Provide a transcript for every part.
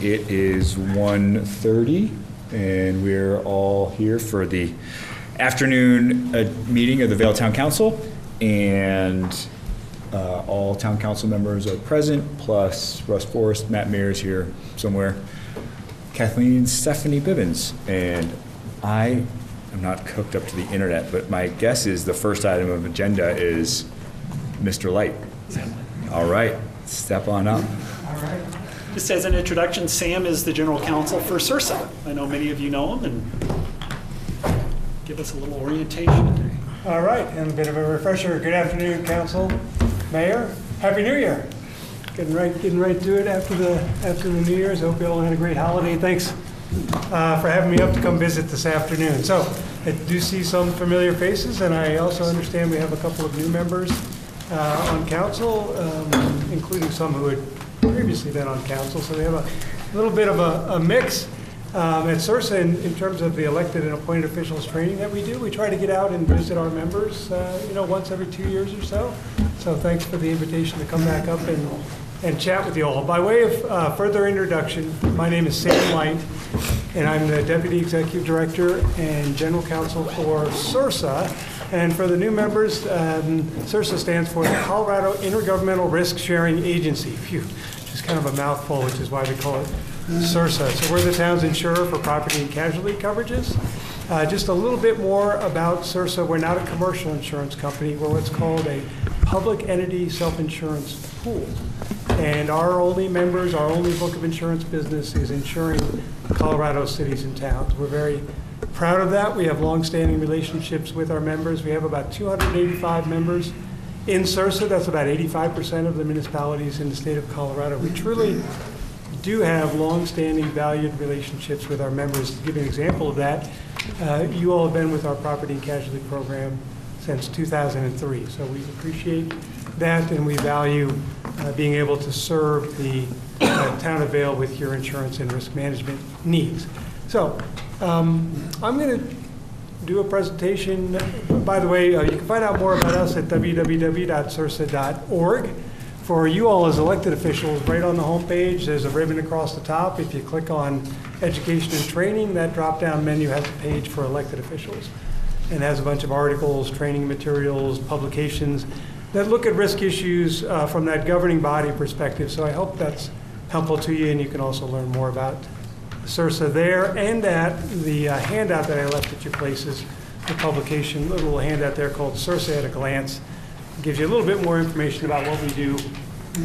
It is 1:30, and we're all here for the afternoon uh, meeting of the Vail Town Council, and uh, all town council members are present, plus Russ Forrest, Matt is here somewhere, Kathleen Stephanie Bibbins, and I am not hooked up to the internet, but my guess is the first item of agenda is Mr. Light. All right, step on up. All right. Just as an introduction, Sam is the general counsel for CIRSA. I know many of you know him, and give us a little orientation. All right, and a bit of a refresher. Good afternoon, council, mayor. Happy New Year. Getting right, getting right to it after the after the New Year's. Hope you all had a great holiday. Thanks uh, for having me up to come visit this afternoon. So I do see some familiar faces, and I also understand we have a couple of new members uh, on council, um, including some who had previously been on council. So we have a little bit of a, a mix. Um, At CIRSA, in, in terms of the elected and appointed officials training that we do, we try to get out and visit our members, uh, you know, once every two years or so. So thanks for the invitation to come back up and, and chat with you all. By way of uh, further introduction, my name is Sam Light, and I'm the Deputy Executive Director and General Counsel for CIRSA. And for the new members, um, stands for the Colorado Intergovernmental Risk Sharing Agency. Phew, just kind of a mouthful, which is why we call it CIRSA. So we're the town's insurer for property and casualty coverages. Uh, Just a little bit more about CIRSA. We're not a commercial insurance company. We're what's called a public entity self-insurance pool. And our only members, our only book of insurance business is insuring Colorado cities and towns. We're very proud of that. We have longstanding relationships with our members. We have about 285 members in CIRSA. That's about 85% of the municipalities in the state of Colorado. We truly do have longstanding valued relationships with our members. To give an example of that, uh, you all have been with our property and casualty program since 2003. So we appreciate that and we value uh, being able to serve the uh, town of Vail with your insurance and risk management needs. So um, I'm going to do a presentation. By the way, uh, you can find out more about us at www.cirsa.org. For you all as elected officials, right on the homepage, there's a ribbon across the top. If you click on Education and Training, that drop-down menu has a page for elected officials and has a bunch of articles, training materials, publications that look at risk issues uh, from that governing body perspective. So I hope that's helpful to you, and you can also learn more about CIRSA there and at the uh, handout that I left at your places, the publication, a little handout there called CIRSA at a Glance. Gives you a little bit more information about what we do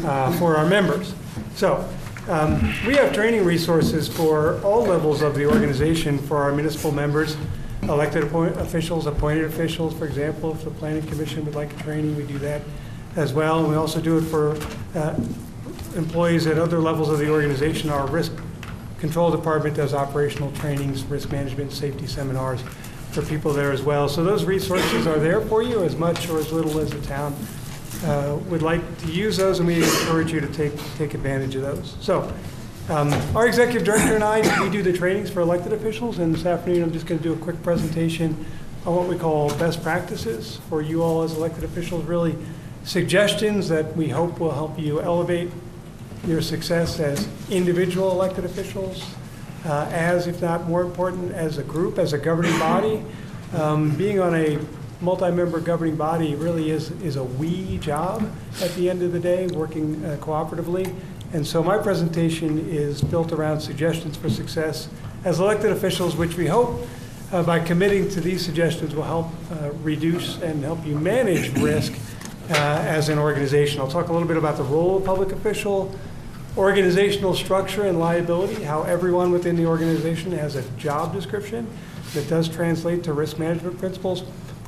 uh, for our members. So um, we have training resources for all levels of the organization for our municipal members, elected appoint- officials, appointed officials, for example, if the planning commission would like a training, we do that as well. And we also do it for uh, employees at other levels of the organization. Our risk control department does operational trainings, risk management, safety seminars for people there as well. So those resources are there for you as much or as little as the town uh, would like to use those, and we encourage you to take, take advantage of those. So um, our executive director and I, we do the trainings for elected officials, and this afternoon I'm just going to do a quick presentation on what we call best practices for you all as elected officials, really suggestions that we hope will help you elevate your success as individual elected officials, uh, as, if not more important, as a group, as a governing body. Um, Being on a multi-member governing body really is, is a we job at the end of the day, working uh, cooperatively. And so my presentation is built around suggestions for success as elected officials, which we hope uh, by committing to these suggestions will help uh, reduce and help you manage risk uh, as an organization. I'll talk a little bit about the role of public official, organizational structure and liability, how everyone within the organization has a job description that does translate to risk management principles.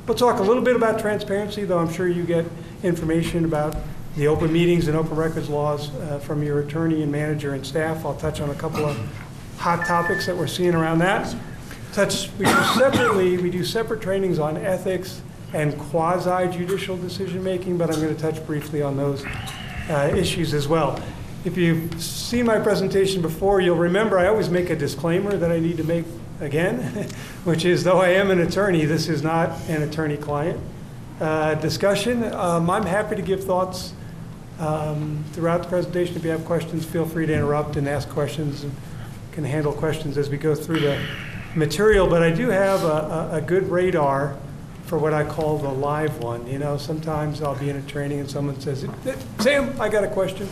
We'll talk a little bit about transparency, though I'm sure you get information about the open meetings and open records laws uh, from your attorney and manager and staff. I'll touch on a couple of hot topics that we're seeing around that. Touch, we do separately, we do separate trainings on ethics and quasi-judicial decision-making, but I'm going to touch briefly on those uh, issues as well. If you've seen my presentation before, you'll remember I always make a disclaimer that I need to make again, which is though I am an attorney, this is not an attorney-client uh, discussion. Um, I'm happy to give thoughts Um, Throughout the presentation, if you have questions, feel free to interrupt and ask questions, and can handle questions as we go through the material. But I do have a, a- a good radar for what I call the live one. You know, sometimes I'll be in a training and someone says, Sam, I got a question.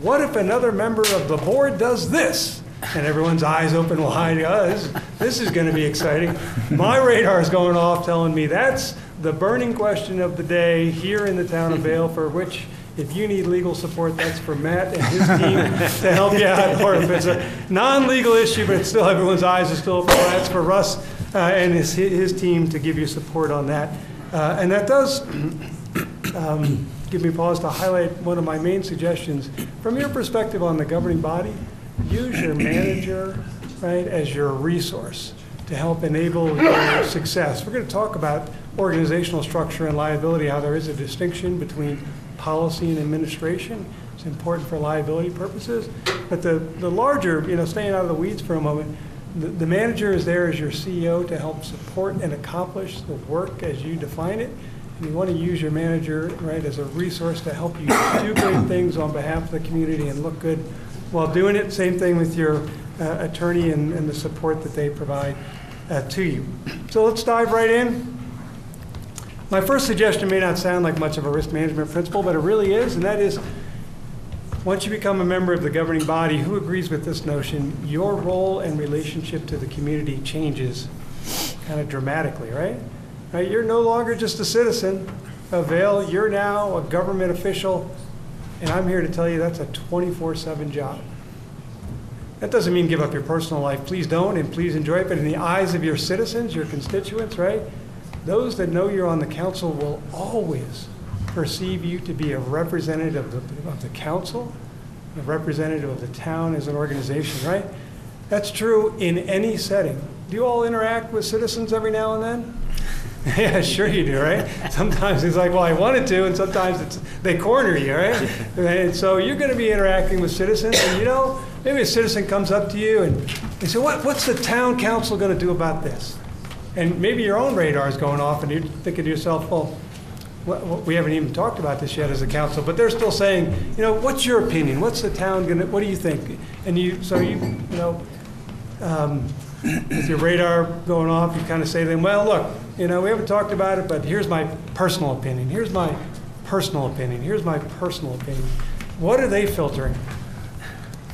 What if another member of the board does this? And everyone's eyes open wide, "Oh, this, this is gonna be exciting. My radar is going off telling me that's the burning question of the day here in the town of Vail, for which if you need legal support, that's for Matt and his team to help you out. Or if it's a non-legal issue, but still, everyone's eyes are still open, that's for Russ uh, and his, his team to give you support on that. Uh, And that does um, give me pause to highlight one of my main suggestions. From your perspective on the governing body, use your manager, right, as your resource to help enable your success. We're going to talk about organizational structure and liability, how there is a distinction between policy and administration. It's important for liability purposes. But the, the larger, you know, staying out of the weeds for a moment, the, the manager is there as your CEO to help support and accomplish the work as you define it. You want to use your manager, right, as a resource to help you do great things on behalf of the community and look good while doing it. Same thing with your uh, attorney and, and the support that they provide uh, to you. So let's dive right in. My first suggestion may not sound like much of a risk management principle, but it really is, and that is, once you become a member of the governing body, who agrees with this notion, your role and relationship to the community changes kind of dramatically, right? Right, you're no longer just a citizen of Vail, you're now a government official, and I'm here to tell you that's a 24/7 job. That doesn't mean give up your personal life, please don't, and please enjoy it, but in the eyes of your citizens, your constituents, right? Those that know you're on the council will always perceive you to be a representative of the, of the council, a representative of the town as an organization, right? That's true in any setting. Do you all interact with citizens every now and then? Yeah, sure you do, right? Sometimes it's like, well, I wanted to, and sometimes it's, they corner you, right? And so you're going to be interacting with citizens, and you know, maybe a citizen comes up to you and they say, what, what's the town council going to do about this? And maybe your own radar is going off, and you're thinking to yourself, well, we haven't even talked about this yet as a council, but they're still saying, you know, what's your opinion? What's the town going to, what do you think? And you, so you, you know, um, with your radar going off, you kind of say to them, well, look, you know, we haven't talked about it, but here's my personal opinion. Here's my personal opinion. Here's my personal opinion. What are they filtering?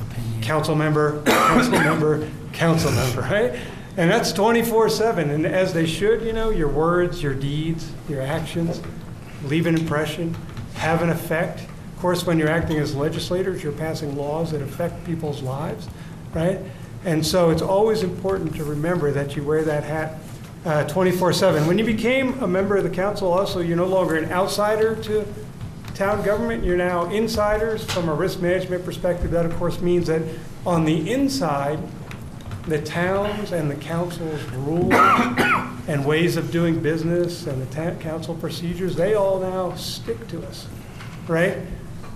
Opinion. Council member, council member, council member, right? And that's 24/7, and as they should, you know, your words, your deeds, your actions leave an impression, have an effect. Of course, when you're acting as legislators, you're passing laws that affect people's lives, right? And so it's always important to remember that you wear that hat 24/7. When you became a member of the council, also, you're no longer an outsider to town government, you're now insiders from a risk management perspective. That, of course, means that on the inside, the towns and the council's rules and ways of doing business and the council procedures, they all now stick to us, right?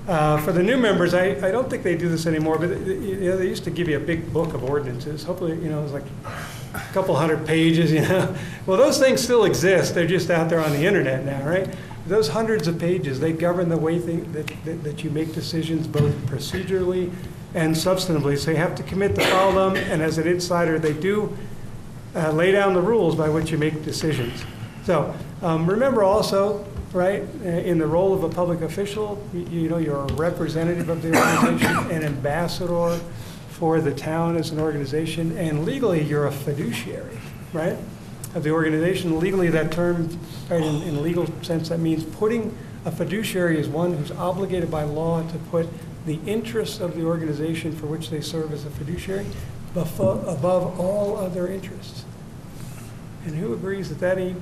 Uh, For the new members, I, I don't think they do this anymore, but, uh, you know, they used to give you a big book of ordinances. Hopefully, you know, it was like a couple hundred pages, you know? Well, those things still exist, they're just out there on the internet now, right? Those hundreds of pages, they govern the way that, that that you make decisions both procedurally and substantively. So you have to commit to follow them, and as an insider, they do uh, lay down the rules by which you make decisions. So um, remember also, right, uh, in the role of a public official, you, you know, you're a representative of the organization, an ambassador for the town as an organization, and legally, you're a fiduciary, right, of the organization. Legally, that term, right, in, in legal sense, that means putting, a fiduciary is one who's obligated by law to put the interests of the organization for which they serve as a fiduciary above all other interests. And who agrees that that ain't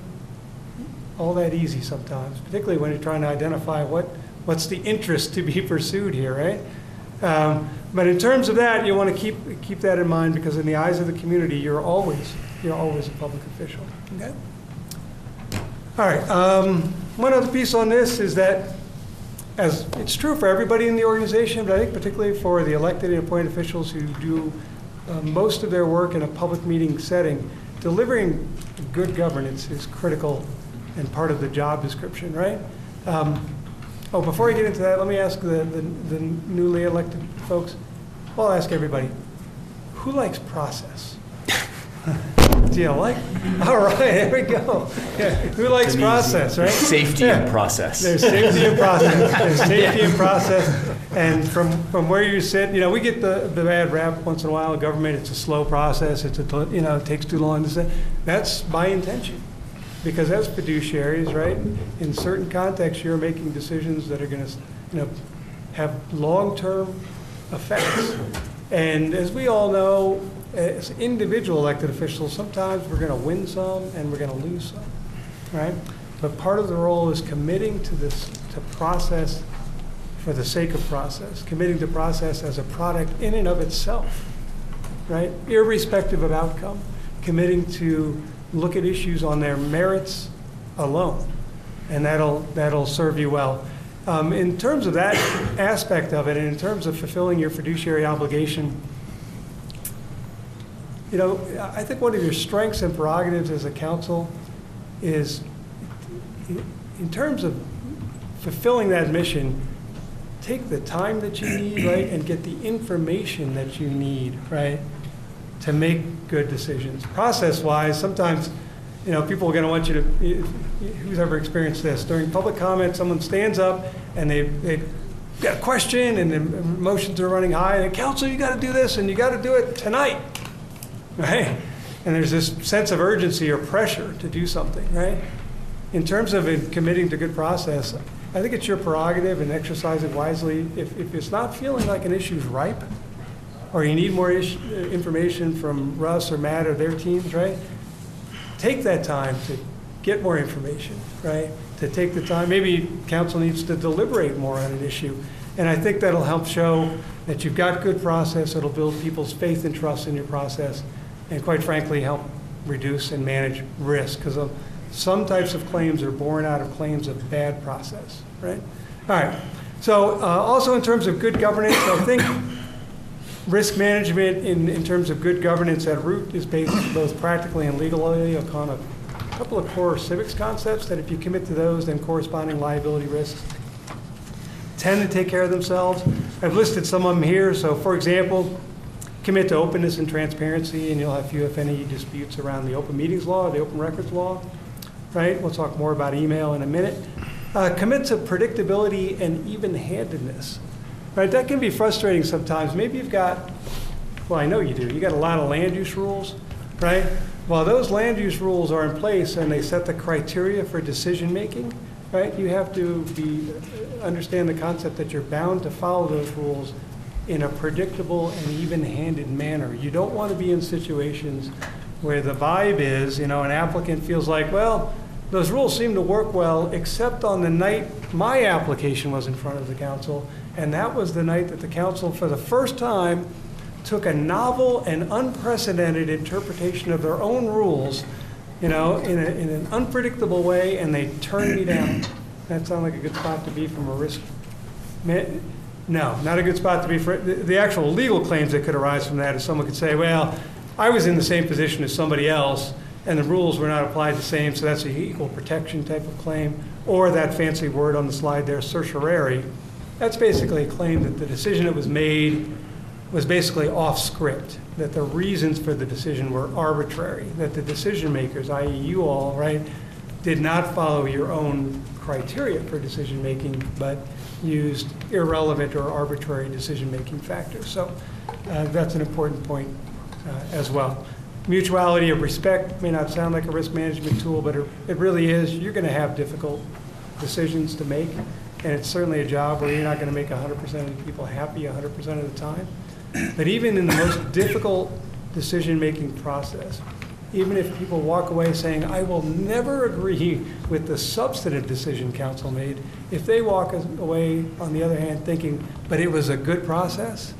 all that easy sometimes, particularly when you're trying to identify what, what's the interest to be pursued here, right? Um, But in terms of that, you want to keep, keep that in mind, because in the eyes of the community, you're always, you're always a public official. Okay? All right, um, one other piece on this is that, as, it's true for everybody in the organization, but I think particularly for the elected and appointed officials who do uh, most of their work in a public meeting setting, delivering good governance is critical and part of the job description, right? Um, Oh, before I get into that, let me ask the, the the newly elected folks, well, I'll ask everybody, who likes process? Do you like? All right, there we go. Yeah, Who likes process, right? Safety Yeah. and process. There's safety and process, there's safety and process, and from, from where you sit, you know, we get the, the bad rap once in a while, government, it's a slow process, it's a, you know, it takes too long to say, that's by intention. Because as fiduciaries, right, in certain contexts, you're making decisions that are gonna, you know, have long-term effects. And as we all know, as individual elected officials, sometimes we're gonna win some and we're gonna lose some right? But part of the role is committing to this, to process for the sake of process, committing to process as a product in and of itself, right? Irrespective of outcome, committing to look at issues on their merits alone, and that'll, that'll serve you well. Um, in terms of that aspect of it, and in terms of fulfilling your fiduciary obligation, you know, I think one of your strengths and prerogatives as a council is, in terms of fulfilling that mission, take the time that you need, right, and get the information that you need, right, to make good decisions. Process-wise, sometimes, you know, people are going to want you to, who's ever experienced this? During public comment, someone stands up and they, they've got a question and the emotions are running high, and the council, you got to do this, and you got to do it tonight right? And there's this sense of urgency or pressure to do something, right? In terms of it committing to good process, I think it's your prerogative and exercise it wisely. If, if it's not feeling like an issue's ripe, or you need more uh, information from Russ or Matt or their teams, right? Take that time to get more information, right? To take the time, maybe council needs to deliberate more on an issue. And I think that'll help show that you've got good process, it'll build people's faith and trust in your process, and quite frankly, help reduce and manage risk, because some types of claims are born out of claims of bad process, right? All right, so uh, also in terms of good governance, I think risk management in, in terms of good governance at root is based both practically and legally upon a couple of core civics concepts that if you commit to those, then corresponding liability risks tend to take care of themselves. I've listed some of them here. So, for example, commit to openness and transparency, and you'll have few, if any, disputes around the open meetings law, the open records law, right? We'll talk more about email in a minute. Uh, commit to predictability and even-handedness, right? That can be frustrating sometimes. Maybe you've got, well, I know you do. You got a lot of land use rules, right? Well, those land use rules are in place and they set the criteria for decision making, right? You have to be understand the concept that you're bound to follow those rules in a predictable and even-handed manner. You don't want to be in situations where the vibe is, you know, an applicant feels like, well, those rules seem to work well, except on the night my application was in front of the council, and that was the night that the council, for the first time, took a novel and unprecedented interpretation of their own rules, you know, in, a, in an unpredictable way, and they turned me down. That sounds like a good spot to be from a risk. No, not a good spot to be for, the, the actual legal claims that could arise from that is someone could say, well, I was in the same position as somebody else, and the rules were not applied the same, so that's a equal protection type of claim. Or that fancy word on the slide there, certiorari. That's basically a claim that the decision that was made was basically off script, that the reasons for the decision were arbitrary, that the decision makers, i.e. you all, right, did not follow your own criteria for decision making, but used irrelevant or arbitrary decision making factors. So uh, that's an important point uh, as well. Mutuality of respect may not sound like a risk management tool, but it it really is. You're going to have difficult decisions to make, and it's certainly a job where you're not going to make 100% of the people happy 100% of the time. But even in the most difficult decision-making process, even if people walk away saying, I will never agree with the substantive decision council made, if they walk away, on the other hand, thinking, but it was a good process,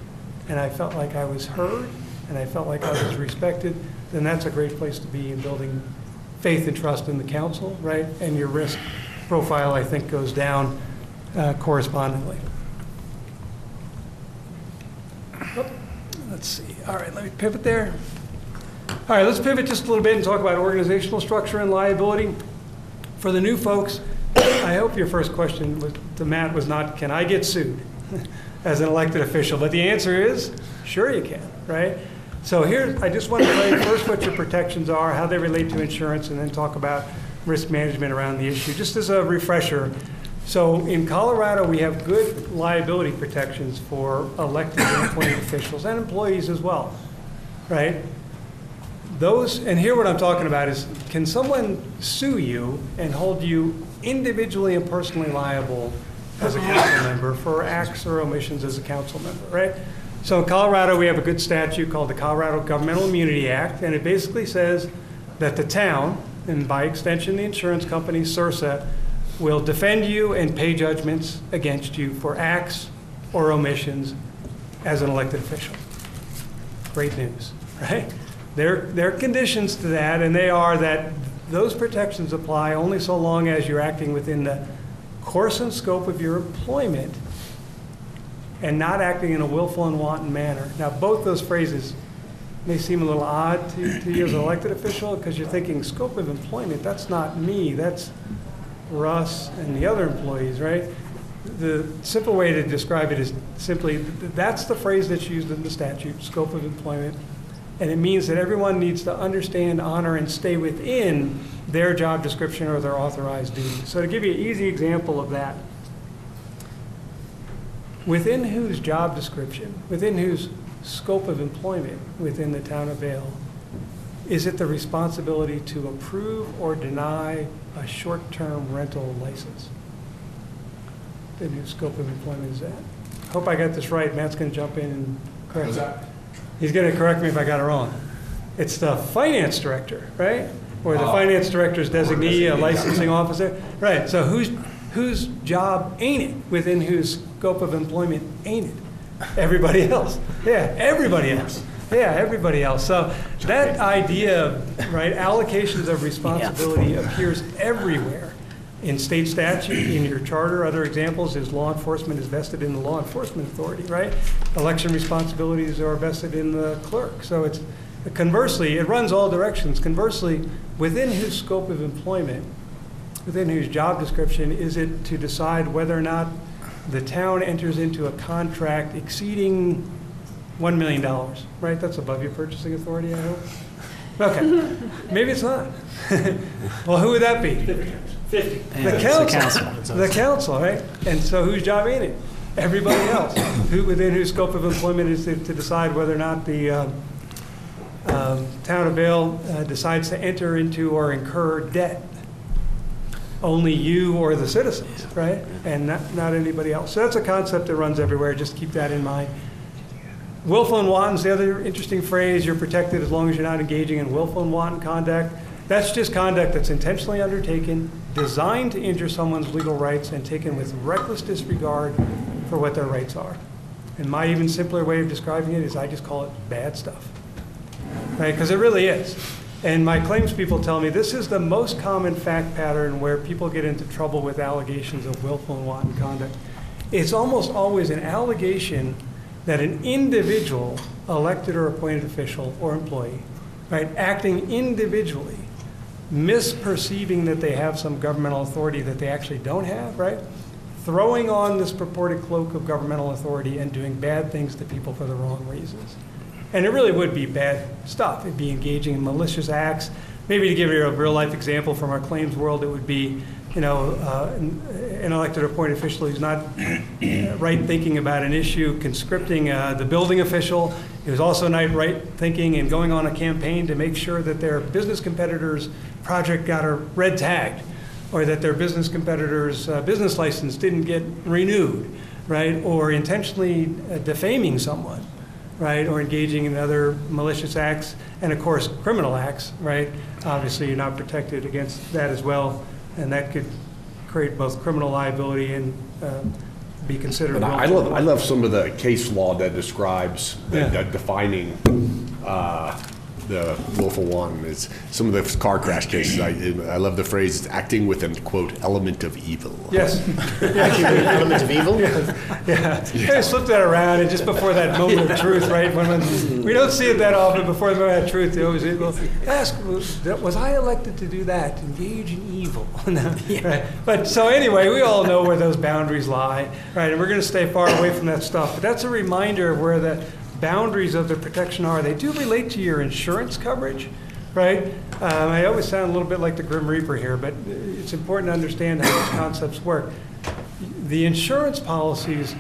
and I felt like I was heard, and I felt like I was respected, then that's a great place to be in building faith and trust in the council, right? And your risk profile, I think, goes down uh, correspondingly. Let's see. All right, let me pivot there. All right, let's pivot just a little bit and talk about organizational structure and liability. For the new folks, I hope your first question was, to Matt was not, can I get sued as an elected official? But the answer is, sure you can, right? So here, I just want to first what your protections are, how they relate to insurance, and then talk about risk management around the issue, just as a refresher. So in Colorado, we have good liability protections for elected and appointed officials and employees as well, right? Those, and here what I'm talking about is, can someone sue you and hold you individually and personally liable as a council member for acts or omissions as a council member, right? So in Colorado, we have a good statute called the Colorado Governmental Immunity Act, and it basically says that the town, and by extension, the insurance company, CIRSA, will defend you and pay judgments against you for acts or omissions as an elected official. Great news, right? There, there are conditions to that, and they are that those protections apply only so long as you're acting within the course and scope of your employment and not acting in a willful and wanton manner. Now, both those phrases may seem a little odd to, to you as an elected official because you're thinking scope of employment, that's not me, that's Russ and the other employees, right? The simple way to describe it is simply, that's the phrase that's used in the statute, scope of employment. And it means that everyone needs to understand, honor, and stay within their job description or their authorized duties. So to give you an easy example of that, within whose job description, within whose scope of employment within the town of Vail, is it the responsibility to approve or deny a short-term rental license? The new scope of employment is that? I Hope I got this right. Matt's going to jump in and correct me. He's going to correct me if I got it wrong. It's the finance director, right? Or the finance director's designee, a licensing officer? Right, so whose, whose job ain't it? Within whose scope of employment ain't it? Everybody else. Yeah, everybody else. Yeah, everybody else. So that idea, right, allocations of responsibility appears everywhere in state statute, in your charter. Other examples is law enforcement is vested in the law enforcement authority, right? Election responsibilities are vested in the clerk. So it's conversely, it runs all directions. Conversely, within whose scope of employment, within whose job description is it to decide whether or not the town enters into a contract exceeding $1 million, right? That's above your purchasing authority, I hope? Okay, maybe it's not. Well, who would that be? 50. The council. The council, right? And so whose job ain't it? Everybody else. Who, within whose scope of employment is to to decide whether or not the um, um, town of Vail uh, decides to enter into or incur debt? Only you or the citizens, right? And not, not anybody else. So that's a concept that runs everywhere, just keep that in mind. Willful and wanton's the other interesting phrase. You're protected as long as you're not engaging in willful and wanton conduct. That's just conduct that's intentionally undertaken, designed to injure someone's legal rights, and taken with reckless disregard for what their rights are. And my even simpler way of describing it is I just call it bad stuff. Right? Because it really is. And my claims people tell me this is the most common fact pattern where people get into trouble with allegations of willful and wanton conduct. It's almost always an allegation that an individual, elected or appointed official or employee, right, acting individually, misperceiving that they have some governmental authority that they actually don't have, right? Throwing on this purported cloak of governmental authority and doing bad things to people for the wrong reasons. And it really would be bad stuff. It'd be engaging in malicious acts. Maybe to give you a real life example from our claims world, it would be, you know, uh, an elected or appointed official who's not uh, right thinking about an issue, conscripting uh, the building official, who's also not right thinking and going on a campaign to make sure that their business competitor's project got a red tagged, or that their business competitor's uh, business license didn't get renewed, right? Or intentionally uh, defaming someone, right? Or engaging in other malicious acts, and of course, criminal acts, right? Obviously, you're not protected against that as well, and that could create both criminal liability and uh, be considered. And I love, I love some of the case law that describes, Yeah. that defining uh, the willful and wanton is some of the car crash cases. I, I love the phrase it's acting with an quote element of evil. Yes, acting with an Element of evil? yeah. I slipped that around, and just before that moment of truth, right? When, when we don't see it that often. Before the moment of truth, they always say, "Well, ask, was, was I elected to do that? Engage in evil?" No, right? But so anyway, we all know where those boundaries lie, right? And we're going to stay far away from that stuff. But that's a reminder of where the boundaries of the protection are. They do relate to your insurance coverage, right? Um, I always sound a little bit like the Grim Reaper here, but it's important to understand how these concepts work. The insurance policies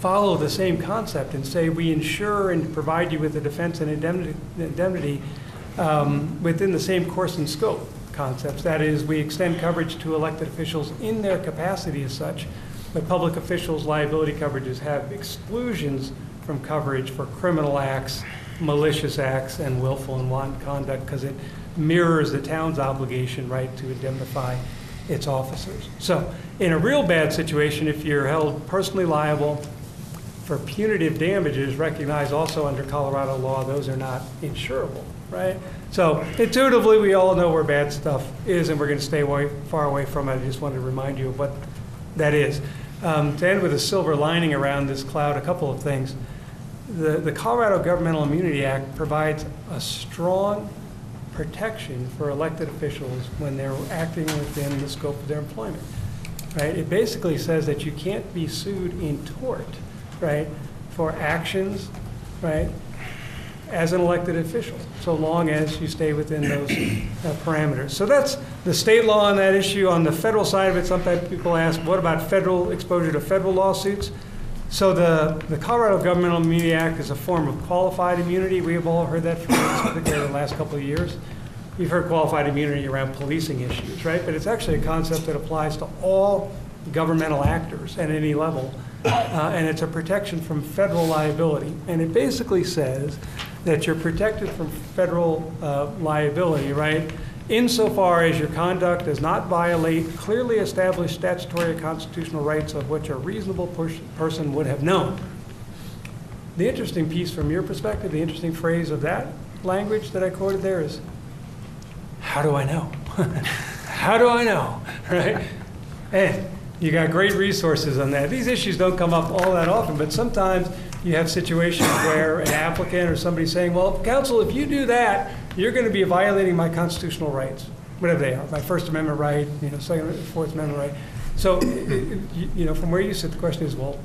follow the same concept and say we insure and provide you with a defense and indemnity, indemnity um, within the same course and scope concepts. That is, we extend coverage to elected officials in their capacity as such, but public officials' liability coverages have exclusions from coverage for criminal acts, malicious acts, and willful and wanton conduct because it mirrors the town's obligation, right, to indemnify its officers. So, in a real bad situation, if you're held personally liable for punitive damages recognized also under Colorado law, those are not insurable, right? So intuitively, we all know where bad stuff is, and we're going to stay away, far away from it. I just wanted to remind you of what that is. Um, to end with a silver lining around this cloud, a couple of things. The, the Colorado Governmental Immunity Act provides a strong protection for elected officials when they're acting within the scope of their employment, right? It basically says that you can't be sued in tort, right, for actions, right, as an elected official, so long as you stay within those uh, parameters. So that's the state law on that issue. On the federal side of it, sometimes people ask, what about federal exposure to federal lawsuits? So the, the Colorado Governmental Immunity Act is a form of qualified immunity. We have all heard that from particularly the last couple of years. We've heard qualified immunity around policing issues, right? But it's actually a concept that applies to all governmental actors at any level. Uh, and it's a protection from federal liability. And it basically says that you're protected from federal uh, liability, right? Insofar as your conduct does not violate clearly established statutory or constitutional rights of which a reasonable pers- person would have known. The interesting piece from your perspective, the interesting phrase of that language that I quoted there is, how do I know? how do I know? Right? And you got great resources on that. These issues don't come up all that often, but sometimes you have situations where an applicant or somebody saying, well, counsel, if you do that, you're going to be violating my constitutional rights, whatever they are, my First Amendment right, you know, Second, Fourth Amendment right. So, you you know, from where you sit, the question is, well,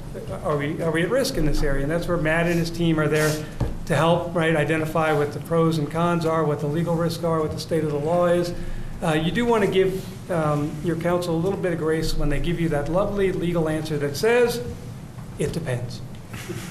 are we, are we at risk in this area? And that's where Matt and his team are there to help, right, identify what the pros and cons are, what the legal risks are, what the state of the law is. Uh, You do want to give um, your counsel a little bit of grace when they give you that lovely legal answer that says, it depends,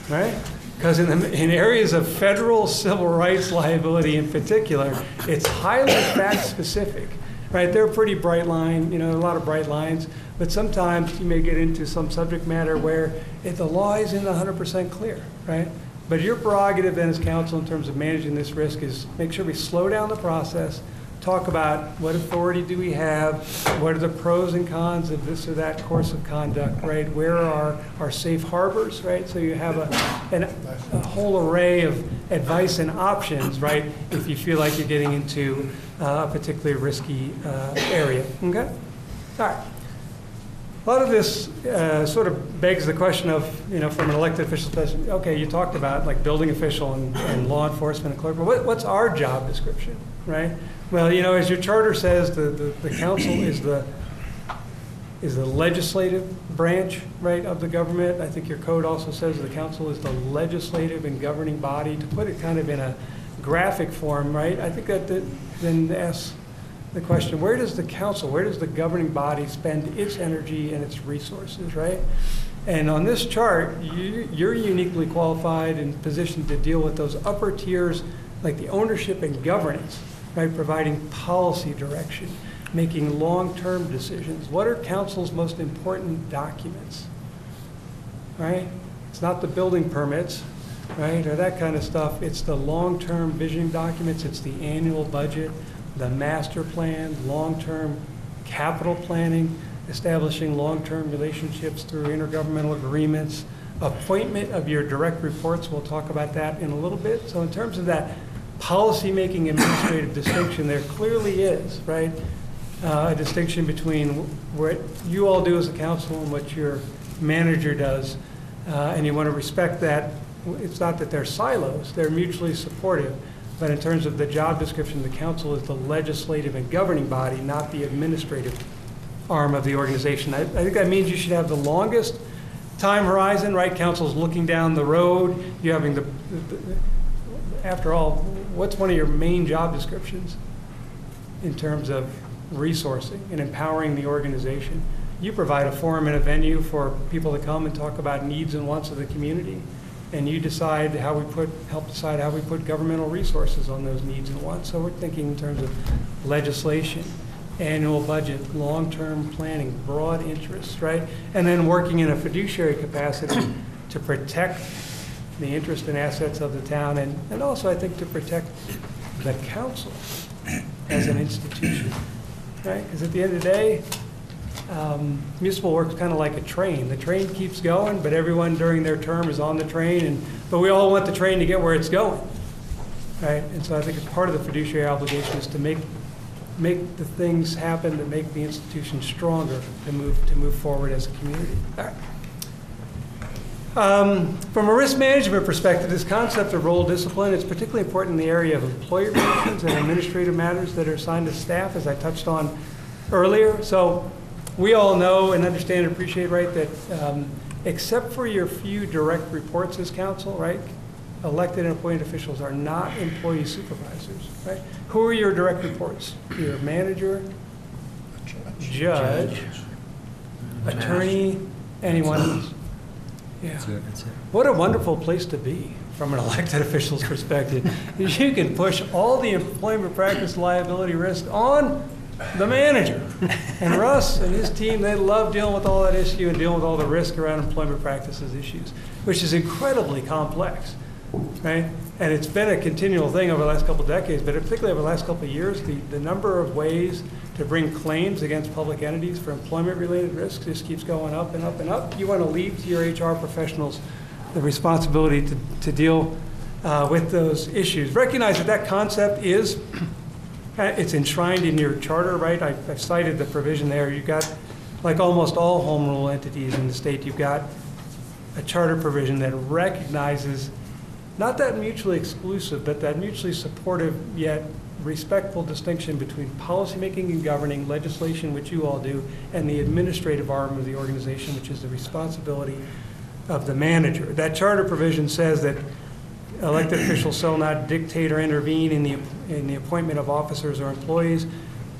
right? Because in, in areas of federal civil rights liability in particular, it's highly fact-specific, right? They're pretty bright line, you know, a lot of bright lines, but sometimes you may get into some subject matter where if the law isn't 100% clear, right? But your prerogative then as counsel in terms of managing this risk is make sure we slow down the process, talk about what authority do we have, what are the pros and cons of this or that course of conduct, right? Where are our safe harbors, right? So you have a, an, a whole array of advice and options, right? If you feel like you're getting into uh, a particularly risky uh, area, okay? All right. A lot of this uh, sort of begs the question of, you know, from an elected official, okay, you talked about like building official and, and law enforcement and clerk, but what, what's our job description, right? Well, you know, as your charter says, the, the, the council is the, is the legislative branch, right, of the government. I think your code also says the council is the legislative and governing body. To put it kind of in a graphic form, right, I think that that then asks the question, where does the council, where does the governing body spend its energy and its resources, right? And on this chart, you, you're uniquely qualified and positioned to deal with those upper tiers, like the ownership and governance, right? Providing policy direction, making long-term decisions. What are council's most important documents? Right? It's not the building permits, right, or that kind of stuff. It's the long-term vision documents, it's the annual budget, the master plan, long-term capital planning, establishing long-term relationships through intergovernmental agreements, appointment of your direct reports, we'll talk about that in a little bit. So in terms of that policymaking administrative distinction, there clearly is, right? Uh, A distinction between what you all do as a council and what your manager does. Uh, And you want to respect that. It's not that they're silos, they're mutually supportive. But in terms of the job description, the council is the legislative and governing body, not the administrative arm of the organization. I, I think that means you should have the longest time horizon, right? Council's looking down the road, you're having the, the- after all, what's one of your main job descriptions in terms of resourcing and empowering the organization? You provide a forum and a venue for people to come and talk about needs and wants of the community. And you decide how we put, help decide how we put governmental resources on those needs and wants. So we're thinking in terms of legislation, annual budget, long-term planning, broad interests, right? And then working in a fiduciary capacity to protect the interest and assets of the town, and, and also, I think, to protect the council as an institution, right? Because at the end of the day, um, municipal work's kind of like a train. The train keeps going, but everyone during their term is on the train, and, but we all want the train to get where it's going, right? And so I think it's part of the fiduciary obligation is to make, make the things happen that make the institution stronger to move, to move forward as a community. All right. Um, From a risk management perspective, this concept of role discipline is particularly important in the area of employee relations and administrative matters that are assigned to staff, as I touched on earlier. So we all know and understand and appreciate, right, that um, except for your few direct reports as council, right, elected and appointed officials are not employee supervisors, right? Who are your direct reports? Your manager, judge, attorney, anyone else? Yeah. What a wonderful place to be from an elected official's perspective. You can push all the employment practice liability risk on the manager. And Russ and his team, they love dealing with all that issue and dealing with all the risk around employment practices issues, which is incredibly complex, right? And it's been a continual thing over the last couple of decades, but particularly over the last couple of years, the, the number of ways to bring claims against public entities for employment-related risks just keeps going up and up and up. You want to leave to your HR professionals the responsibility to, to deal uh, with those issues. Recognize that that concept is, it's enshrined in your charter, right? I- I've cited the provision there. You've got, like almost all home rule entities in the state, you've got a charter provision that recognizes not that mutually exclusive, but that mutually supportive yet respectful distinction between policymaking and governing, legislation, which you all do, and the administrative arm of the organization, which is the responsibility of the manager. That charter provision says that elected officials shall not dictate or intervene in the, in the appointment of officers or employees,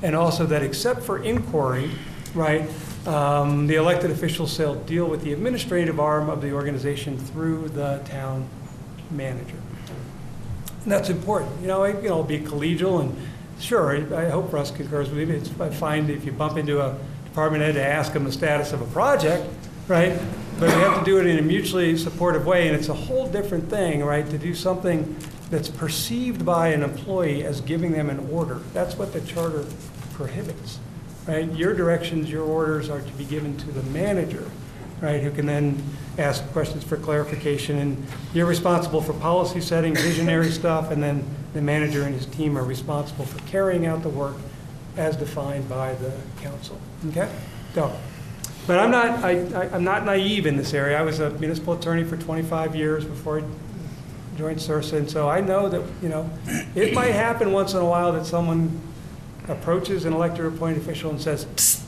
and also that except for inquiry, right, um, the elected officials shall deal with the administrative arm of the organization through the town manager. And that's important. You know, I- you know, be collegial and, sure, I I hope Russ concurs with me. It's, I find if you bump into a department head to ask them the status of a project, right? But we have to do it in a mutually supportive way, and it's a whole different thing, right? To do something that's perceived by an employee as giving them an order. That's what the charter prohibits, right? Your directions, your orders are to be given to the manager, right, who can then ask questions for clarification. And you're responsible for policy setting, visionary stuff, and then the manager and his team are responsible for carrying out the work as defined by the council. Okay? So, but I'm not, I, I- I'm not naive in this area. I was a municipal attorney for 25 years before I joined CIRSA, and so I know that, you know, it might happen once in a while that someone approaches an elected or appointed official and says, "Psst,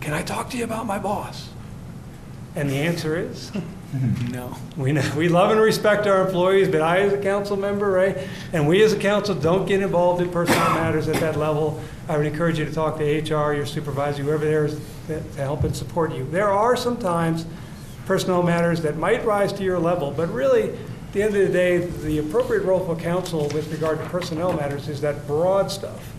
can I talk to you about my boss? And the answer is, no. We, know- we love and respect our employees, but I, as a council member, right, and we as a council don't get involved in personal matters at that level. I would encourage you to talk to HR, your supervisor, whoever there is to to help and support you. There are sometimes personnel matters that might rise to your level, but really, at the end of the day, the appropriate role for council with regard to personnel matters is that broad stuff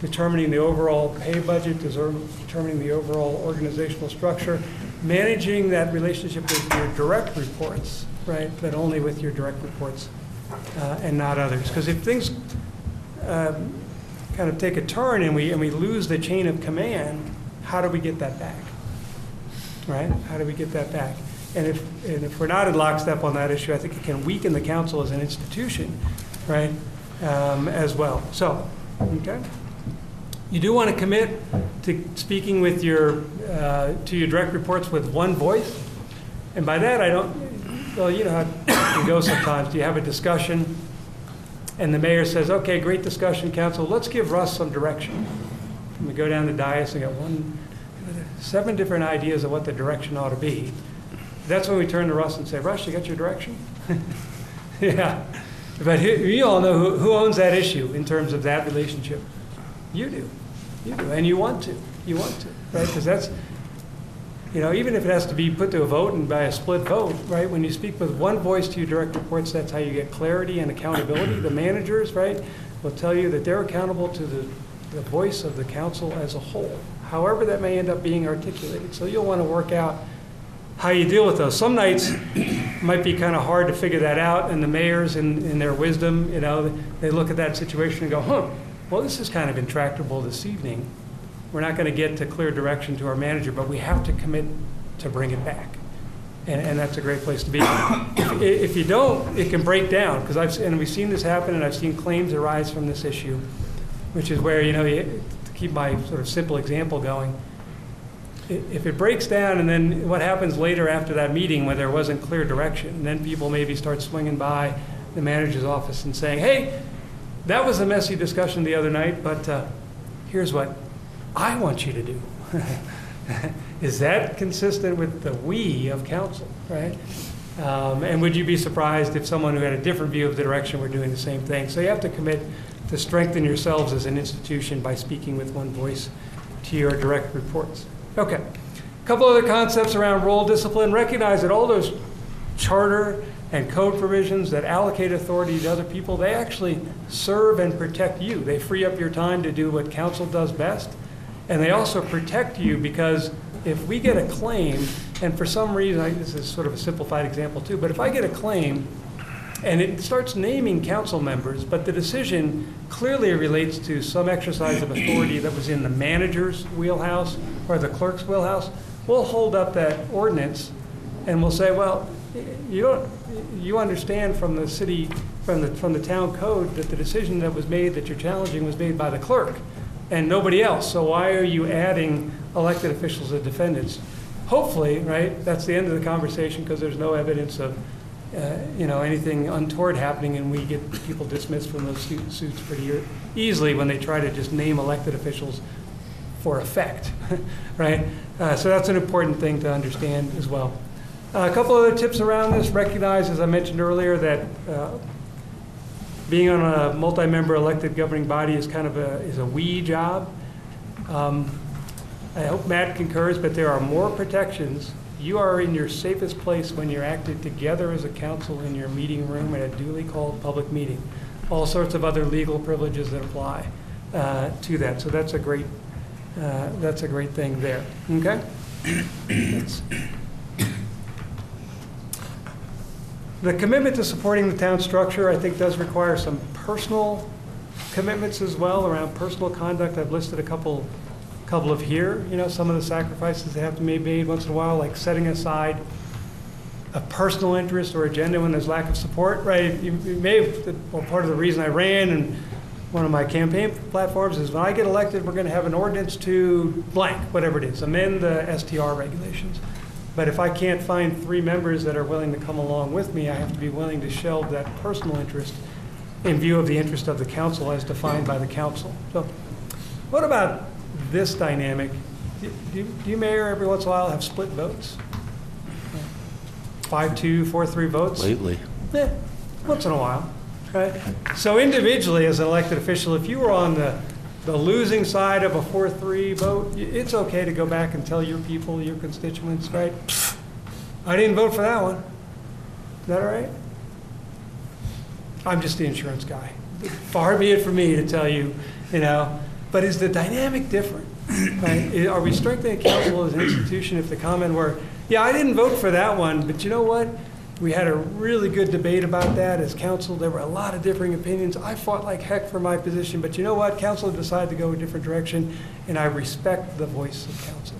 determining the overall pay budget, determining the overall organizational structure, managing that relationship with your direct reports, right, but only with your direct reports uh, and not others. Because if things um, kind of take a turn and we, and we lose the chain of command, how do we get that back? Right? How do we get that back? And if, and if we're not in lockstep on that issue, I think it can weaken the council as an institution, right? um, as well. So, okay? You do want to commit to speaking with your, uh, to your direct reports with one voice. And by that, I don't, well, you know how it go sometimes. Do you have a discussion, and the mayor says, okay, great discussion, council, let's give Russ some direction. And we go down the dais and get one, seven different ideas of what the direction ought to be. That's when we turn to Russ and say, Russ, you got your direction? Yeah. But you all know who owns that issue in terms of that relationship. You do. You do. And you want to. You want to, right? Because that's, you know, even if it has to be put to a vote and by a split vote, right? When you speak with one voice to your direct reports, that's how you get clarity and accountability. The managers, right, will tell you that they're accountable to the, the voice of the council as a whole, however that may end up being articulated. So you'll want to work out how you deal with those. Some nights might be kind of hard to figure that out, and the mayors, in, in their wisdom, you know, they look at that situation and go, huh, well, this is kind of intractable this evening. We're not going to get to clear direction to our manager, but we have to commit to bring it back. And, and that's a great place to be. If, if you don't, it can break down, because I've, and we've seen this happen, and I've seen claims arise from this issue, which is where, you know, you, to keep my sort of simple example going, if it breaks down and then what happens later after that meeting when there wasn't clear direction, and then people maybe start swinging by the manager's office and saying, hey, that was a messy discussion the other night, but uh, here's what I want you to do. Is that consistent with the we of council, right? Um, And would you be surprised if someone who had a different view of the direction were doing the same thing? So you have to commit to strengthen yourselves as an institution by speaking with one voice to your direct reports. Okay. A Couple other concepts around role discipline. Recognize that all those charter and code provisions that allocate authority to other people, they actually serve and protect you. They free up your time to do what council does best. And they also protect you because if we get a claim, and for some reason, I- this is sort of a simplified example too, but if I get a claim and it starts naming council members, but the decision clearly relates to some exercise of authority that was in the manager's wheelhouse or the clerk's wheelhouse, we'll hold up that ordinance and we'll say, well, you don't, you understand from the city, from the, from the town code that the decision that was made that you're challenging was made by the clerk and nobody else. So why are you adding elected officials as defendants? Hopefully, right, that's the end of the conversation because there's no evidence of, uh, you know, anything untoward happening and we get people dismissed from those suits pretty easily when they try to just name elected officials for effect, right? Uh, So that's an important thing to understand as well. Uh, A couple other tips around this, recognize, as I mentioned earlier, that uh, being on a multi-member elected governing body is kind of a, is a we job. Um, I hope Matt concurs, but there are more protections. You are in your safest place when you're acted together as a council in your meeting room at a duly called public meeting. All sorts of other legal privileges that apply uh, to that. So that's a great, uh, that's a great thing there. Okay? That's- The commitment to supporting the town structure, I think, does require some personal commitments as well around personal conduct. I've listed a couple, couple of here, you know, some of the sacrifices that have to be made once in a while, like setting aside a personal interest or agenda when there's lack of support, right? You you may have, well, part of the reason I ran and one of my campaign platforms is when I get elected, we're going to have an ordinance to blank, whatever it is, amend the STR regulations. But if I can't find three members that are willing to come along with me, I have to be willing to shelve that personal interest in view of the interest of the council as defined by the council. So what about this dynamic? Do do- do you, Mayor, every once in a while have split votes? Five-two, four-three votes? Lately. Eh, once in a while, right? So individually, as an elected official, if you were on the, the losing side of a four-three vote, it's okay to go back and tell your people, your constituents, right? I didn't vote for that one. Is that all right? I'm just the insurance guy. Far be it from me to tell you, you know, but is the dynamic different? Right? Are we strengthening council as an institution if the comment were, yeah, I didn't vote for that one, but you know what? We had a really good debate about that as council. There were a lot of differing opinions. I fought like heck for my position, but you know what? Council decided to go a different direction, and I respect the voice of council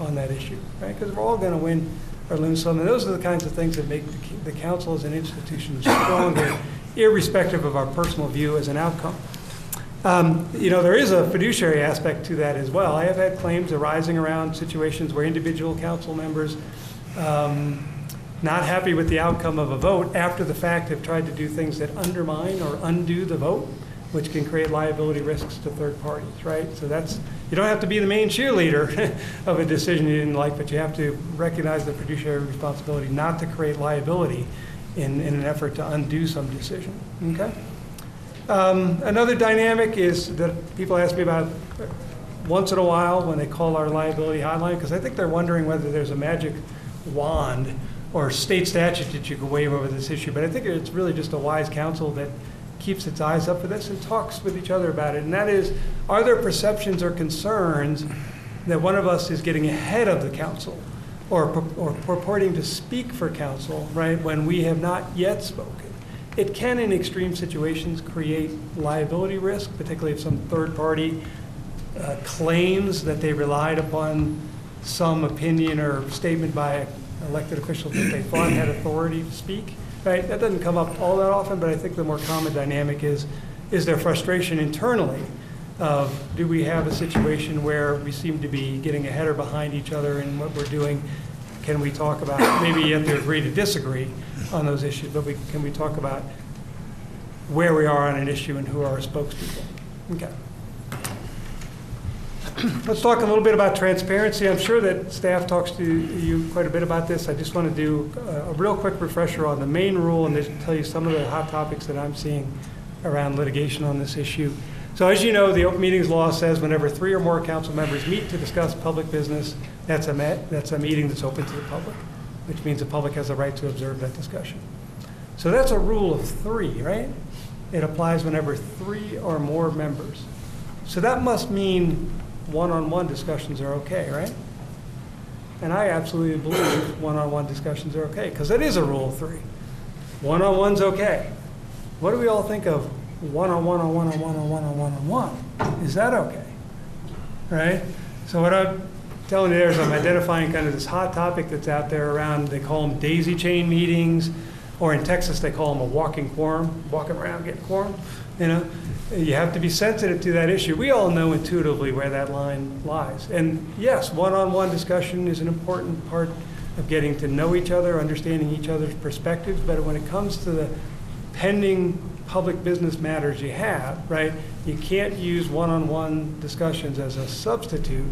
on that issue, right? Because we're all going to win or lose some, and those are the kinds of things that make the the council as an institution stronger irrespective of our personal view as an outcome. Um, You know, there is a fiduciary aspect to that as well. I have had claims arising around situations where individual council members, um, not happy with the outcome of a vote, after the fact have tried to do things that undermine or undo the vote, which can create liability risks to third parties, right? So that's, you don't have to be the main cheerleader of a decision you didn't like, but you have to recognize the fiduciary responsibility not to create liability in, in an effort to undo some decision, okay? Um, Another dynamic is that people ask me about once in a while when they call our liability hotline, because I think they're wondering whether there's a magic wand or state statute that you can wave over this issue. But I think it's really just a wise council that keeps its eyes up for this and talks with each other about it. And that is, are there perceptions or concerns that one of us is getting ahead of the council or or purporting to speak for council, right, when we have not yet spoken? It can, in extreme situations, create liability risk, particularly if some third party uh, claims that they relied upon some opinion or statement by elected officials that they thought had authority to speak, right? That doesn't come up all that often, but I think the more common dynamic is, is there frustration internally of, do we have a situation where we seem to be getting ahead or behind each other in what we're doing? Can we talk about, maybe you have to agree to disagree on those issues, but we, can we talk about where we are on an issue and who are our spokespeople? Okay. Let's talk a little bit about transparency. I'm sure that staff talks to you quite a bit about this. I just want to do a a real quick refresher on the main rule and tell you some of the hot topics that I'm seeing around litigation on this issue. So as you know, the open meetings law says whenever three or more council members meet to discuss public business, that's a, that's a meeting that's open to the public, which means the public has a right to observe that discussion. So that's a rule of three, right? It applies whenever three or more members. So that must mean one-on-one discussions are okay, right? And I absolutely believe one-on-one discussions are okay, because it is a rule of three. One-on-one's okay. What do we all think of one-on-one, on one-on-one, on one-on-one, on one? Is that okay? Right? So what I'm telling you there is I'm identifying kind of this hot topic that's out there around, they call them daisy chain meetings, or in Texas, they call them a walking quorum, walking around getting quorum, you know? You have to be sensitive to that issue. We all know intuitively where that line lies. And yes, one-on-one discussion is an important part of getting to know each other, understanding each other's perspectives, but when it comes to the pending public business matters you have, right, you can't use one-on-one discussions as a substitute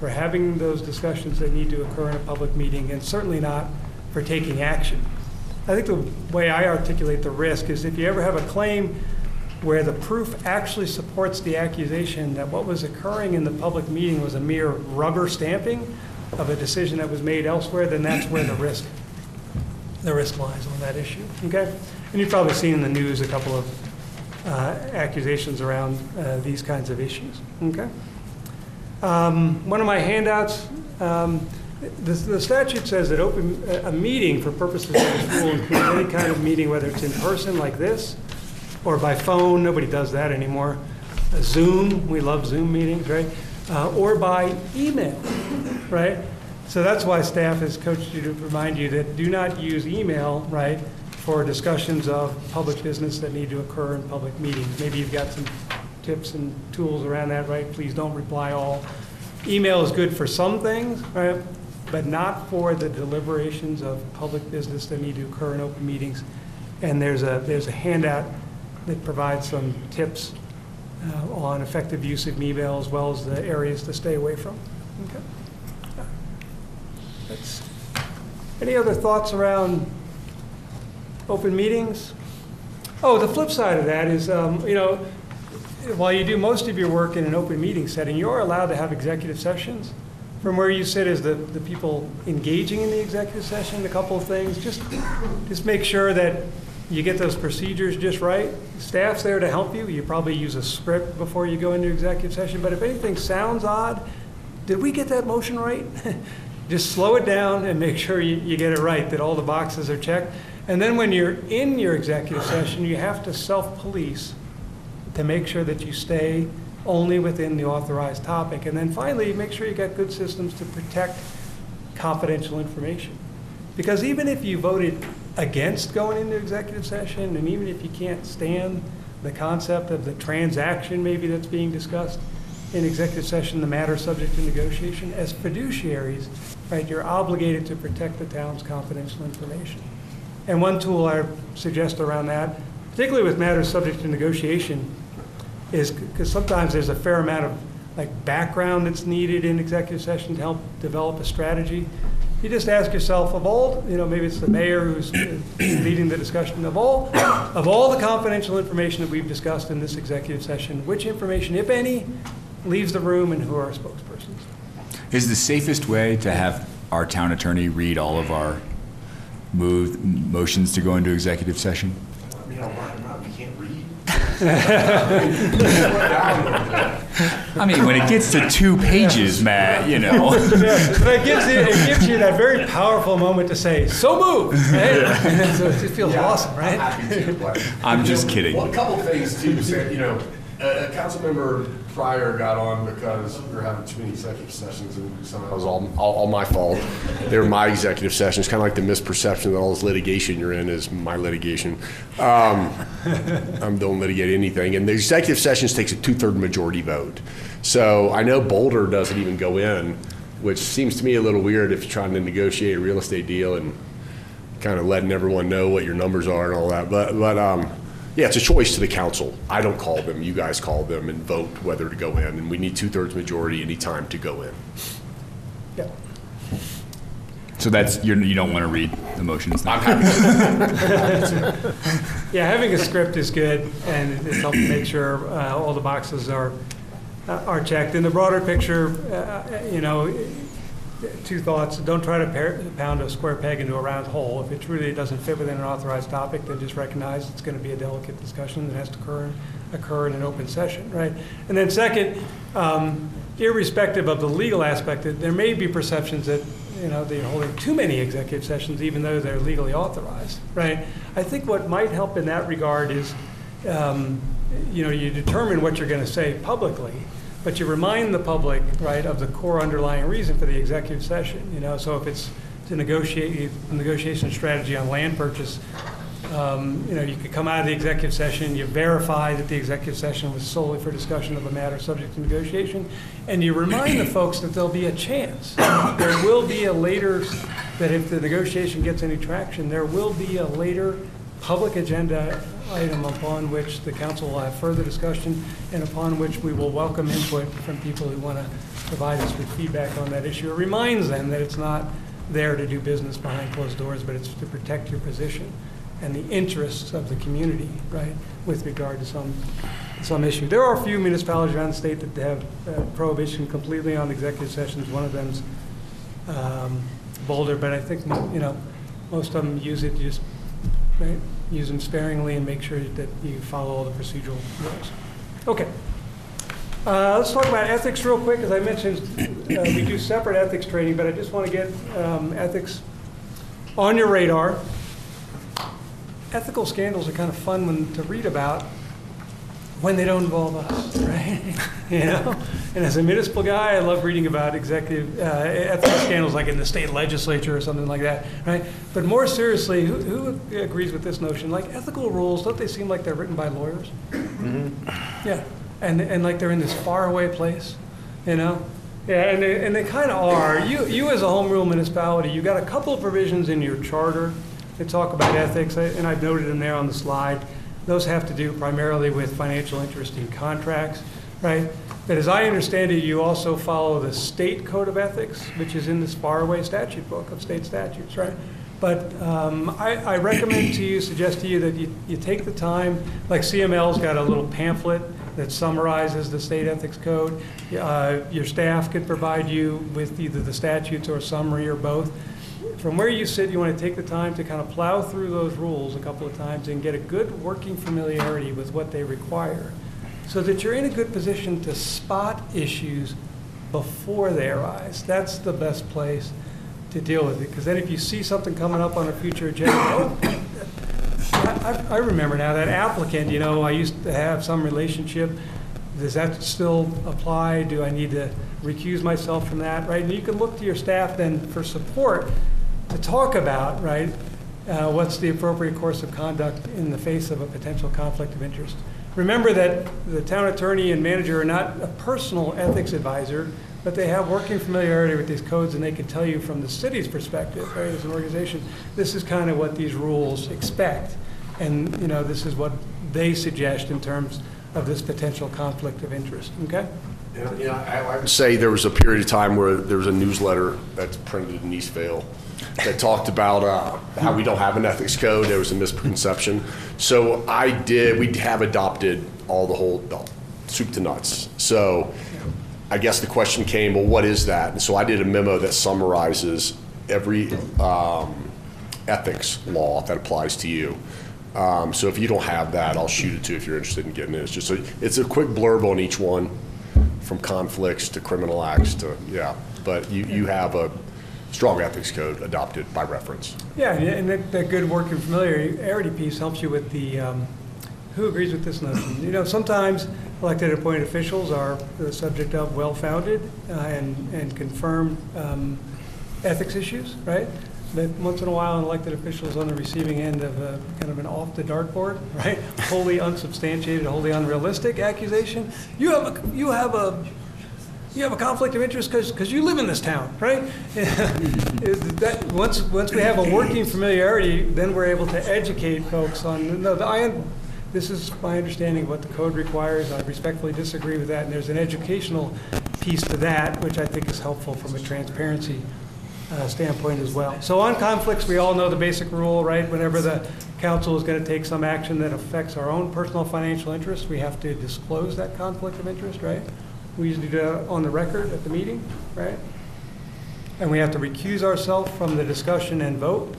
for having those discussions that need to occur in a public meeting, and certainly not for taking action. I think the way I articulate the risk is if you ever have a claim where the proof actually supports the accusation that what was occurring in the public meeting was a mere rubber stamping of a decision that was made elsewhere, then that's where the risk, the risk lies on that issue, okay? And you've probably seen in the news a couple of uh, accusations around uh, these kinds of issues, okay? Um, One of my handouts, um, the the statute says that open, a meeting for purposes of this rule includes any kind of meeting, whether it's in person like this, or by phone, nobody does that anymore. Uh, Zoom, we love Zoom meetings, right? Uh, Or by email, right? So that's why staff has coached you to remind you that do not use email, right, for discussions of public business that need to occur in public meetings. Maybe you've got some tips and tools around that, right? Please don't reply all. Email is good for some things, right, but not for the deliberations of public business that need to occur in open meetings. And there's a, there's a handout that provides some tips uh, on effective use of email as well as the areas to stay away from. Okay. That's- Any other thoughts around open meetings? Oh, the flip side of that is, um, you know, while you do most of your work in an open meeting setting, you are allowed to have executive sessions. From where you sit as the, the people engaging in the executive session, a couple of things, just, just make sure that you get those procedures just right. Staff's there to help you. You probably use a script before you go into executive session, but if anything sounds odd, did we get that motion right? Just slow it down and make sure you, you get it right, that all the boxes are checked. And then when you're in your executive session, you have to self-police to make sure that you stay only within the authorized topic. And then finally, make sure you got good systems to protect confidential information. Because even if you voted against going into executive session, and even if you can't stand the concept of the transaction maybe that's being discussed in executive session, the matter subject to negotiation, as fiduciaries, right, you're obligated to protect the town's confidential information. And one tool I suggest around that, particularly with matters subject to negotiation, is, because sometimes there's a fair amount of like background that's needed in executive session to help develop a strategy. You just ask yourself, of all, you know, maybe it's the mayor who's uh, leading the discussion, of all, of all the confidential information that we've discussed in this executive session, which information, if any, leaves the room and who are our spokespersons? Is the safest way to have our town attorney read all of our move, motions to go into executive session? I mean, I'll mark them up, you can't read. I mean, when it gets to two pages, Matt, you know. Yes, but it gives you, it gives you that very powerful moment to say, so moved, right? So it just feels awesome, I'm right? happy to, but. I'm just know, kidding. Well, a couple things too, you know, a, a council member prior got on because we were having too many executive sessions and somehow. That was all, all, all my fault. They were my executive sessions, kind of like the misperception that all this litigation you're in is my litigation. Um, I don't litigate anything, and the executive sessions takes a two-third majority vote. So I know Boulder doesn't even go in, which seems to me a little weird if you're trying to negotiate a real estate deal and kind of letting everyone know what your numbers are and all that. But, but, um, yeah, it's a choice to the council. I don't call them, you guys call them and vote whether to go in, and we need two-thirds majority anytime to go in. Yeah. So that's, you're, you don't want to read the motions I'm happy. Yeah, having a script is good, and it helps make sure uh, all the boxes are, uh, are checked. In the broader picture, uh, you know, two thoughts. Don't try to pound a square peg into a round hole. If it truly doesn't fit within an authorized topic, then just recognize it's going to be a delicate discussion that has to occur, occur in an open session, right? And then second, um, irrespective of the legal aspect, there may be perceptions that, you know, they're holding too many executive sessions even though they're legally authorized, right? I think what might help in that regard is, um, you know, you determine what you're going to say publicly, but you remind the public, right, of the core underlying reason for the executive session, you know? So if it's to negotiate, negotiation strategy on land purchase, um, you know, you could come out of the executive session, you verify that the executive session was solely for discussion of a matter subject to negotiation, and you remind the folks that there'll be a chance. There will be a later, that if the negotiation gets any traction, there will be a later public agenda item upon which the council will have further discussion and upon which we will welcome input from people who want to provide us with feedback on that issue. It reminds them that it's not there to do business behind closed doors, but it's to protect your position and the interests of the community, right, with regard to some, some issue. There are a few municipalities around the state that have uh, prohibition completely on executive sessions. One of them's um, Boulder, but I think, you know, most of them use it just, right, use them sparingly and make sure that you follow all the procedural rules. Okay. Uh, Let's talk about ethics real quick. As I mentioned, uh, we do separate ethics training, but I just want to get um, ethics on your radar. Ethical scandals are kind of fun when, to read about when they don't involve us, right? you know? And as a municipal guy, I love reading about executive uh, ethical scandals like in the state legislature or something like that, right? But more seriously, who, who agrees with this notion? Like ethical rules, don't they seem like they're written by lawyers? Yeah, and, and like they're in this faraway place, you know? Yeah, and they, and they kind of are. You, you as a home rule municipality, you got a couple of provisions in your charter that talk about ethics, and I've noted them there on the slide. Those have to do primarily with financial interest in contracts, right? But as I understand it, you also follow the state code of ethics, which is in this faraway statute book of state statutes, right? But um, I, I recommend to you, suggest to you that you, you take the time, like CML's got a little pamphlet that summarizes the state ethics code. Uh, Your staff could provide you with either the statutes or a summary or both. From where you sit, you want to take the time to kind of plow through those rules a couple of times and get a good working familiarity with what they require so that you're in a good position to spot issues before they arise. That's the best place to deal with it. Because then if you see something coming up on a future agenda, oh, I, I remember now that applicant, you know, I used to have some relationship. Does that still apply? Do I need to recuse myself from that, right? And you can look to your staff then for support to talk about, right? uh, what's the appropriate course of conduct in the face of a potential conflict of interest. Remember that the town attorney and manager are not a personal ethics advisor, but they have working familiarity with these codes, and they can tell you from the city's perspective, right, as an organization, this is kind of what these rules expect. And, you know, this is what they suggest in terms of this potential conflict of interest, okay? Yeah, know, I I would say there was a period of time where there was a newsletter that's printed in East Vail that talked about uh, how we don't have an ethics code. There was a misconception. So I did, we have adopted all the whole, the soup to nuts. So I guess the question came, well, what is that? And so I did a memo that summarizes every um, ethics law that applies to you. Um, So if you don't have that, I'll shoot it to you if you're interested in getting it. It's just, a it's a quick blurb on each one, from conflicts to criminal acts to, yeah. But you, you have a strong ethics code adopted by reference. Yeah, and- that, that good working familiarity piece helps you with the, um, who agrees with this notion? You know, sometimes elected appointed officials are the subject of well-founded uh, and, and confirmed um, ethics issues, right? But once in a while, an elected official is on the receiving end of a, kind of an off the dartboard, right? Wholly unsubstantiated, wholly unrealistic accusation. You have a, you have a you have a conflict of interest because you live in this town, right? That, once, once we have a working familiarity, then we're able to educate folks on, no, the, I, this is my understanding of what the code requires. I respectfully disagree with that, and there's an educational piece to that, which I think is helpful from a transparency uh, standpoint as well. So on conflicts, we all know the basic rule, right? Whenever the council is going to take some action that affects our own personal financial interests, we have to disclose that conflict of interest, right? We usually do that on the record at the meeting, right? And we have to recuse ourselves from the discussion and vote,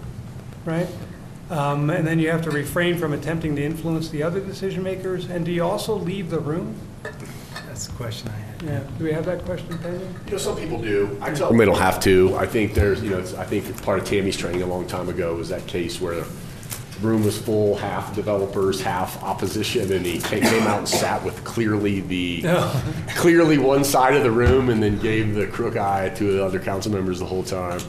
right? Um, And then you have to refrain from attempting to influence the other decision makers. And do you also leave the room? That's the question I had. Yeah, do we have that question pending? You know, some people do. I tell them they don't have to. I think there's, you know, it's- I think part of Tammy's training a long time ago was that case where the room was full, half developers, half opposition, and he came out and sat with clearly the, oh. clearly one side of the room and then gave the crook eye to the other council members the whole time.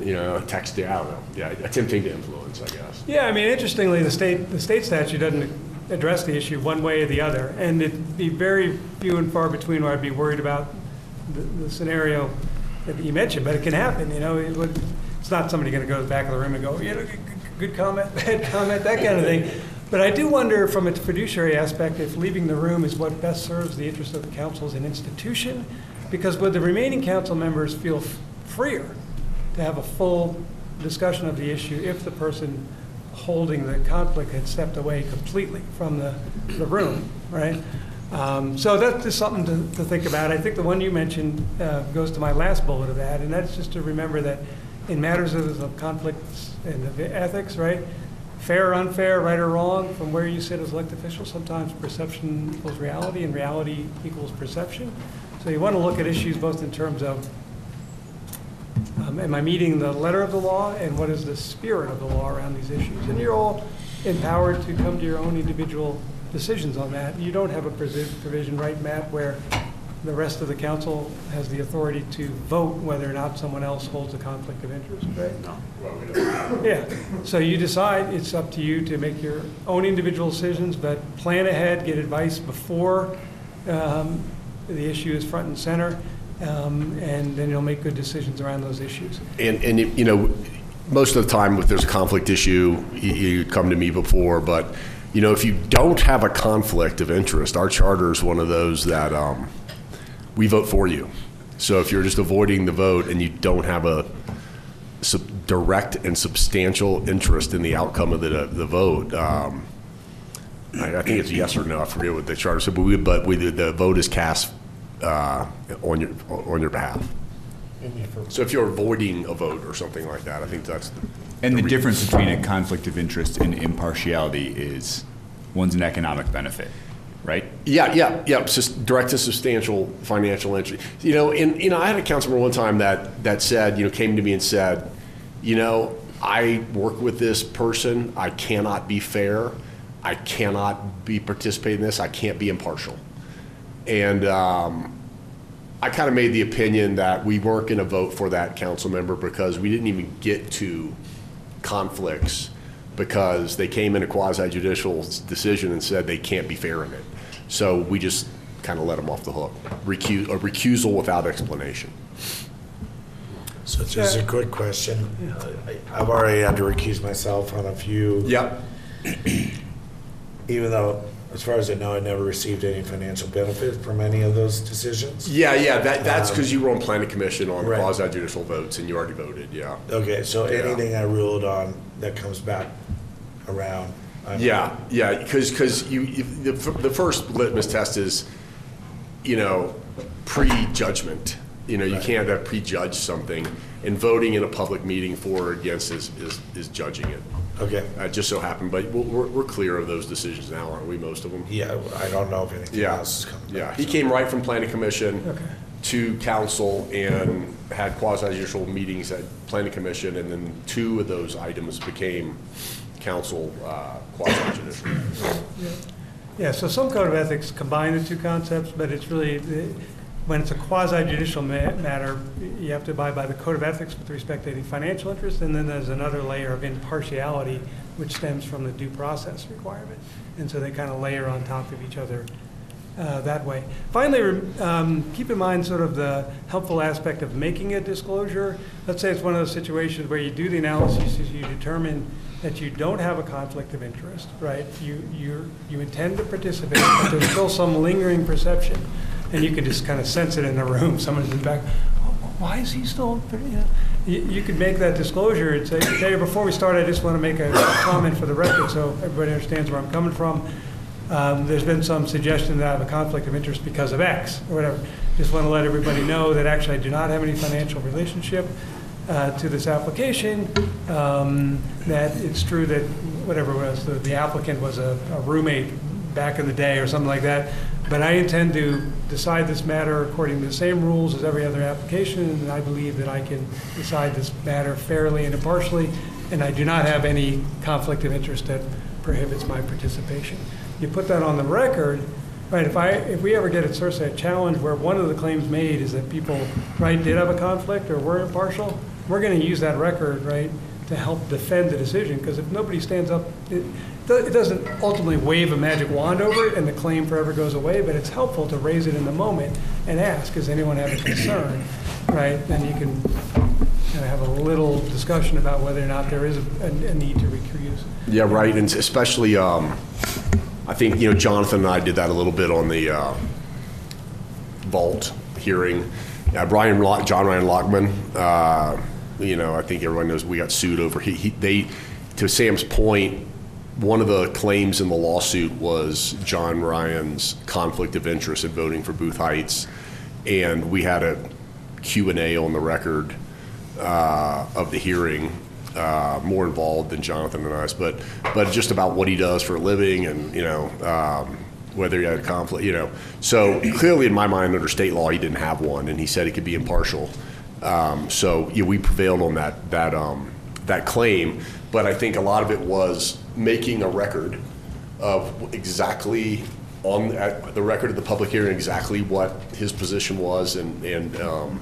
You know, texting, I don't know, yeah, attempting to influence, I guess. Yeah, I mean, interestingly, the state, the state statute doesn't address the issue one way or the other, and it'd be very few and far between where I'd be worried about the, the scenario that you mentioned, but it can happen, you know, it would, it's not somebody gonna go to the back of the room and go, you know, good- comment, bad comment, that kind of thing. But I do wonder, from a fiduciary aspect, if leaving the room is what best serves the interest of the council as an institution, because would the remaining council members feel freer to have a full discussion of the issue if the person holding the conflict had stepped away completely from the, the room, right? Um, So that's just something to, to think about. I think the one you mentioned uh, goes to my last bullet of that, and that's just to remember that in matters of of conflicts and of ethics, right? Fair or unfair, right or wrong, from where you sit as elected official, sometimes perception equals reality and reality equals perception. So you want to look at issues both in terms of um, Am I meeting the letter of the law, and what is the spirit of the law around these issues? And you're all empowered to come to your own individual decisions on that. You don't have a provision, right, Matt, where the rest of the council has the authority to vote whether or not someone else holds a conflict of interest, right? No. Yeah, so you decide, it's up to you to make your own individual decisions, but plan ahead, get advice before um, the issue is front and center, um, and then you'll make good decisions around those issues. And, and, you know, most of the time, if there's a conflict issue, you, you come to me before, but, you know, if you don't have a conflict of interest, our charter is one of those that, um, we vote for you. So if you're just avoiding the vote and you don't have a sub- direct and substantial interest in the outcome of the, the vote, um, I, I think it's yes or no, I forget what the charter said, but we, but we, the vote is cast, uh, on your, on your behalf. So if you're avoiding a vote or something like that, I think that's the. And the reason. difference between a conflict of interest and impartiality is one's an economic benefit, right? Yeah, yeah, yeah, sus- direct to substantial financial entry. You know, and, you know, I had a councilman one time that, that said, you know, came to me and said, you know, I work with this person, I cannot be fair, I cannot be participating in this, I can't be impartial. And, um, I kind of made the opinion that we weren't going to vote for that council member because we didn't even get to conflicts because they came in a quasi judicial decision and said they can't be fair in it. So we just kind of let them off the hook. Recu- a recusal without explanation. So just a quick question. I- I've already had to recuse myself on a few, Yep. even though, as far as I know, I never received any financial benefit from any of those decisions. Yeah, yeah, that, that's um, because you were on planning commission on Right. quasi judicial votes and you already voted, yeah. Okay, so Yeah. anything I ruled on that comes back around. Yeah, yeah, because, you, you- the, f- the first litmus test is, you know, prejudgment. You know, you Right. can't have prejudged something, and voting in a public meeting for or against is, is, is judging it. Okay, Uh, just so happened, but we're, we're we're clear of those decisions now, aren't we, most of them? yeah, I don't know if anything Yeah, else is coming back. yeah. He came right from planning commission Okay. to council and had quasi-judicial meetings at planning commission, and then two of those items became council uh, quasi-judicial. Yeah, so some code of ethics combine the two concepts, but it's really, when it's a quasi-judicial ma- matter, you have to abide by the code of ethics with respect to any financial interest, and then there's another layer of impartiality, which stems from the due process requirement. And so they kind of layer on top of each other uh, that way. Finally, um, keep in mind sort of the helpful aspect of making a disclosure. Let's say it's one of those situations where you do the analysis, you determine that you don't have a conflict of interest, right? You, you, you intend to participate, but there's still some lingering perception. And you can just kind of sense it in the room. Someone's in the back, "Oh, why is he still, you? You, you could make that disclosure and say, okay, before we start, I just want to make a comment for the record so everybody understands where I'm coming from um, there's been some suggestion that I have a conflict of interest because of X or whatever. Just want to let everybody know that actually I do not have any financial relationship uh, to this application. Um, That it's true that whatever it was, the- the applicant was a a roommate back in the day or something like that. But I intend to decide this matter according to the same rules as every other application, and I believe that I can decide this matter fairly and impartially, and I do not have any conflict of interest that prohibits my participation. You put that on the record, right, if I, if we ever get a challenge where one of the claims made is that people, right, did have a conflict or were impartial, we're gonna use that record, right, to help defend the decision, because if nobody stands up, it, it doesn't ultimately wave a magic wand over it and the claim forever goes away, but it's helpful to raise it in the moment and ask, does anyone have a concern, right? Then you can kind of have a little discussion about whether or not there is a, a need to recuse. Yeah, right, and especially, um, I think, you know, Jonathan and I did that a little bit on the, uh, vault hearing. Uh, Brian, Lock, John Ryan Lockman, uh, you know, I think everyone knows we got sued over, he, he, they, to Sam's point, one of the claims in the lawsuit was John Ryan's conflict of interest in voting for Booth Heights. And we had a Q and A on the record, uh, of the hearing, uh, more involved than Jonathan and us, but, but just about what he does for a living and, you know, um, whether he had a conflict, you know. So clearly, in my mind, under state law, he didn't have one, and he said he could be impartial. Um, so, yeah, we prevailed on that, that, um, that claim, but I think a lot of it was making a record of exactly on, the record of the public hearing, exactly what his position was and, and, um,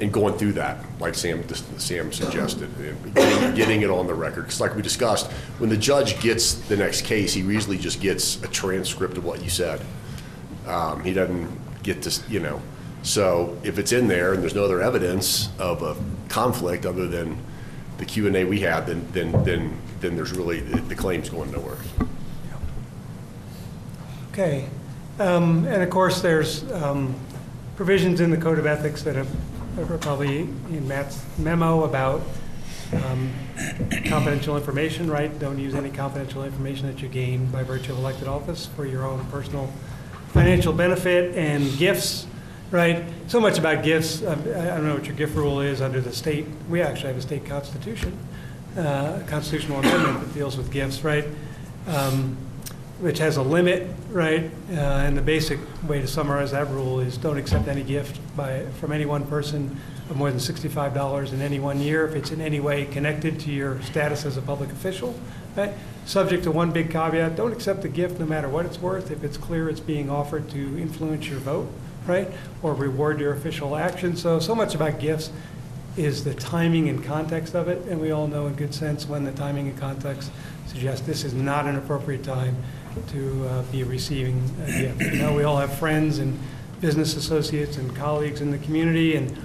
and going through that, like Sam, Sam suggested, getting, getting it on the record. Because like we discussed, when the judge gets the next case, he usually just gets a transcript of what you said. Um, he doesn't get to, you know, so if it's in there and there's no other evidence of a conflict other than the Q and A we had, then, then, then, then there's really, the the claim's going nowhere. Okay. Um, And of course, there's um, provisions in the Code of Ethics that have, are probably in Matt's memo about um, confidential information, right? Don't use any confidential information that you gain by virtue of elected office for your own personal financial benefit and gifts, right? So much about gifts. I I don't know what your gift rule is under the state. We actually have a state constitution, uh, constitutional amendment that deals with gifts, right? Um, which has a limit, right? Uh, And the basic way to summarize that rule is don't accept any gift by, from any one person of more than $65 in any one year if it's in any way connected to your status as a public official, right? Subject to one big caveat, don't accept the gift no matter what it's worth if it's clear it's being offered to influence your vote, right? Or reward your official action. So, so much about gifts. is the timing and context of it, and we all know in good sense when the timing and context suggest this is not an appropriate time to uh, be receiving a gift. You know, we all have friends and business associates and colleagues in the community, and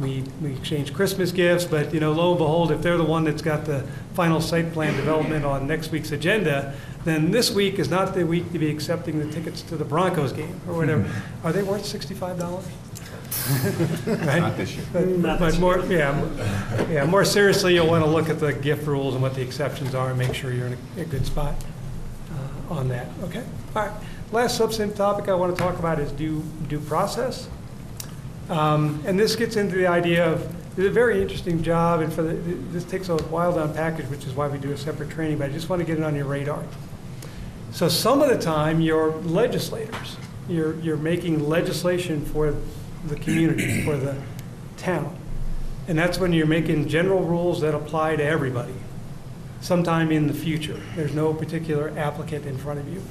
we, we exchange Christmas gifts, but, you know, lo and behold, if they're the one that's got the final site plan development on next week's agenda, then this week is not the week to be accepting the tickets to the Broncos game or whatever. Are they worth sixty-five dollars? Not this year. But, but more, yeah, yeah, more seriously, you'll want to look at the gift rules and what the exceptions are and make sure you're in a, a good spot uh, on that, okay? All right, last substantive topic I want to talk about is due, due process. Um, And this gets into the idea of, it's a very interesting job, and for the, this takes a while to unpackage, which is why we do a separate training, but I just want to get it on your radar. So some of the time, you're legislators. You're, you're making legislation for the community, for the town. And that's when you're making general rules that apply to everybody sometime in the future. There's no particular applicant in front of you.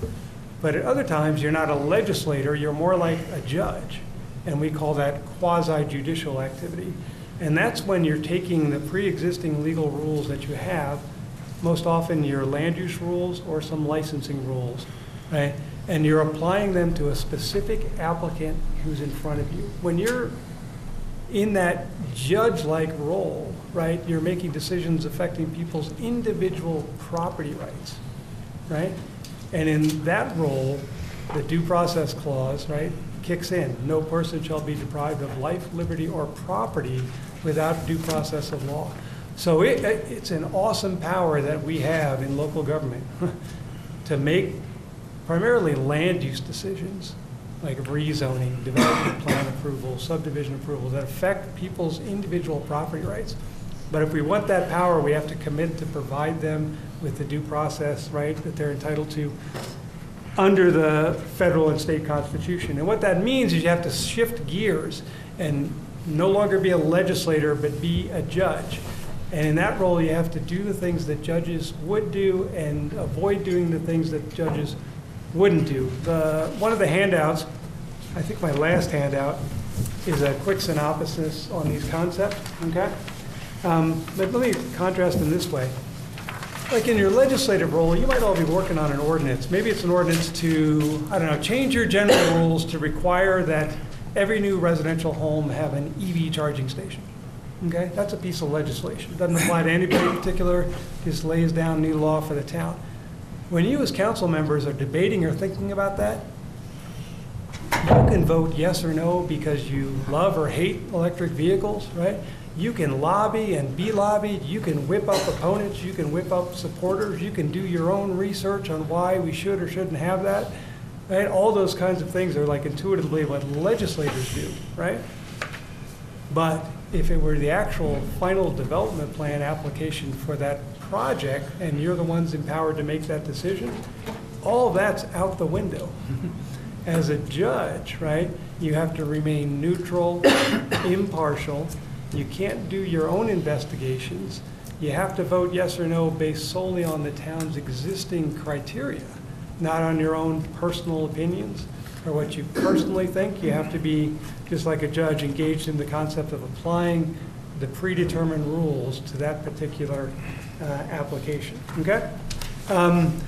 But at other times, you're not a legislator, you're more like a judge. And we call that quasi judicial activity. And that's when you're taking the pre existing legal rules that you have, most often your land use rules or some licensing rules, right? And you're applying them to a specific applicant who's in front of you. When you're in that judge-like role, right, you're making decisions affecting people's individual property rights, right? And in that role, the due process clause, right, kicks in. No person shall be deprived of life, liberty, or property without due process of law. So it, it's an awesome power that we have in local government to make primarily land use decisions, like rezoning, development plan approval, subdivision approval, that affect people's individual property rights. But if we want that power, we have to commit to provide them with the due process, right, that they're entitled to under the federal and state constitution. And what that means is you have to shift gears and no longer be a legislator, but be a judge. And in that role, you have to do the things that judges would do and avoid doing the things that judges wouldn't do. The, one of the handouts, I think my last handout, is a quick synopsis on these concepts, okay? Um, But let me contrast them this way. Like in your legislative role, you might all be working on an ordinance. Maybe it's an ordinance to, I don't know, change your general rules to require that every new residential home have an EV charging station. Okay, that's a piece of legislation. It Doesn't apply to anybody in particular, just lays down new law for the town. When you as council members are debating or thinking about that, you can vote yes or no because you love or hate electric vehicles, right? You can lobby and be lobbied, you can whip up opponents, you can whip up supporters, you can do your own research on why we should or shouldn't have that, right? All those kinds of things are like intuitively what legislators do, right? But if it were the actual final development plan application for that project, and you're the ones empowered to make that decision, all that's out the window. As a judge, right, you have to remain neutral, impartial. You can't do your own investigations. You have to vote yes or no based solely on the town's existing criteria, not on your own personal opinions or what you personally think. You have to be, just like a judge, engaged in the concept of applying the predetermined rules to that particular uh, application. Okay? Um,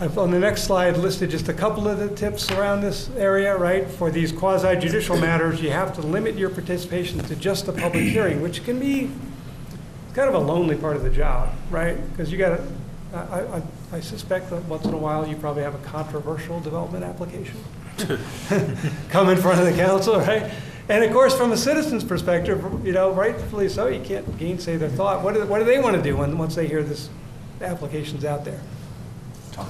I've, on the next slide, listed just a couple of the tips around this area, right? For these quasi judicial matters, you have to limit your participation to just the public hearing, which can be kind of a lonely part of the job, right? Because you got to, I, I, I suspect that once in a while you probably have a controversial development application come in front of the council, right? And of course, from a citizen's perspective, you know, rightfully so, you can't gainsay their thought. What do, what do they want to do when, once they hear this application's out there?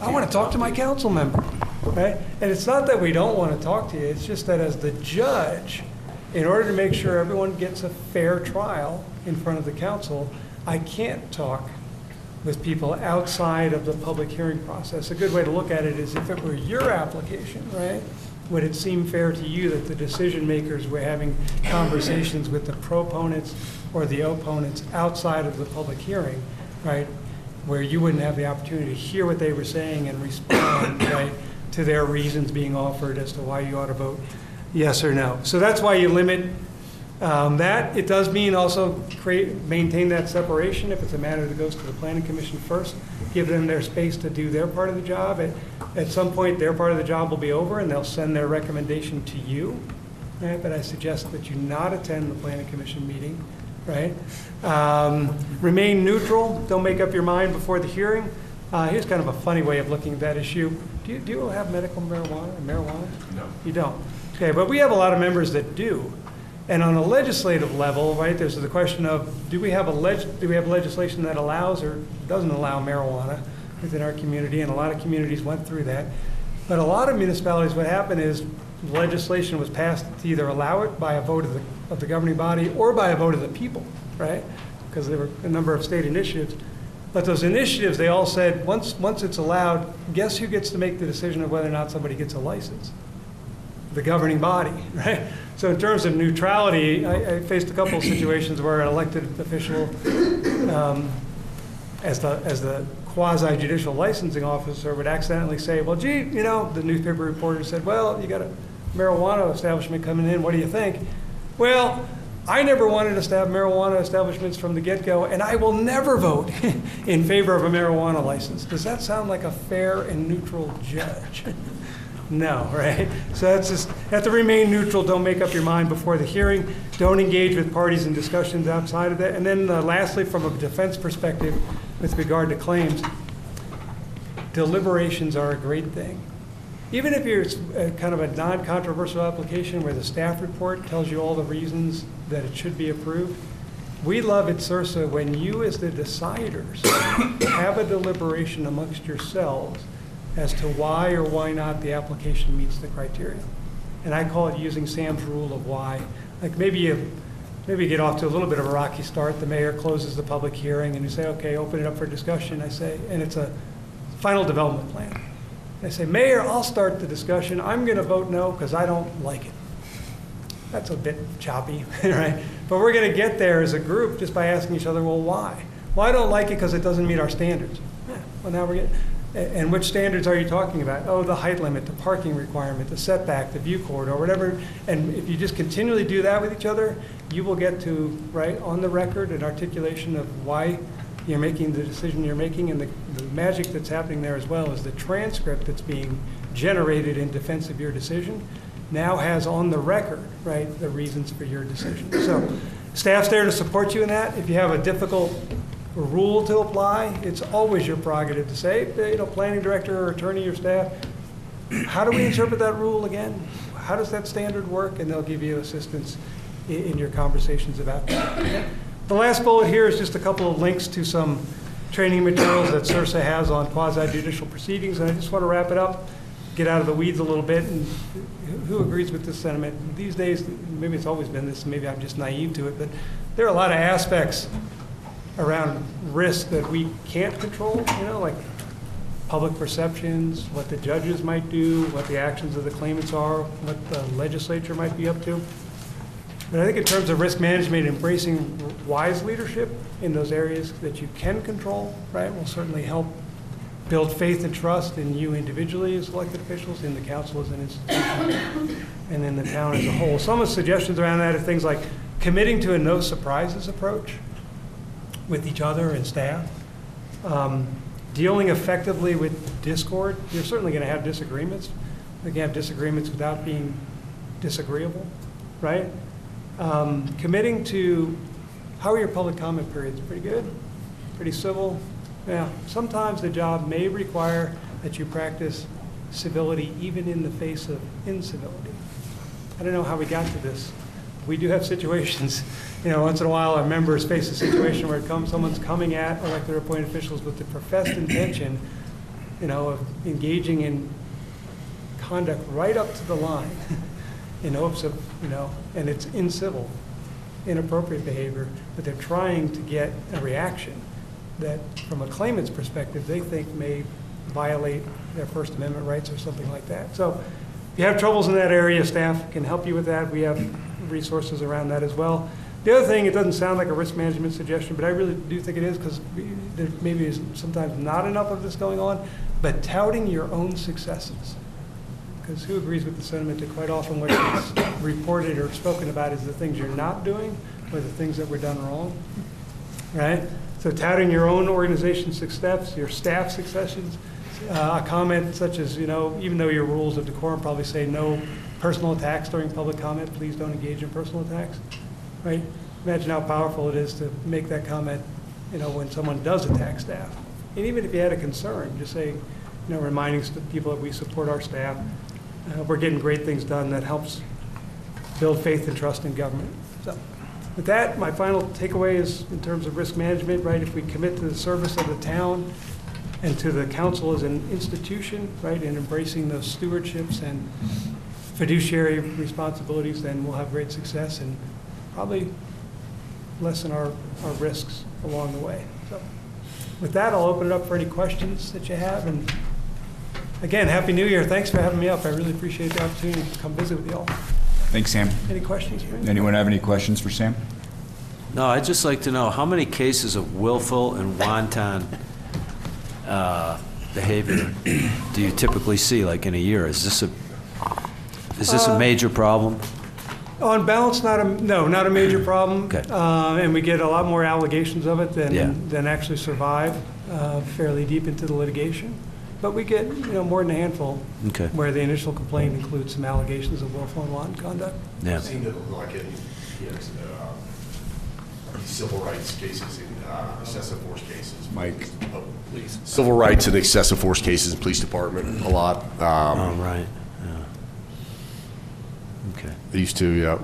I want to talk to my council member, right? And it's not that we don't want to talk to you, it's just that as the judge, in order to make sure everyone gets a fair trial in front of the council, I can't talk with people outside of the public hearing process. A good way to look at it is if it were your application, right? Would it seem fair to you that the decision makers were having conversations with the proponents or the opponents outside of the public hearing, right? Where you wouldn't have the opportunity to hear what they were saying and respond, right, to their reasons being offered as to why you ought to vote yes or no. So that's why you limit Um, That, it does mean also create, maintain that separation if it's a matter that goes to the planning commission first. Give them their space to do their part of the job. At, at some point, their part of the job will be over and they'll send their recommendation to you. Right, but I suggest that you not attend the planning commission meeting, right? Um, Remain neutral, don't make up your mind before the hearing. Uh, Here's kind of a funny way of looking at that issue. Do you, do you have medical marijuana, marijuana? No. You don't? Okay, but we have a lot of members that do. And on a legislative level, right, there's the question of, do we have a leg, do we have legislation that allows or doesn't allow marijuana within our community? And a lot of communities went through that. But a lot of municipalities, what happened is legislation was passed to either allow it by a vote of the, of the governing body or by a vote of the people, right? Because there were a number of state initiatives. But those initiatives, they all said, once, once it's allowed, guess who gets to make the decision of whether or not somebody gets a license? The governing body, right? So in terms of neutrality, I, I faced a couple of situations where an elected official, um, as the, as the quasi judicial licensing officer would accidentally say, well, gee, you know, the newspaper reporter said, well, you got a marijuana establishment coming in, what do you think? Well, I never wanted to have marijuana establishments from the get-go, and I will never vote in favor of a marijuana license. Does that sound like a fair and neutral judge? No, right? So that's just, have to remain neutral, don't make up your mind before the hearing, don't engage with parties in discussions outside of that. And then uh, lastly, from a defense perspective, with regard to claims, deliberations are a great thing. Even if you're uh, kind of a non-controversial application where the staff report tells you all the reasons that it should be approved, we love at CIRSA when you as the deciders have a deliberation amongst yourselves as to why or why not the application meets the criteria. And I call it using Sam's rule of why. Like maybe you, maybe you get off to a little bit of a rocky start. The mayor closes the public hearing and you say, okay, open it up for discussion. I say, and it's a final development plan. I say, Mayor, I'll start the discussion. I'm going to vote no because I don't like it. That's a bit choppy, right? But we're going to get there as a group just by asking each other, well, why? Well, I don't like it because it doesn't meet our standards. Yeah, well, now we're getting, and which standards are you talking about? Oh, the height limit, the parking requirement, the setback, the view corridor, whatever. And if you just continually do that with each other, you will get to, right, on the record, an articulation of why you're making the decision you're making. And the, the magic that's happening there as well is the transcript that's being generated in defense of your decision now has on the record, right, the reasons for your decision. So staff's there to support you in that. If you have a difficult rule to apply, it's always your prerogative to say, you know, planning director or attorney or staff, how do we interpret that rule again? How does that standard work? And they'll give you assistance i- in your conversations about that. The last bullet here is just a couple of links to some training materials that CIRSA has on quasi judicial proceedings, and I just want to wrap it up, get out of the weeds a little bit, and who agrees with this sentiment? These days, maybe it's always been this, maybe I'm just naive to it, but there are a lot of aspects around risk that we can't control, you know, like public perceptions, what the judges might do, what the actions of the claimants are, what the legislature might be up to. But I think in terms of risk management, embracing wise leadership in those areas that you can control, right, will certainly help build faith and trust in you individually as elected officials, in the council as an institution, and in the town as a whole. Some of the suggestions around that are things like committing to a no surprises approach with each other and staff. Um, Dealing effectively with discord. You're certainly going to have disagreements. You can have disagreements without being disagreeable, right? Um, Committing to, how are your public comment periods? Pretty good? Pretty civil? Yeah, sometimes the job may require that you practice civility even in the face of incivility. I don't know how we got to this. We do have situations, you know, once in a while our members face a situation where it comes, someone's coming at elected or appointed officials with the professed intention, you know, of engaging in conduct right up to the line in hopes of, you know, and it's incivil, inappropriate behavior, but they're trying to get a reaction that, from a claimant's perspective, they think may violate their First Amendment rights or something like that. So if you have troubles in that area, staff can help you with that. We have resources around that as well. The other thing, it doesn't sound like a risk management suggestion, but I really do think it is because there maybe is sometimes not enough of this going on, but touting your own successes Because who agrees with the sentiment that quite often what is reported or spoken about is the things you're not doing or the things that were done wrong? Right? So touting your own organization's success, your staff successes, uh, a comment such as, you know, even though your rules of decorum probably say no personal attacks during public comment, please don't engage in personal attacks, right? Imagine how powerful it is to make that comment, you know, when someone does attack staff. And even if you had a concern, just say, you know, reminding people that we support our staff, uh, we're getting great things done that helps build faith and trust in government. So with that, my final takeaway is in terms of risk management, right? If we commit to the service of the town and to the council as an institution, right, and embracing those stewardships and fiduciary responsibilities, then we'll have great success and probably lessen our, our risks along the way. So with that, I'll open it up for any questions that you have. And again, Happy New Year. Thanks for having me up. I really appreciate the opportunity to come visit with you all. Thanks, Sam. Any questions for me? Anyone have any questions for Sam? No, I'd just like to know, how many cases of willful and wanton uh, behavior do you typically see, like in a year? Is this a, is this a major problem? On balance, not a, no, not a major problem. Okay. Uh, And we get a lot more allegations of it Yeah. than, than actually survive uh, fairly deep into the litigation. But we get, you know, more than a handful Okay, where the initial complaint includes some allegations of willful and wanton conduct. yeah. Seen it like in, you know, uh, civil rights cases and uh, excessive force cases. Mike. Oh, please. Civil rights and excessive force cases in police department, a lot. Oh, Um, right, yeah. Okay. They used to, yeah.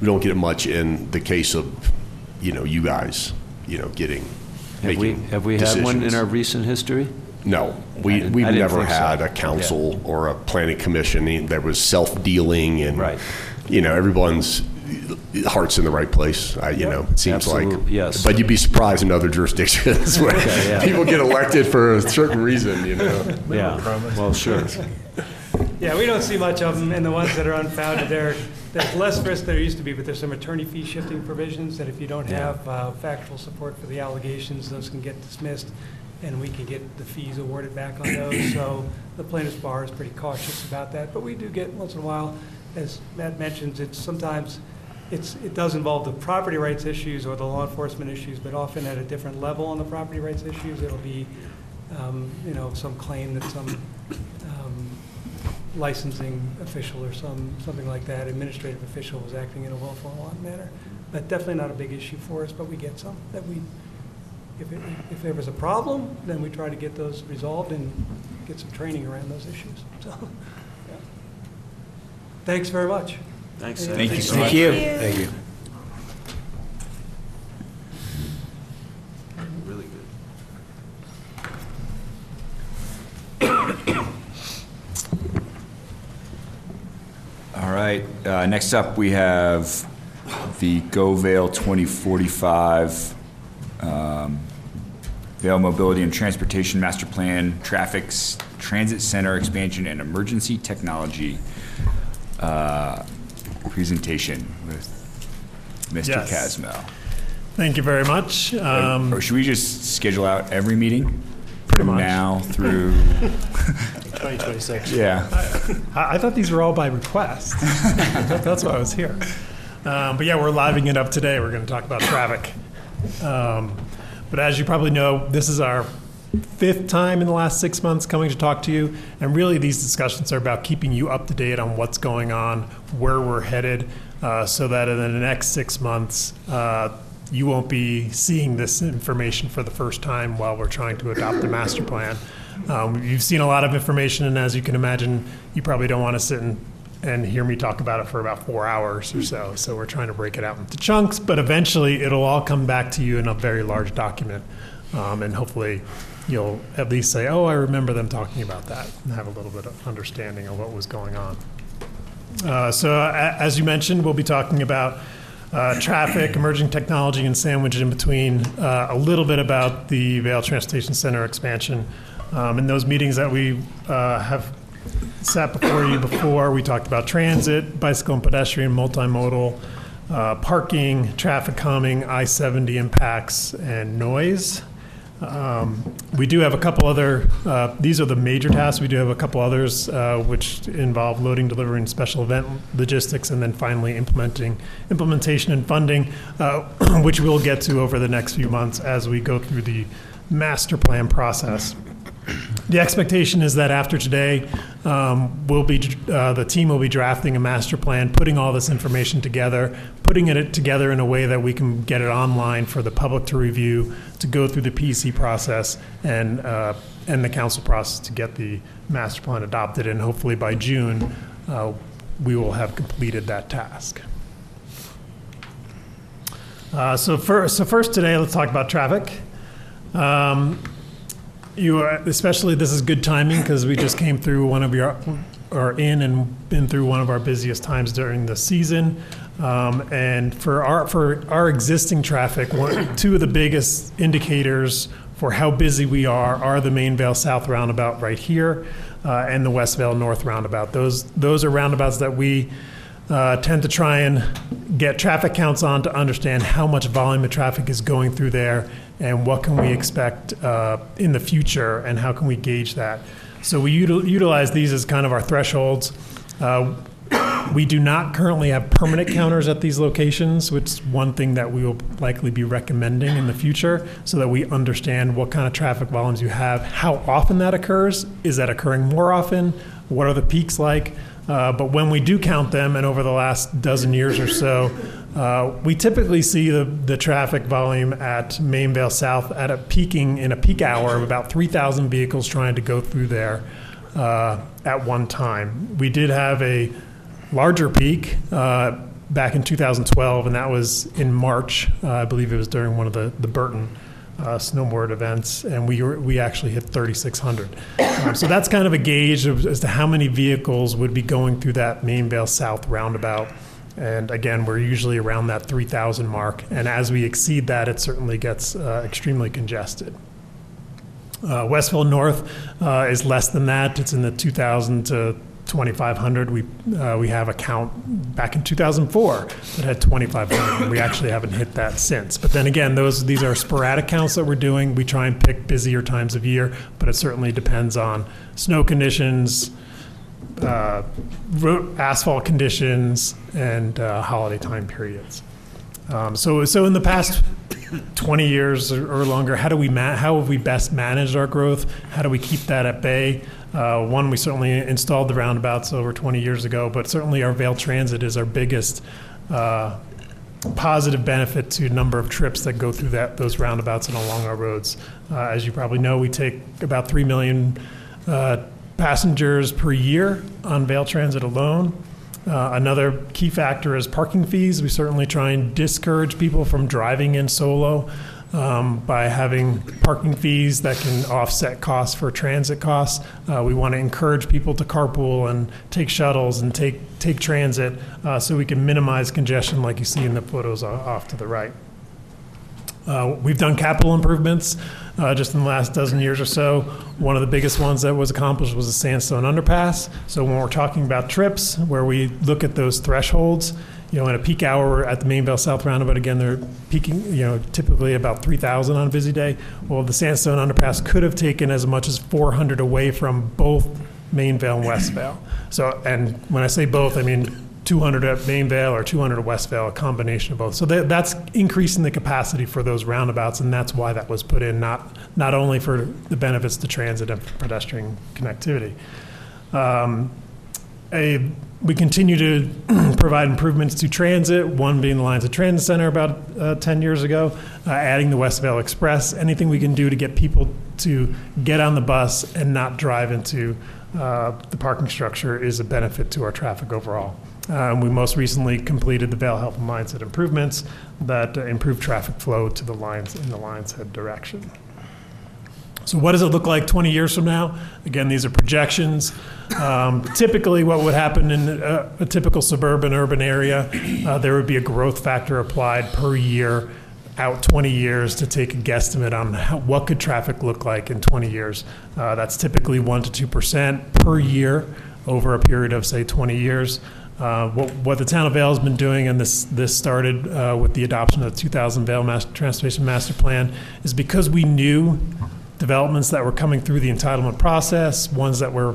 We don't get it much in the case of, you know, you guys, you know, getting, Have we, making have we had one in decisions. our recent history? No, I we, didn't- we've I didn't never think so. had a council or a planning commission that was self-dealing and, Right. you know, everyone's heart's in the right place, I, you know, it seems like. Absolute- yes. But you'd be surprised in other jurisdictions where yeah. people get elected for a certain reason, you know? Yeah, well, sure. Yeah, we don't see much of them, and the ones that are unfounded, there, there's less risk than there used to be, but there's some attorney fee shifting provisions that if you don't have uh, factual support for the allegations, those can get dismissed, and we can get the fees awarded back on those. So the plaintiff's bar is pretty cautious about that, but we do get, once in a while, as Matt mentions, it's sometimes, it's, it does involve the property rights issues or the law enforcement issues, but often at a different level on the property rights issues. It'll be, um, you know, some claim that some licensing official or some, something like that, administrative official was acting in a willful and wanton manner. But definitely not a big issue for us, but we get some that we, if, it- if there was a problem, then we try to get those resolved and get some training around those issues, so. yeah. Thanks very much. Thanks. Thank Thank you so much. Thank you. Thank you. Really good. All right, uh, next up, we have the Go Vail 2045 um, Vail Mobility and Transportation Master Plan, Traffic Transit Center Expansion and Emergency Technology uh, presentation with Mr. Yes. Kassmel. Thank you very much. Um, Or should we just schedule out every meeting? Pretty from much. Now through, 2026. yeah. I, I thought these were all by request. That's why I was here. Um, but yeah, we're living it up today. We're going to talk about traffic. Um, but as you probably know, this is our fifth time in the last six months coming to talk to you. And really, these discussions are about keeping you up to date on what's going on, where we're headed, uh, so that in the next six months, uh, you won't be seeing this information for the first time while we're trying to adopt the master plan. Um, you've seen a lot of information, and as you can imagine, you probably don't want to sit and, and hear me talk about it for about four hours or so. So we're trying to break it out into chunks, but eventually it'll all come back to you in a very large document. Um, and hopefully you'll at least say, oh, I remember them talking about that, and have a little bit of understanding of what was going on. Uh, So a- as you mentioned, we'll be talking about uh, traffic, emerging technology, and sandwiched in between, uh, a little bit about the Vail Transportation Center expansion. Um, In those meetings that we uh, have sat before you before, we talked about transit, bicycle and pedestrian, multimodal, uh, parking, traffic calming, I-70 impacts, and noise. Um, We do have a couple other, uh, these are the major tasks. We do have a couple others uh, which involve loading, delivering, special event logistics, and then finally implementing, implementation and funding, uh, which we'll get to over the next few months as we go through the master plan process. The expectation is that after today, um, we'll be, uh, the team will be drafting a master plan, putting all this information together, putting it together in a way that we can get it online for the public to review, to go through the PC process and, uh, and the council process to get the master plan adopted. And hopefully by June, uh, we will have completed that task. Uh, so first, so first today, let's talk about traffic. Um, you are, especially this is good timing because we just came through one of your, or in and been through one of our busiest times during the season. Um, and for our for our existing traffic, one, two of the biggest indicators for how busy we are are the Main Vail South roundabout right here, uh, and the West Vail North roundabout. Those those are roundabouts that we uh, tend to try and get traffic counts on to understand how much volume of traffic is going through there and what can we expect uh, in the future and how can we gauge that. So we util- utilize these as kind of our thresholds. Uh, we do not currently have permanent counters at these locations, which is one thing that we will likely be recommending in the future so that we understand what kind of traffic volumes you have, how often that occurs, is that occurring more often, what are the peaks like. Uh, but when we do count them, and over the last dozen years or so, uh, we typically see the, the traffic volume at Main Vail South at a peaking in a peak hour of about 3,000 vehicles trying to go through there uh, at one time. We did have a larger peak uh, back in 2012, and that was in March. Uh, I believe it was during one of the, the Burton uh, snowboard events, and we were, we actually hit 3,600. Um, so that's kind of a gauge of, as to how many vehicles would be going through that Main Vail South roundabout. And again, we're usually around that 3,000 mark, and as we exceed that, it certainly gets uh, extremely congested. Uh, West Vail North uh, is less than that. It's in the 2,000 to 2,500. We uh, we have a count back in 2004 that had 2,500. and We actually haven't hit that since. But then again, those these are sporadic counts that we're doing. We try and pick busier times of year, but it certainly depends on snow conditions, uh, asphalt conditions, and uh, holiday time periods. Um, so so in the past 20 years or or longer, how do we ma- how have we best managed our growth? How do we keep that at bay? Uh, one, we certainly installed the roundabouts over 20 years ago, but certainly our Vail Transit is our biggest uh, positive benefit to number of trips that go through that those roundabouts and along our roads. Uh, as you probably know, we take about three million uh, passengers per year on Vail Transit alone. Uh, another key factor is parking fees. We certainly try and discourage people from driving in solo um, by having parking fees that can offset costs for transit costs. Uh, we want to encourage people to carpool and take shuttles and take take transit uh, so we can minimize congestion, like you see in the photos off to the right. Uh, We've done capital improvements uh, just in the last dozen years or so. One of the biggest ones that was accomplished was the Sandstone Underpass. So when we're talking about trips, where we look at those thresholds, you know, in a peak hour at the Main Vail South Roundabout, again, they're peaking, you know, typically about 3,000 on a busy day. Well, the Sandstone Underpass could have taken as much as 400 away from both Main Vail and West Vail. So, and when I say both, I mean 200 at Main Vail or 200 at West Vail, a combination of both. So that, that's increasing the capacity for those roundabouts, and that's why that was put in, not, not only for the benefits to transit and pedestrian connectivity. Um, a, we continue to provide improvements to transit, one being the Lionshead Transit Center about uh, 10 years ago, uh, adding the West Vail Express, anything we can do to get people to get on the bus and not drive into uh, the parking structure is a benefit to our traffic overall. Um, we most recently completed the Vail Health and Mindset improvements that uh, improve traffic flow to the lines in the Lionshead direction. So, what does it look like 20 years from now? Again, these are projections. Um, typically, what would happen in a, a typical suburban urban area, uh, there would be a growth factor applied per year out 20 years to take a guesstimate on how, what could traffic look like in 20 years. Uh, that's typically 1 to 2 percent per year over a period of, say, 20 years. Uh, What what the town of Vail has been doing, and this, this started uh, with the adoption of the 2000 Vail Master- Transportation Master Plan, is because we knew developments that were coming through the entitlement process, ones that were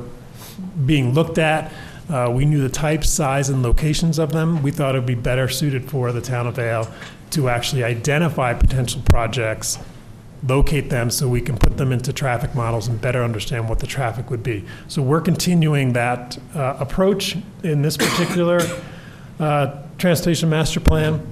being looked at. Uh, we knew the type, size, and locations of them. We thought it would be better suited for the town of Vail to actually identify potential projects, locate them so we can put them into traffic models and better understand what the traffic would be. So we're continuing that uh, approach in this particular uh, transportation master plan.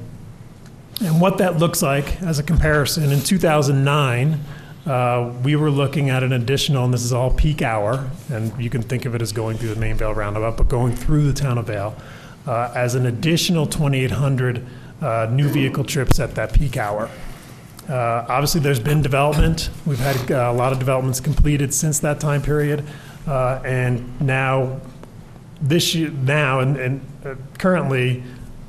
And what that looks like as a comparison, in 2009, uh, we were looking at an additional, and this is all peak hour, and you can think of it as going through the main Vail roundabout, but going through the town of Vail, uh, as an additional 2,800 uh, new vehicle trips at that peak hour. Uh, Obviously, there's been development. We've had uh, a lot of developments completed since that time period. Uh, And now, this year, now, and, and uh, currently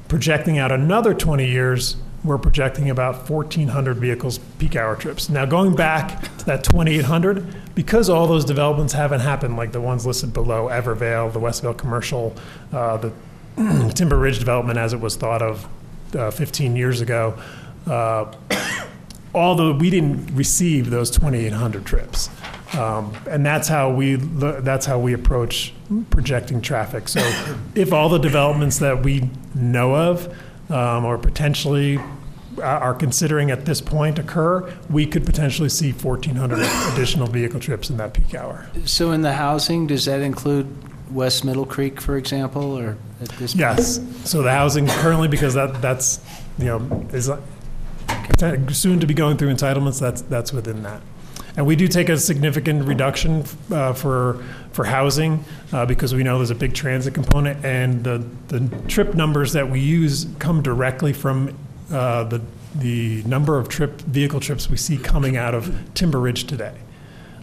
projecting out another 20 years, we're projecting about 1,400 vehicles peak hour trips. Now, going back to that 2,800, because all those developments haven't happened, like the ones listed below, Ever Vail, the West Vail Commercial, uh, the Timber Ridge development as it was thought of uh, 15 years ago, although we didn't receive those 2,800 trips. Um, and that's how we that's how we approach projecting traffic. So, if all the developments that we know of um, or potentially are- considering at this point occur, we could potentially see 1,400 additional vehicle trips in that peak hour. So in the housing, does that include West Middle Creek, for example, or at this? point? Yes. So the housing currently, because that that's you know is soon to be going through entitlements. That's that's within that. And we do take a significant reduction uh, for for housing uh, because we know there's a big transit component, and the the trip numbers that we use come directly from uh, the the number of trip vehicle trips we see coming out of Timber Ridge today.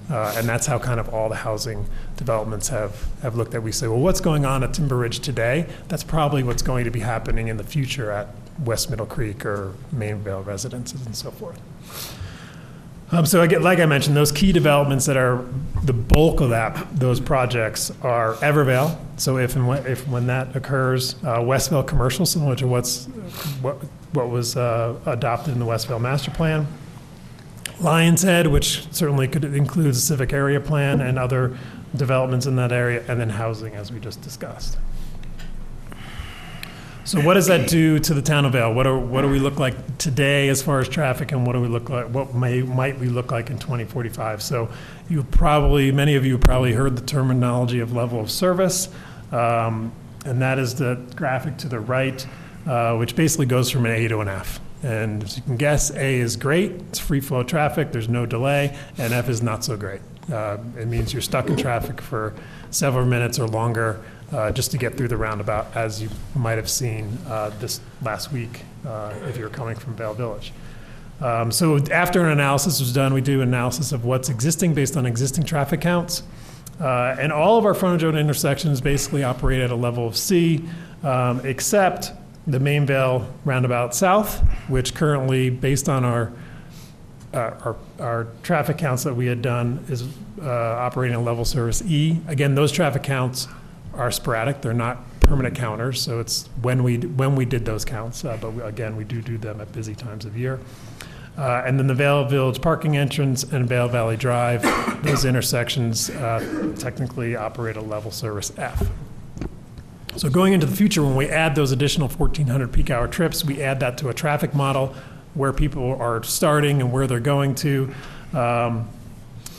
Uh, and that's how kind of all the housing developments have, have looked at. We say, well, what's going on at Timber Ridge today? That's probably what's going to be happening in the future at West Middle Creek or Main Vail residences and so forth. Um, so again, like I mentioned, those key developments that are the bulk of that, those projects are Ever Vail. So if and when, if when that occurs, uh, West Vail Commercial, similar to what's what what was uh, adopted in the West Vail Master Plan. Lion's Head, which certainly could include a civic area plan and other developments in that area, and then housing, as we just discussed. So what does that do to the town of Vail? What are, what do we look like today as far as traffic, and what do we look like, what may, might we look like in 2045? So you probably, many of you probably heard the terminology of level of service, um, and that is the graphic to the right, uh, which basically goes from an A to an F. And as you can guess, A is great, it's free flow traffic, there's no delay, and F is not so great. Uh, It means you're stuck in traffic for several minutes or longer uh, just to get through the roundabout, as you might have seen uh, this last week uh, if you're coming from Vail Village. Um, So after an analysis was done, we do an analysis of what's existing based on existing traffic counts. Uh, And all of our frontage road intersections basically operate at a level of C, um, except the main Vail roundabout south, which currently, based on our, uh, our, our traffic counts that we had done, is uh, operating a level service E. Again, those traffic counts are sporadic, they're not permanent counters, so it's when we, when we did those counts, uh, but we- again, we do do them at busy times of year. Uh, And then the Vail Village parking entrance and Vail Valley Drive, those intersections uh, technically operate a level service F. So going into the future, when we add those additional 1,400 peak hour trips, we add that to a traffic model where people are starting and where they're going to. Um,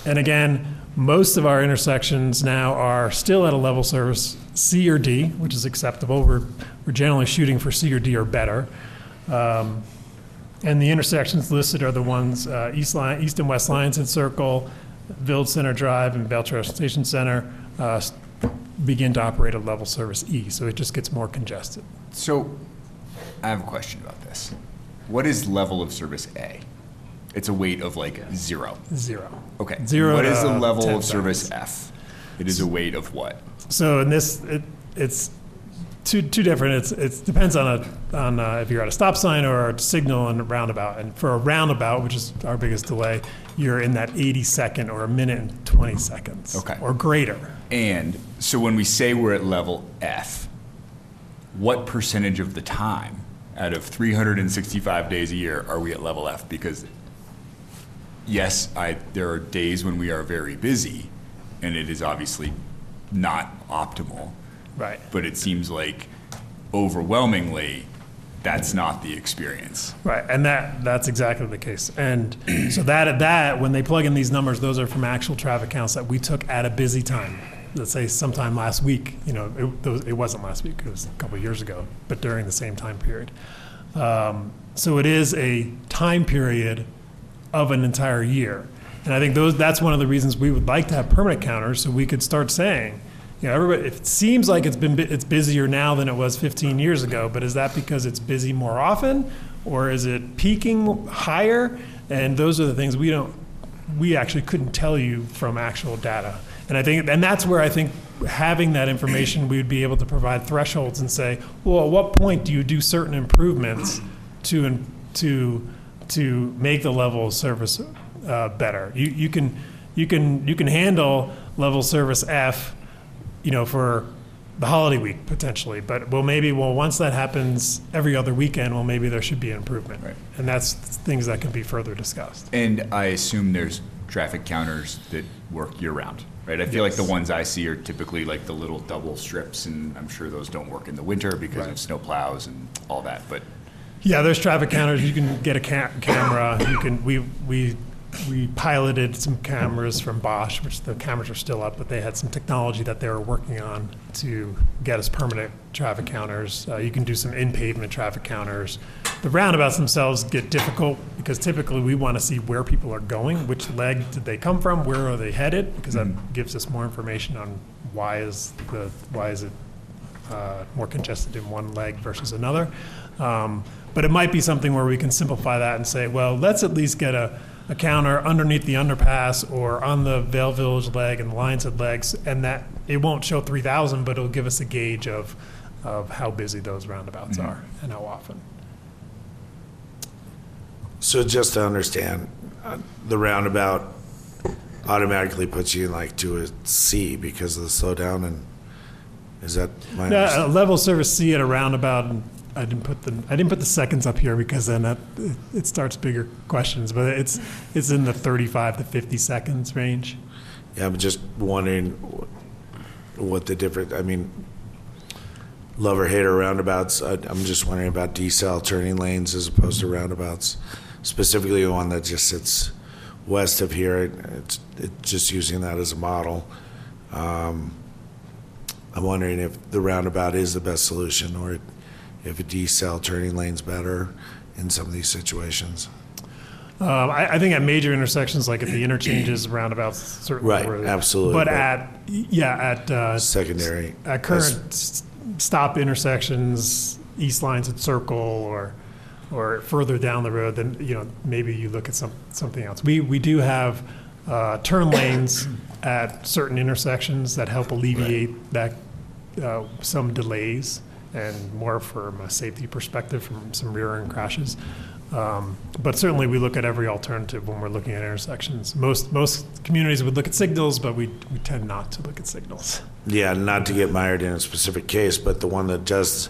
And again, most of our intersections now are still at a level service C or D, which is acceptable. We're, we're generally shooting for C or D or better. Um, And the intersections listed are the ones, uh, East Line, East and West Lines Lions Circle, Village Center Drive, and Bell Station Center uh, begin to operate at level service E, so it just gets more congested. So, I have a question about this. What is level of service A? It's a weight of like zero. Zero. Okay. Zero What is to the level 10 of service. F? It is a weight of what? So in this, it, it's two, two different, it's, it depends on a, on uh, if you're at a stop sign or a signal and a roundabout. And for a roundabout, which is our biggest delay, you're in that 80 second or a minute and 20 seconds. Okay. Or greater. And so when we say we're at level F, what percentage of the time out of 365 days a year are we at level F? Because yes, I, there are days when we are very busy, and it is obviously not optimal. Right. But it seems like overwhelmingly, that's not the experience. Right, and that, that's exactly the case. And so that, that, when they plug in these numbers, those are from actual traffic counts that we took at a busy time. Let's say sometime last week, you know, it, it wasn't last week, it was a couple of years ago, but during the same time period. Um, So it is a time period of an entire year. And I think those, that's one of the reasons we would like to have permanent counters, so we could start saying, you know, everybody, it seems like it's been it's busier now than it was 15 years ago, but is that because it's busy more often? Or is it peaking higher? And those are the things we don't, we actually couldn't tell you from actual data. And I think, and that's where I think having that information, we would be able to provide thresholds and say, well, at what point do you do certain improvements to, to, to make the level of service uh, better? You, you can, you can, you can handle level service F, you know, for the holiday week potentially, but well, maybe, well, once that happens every other weekend, well, maybe there should be an improvement. Right. And that's things that can be further discussed. And I assume there's traffic counters that work year-round, right? I feel like the ones I see are typically like the little double strips, and I'm sure those don't work in the winter because of snow plows and all that, but Yeah, there's traffic counters. You can get a ca- camera. You can. We we we piloted some cameras from Bosch, which the cameras are still up, but they had some technology that they were working on to get us permanent traffic counters. Uh, you can do some in pavement traffic counters. The roundabouts themselves get difficult because typically we want to see where people are going, which leg did they come from, where are they headed, because that gives us more information on why is the why is it uh, more congested in one leg versus another. Um, But it might be something where we can simplify that and say, well, let's at least get a, a counter underneath the underpass or on the Vail Village leg and Lions Head legs, and that, it won't show 3,000, but it'll give us a gauge of, of how busy those roundabouts are and how often. So just to understand, uh, the roundabout automatically puts you in like to a C because of the slowdown and is that my No, understanding? a level service C at a roundabout, and I didn't put the, I didn't put the seconds up here because then that, it starts bigger questions, but it's, it's in the 35 to 50 seconds range. Yeah, I'm just wondering what the difference, I mean, love or hate or roundabouts, I- I'm just wondering about decel turning lanes as opposed to roundabouts, specifically the one that just sits west of here, It- it's, it's just using that as a model. Um, I'm wondering if the roundabout is the best solution or if a decel turning lane's better in some of these situations. Um, I, I think at major intersections, like at the interchanges, roundabouts, certainly. Right, were- absolutely, But but- at, yeah, at, uh, Secondary. at current s- stop intersections, East Lionshead Circle or, or further down the road, then, you know, maybe you look at some, something else. We, we do have, uh, turn lanes at certain intersections that help alleviate that, uh, some delays and more from a safety perspective from some rear end crashes. Um, But certainly, we look at every alternative when we're looking at intersections. Most, most communities would look at signals, but we, we tend not to look at signals. Yeah, not to get mired in a specific case, but the one that just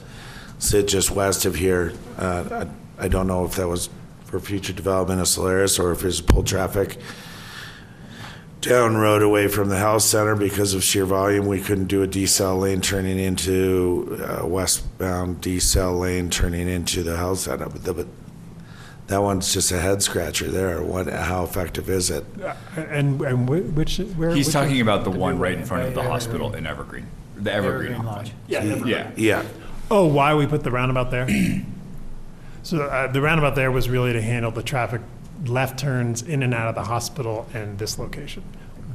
sit just west of here, uh, I I don't know if that was for future development of Solaris or if it's pull traffic down road away from the health center because of sheer volume. We couldn't do a decel lane turning into uh, westbound decel lane turning into the health center. But, the, but that one's just a head scratcher there. What? How effective is it? And, and whi- which, where? he's which talking about the one right in front of the hospital in Evergreen, the Evergreen. Evergreen Lodge. Yeah, Yeah. Yeah. Oh, why we put the roundabout there? So uh, the roundabout there was really to handle the traffic left turns in and out of the hospital and this location.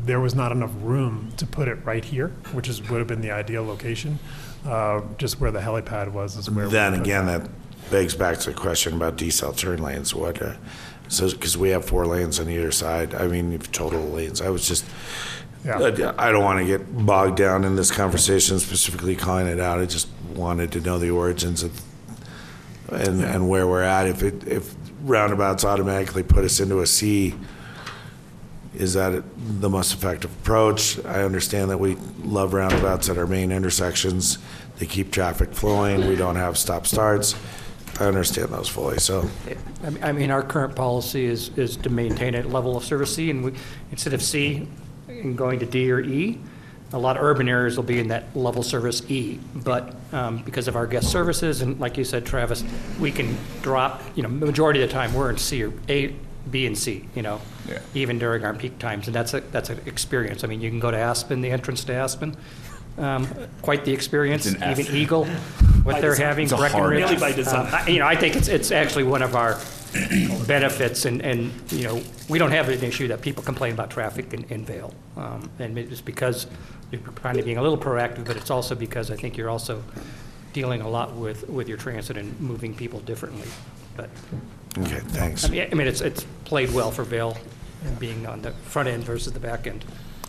There was not enough room to put it right here, which is, would have been the ideal location. Uh, Just where the helipad was is where. Then again, that. that begs back to the question about decel turn lanes. What, uh, so, because we have four lanes on either side, I mean, total lanes, I was just, Yeah. I I don't want to get bogged down in this conversation, specifically calling it out. I just wanted to know the origins of, and, and where we're at. If it, if roundabouts automatically put us into a C, is that the most effective approach? I understand that we love roundabouts at our main intersections. They keep traffic flowing. We don't have stop starts. I understand those fully. So I mean- our current policy is, is to maintain a level of service C, and we, instead of C and going to D or E, a lot of urban areas will be in that level service E. But um, because of our guest services, and like you said, Travis, we can drop, you know, the majority of the time, we're in C or A, B and C, you know? Yeah. Even during our peak times, and that's a, that's an experience. I mean, you can go to Aspen, the entrance to Aspen, um, quite the experience. It's an F. Even Eagle, what By they're design. having, It's a Breckenridge. Really by design. Um, I- You know, I think it's, it's actually one of our benefits, and, and, you know, we don't have an issue that people complain about traffic in, in Vail. Um, And it's because you're trying to being a little proactive, but it's also because I think you're also dealing a lot with, with your transit and moving people differently. But, okay, thanks. I mean, I mean, it's, it's played well for Vail, being on the front end versus the back end.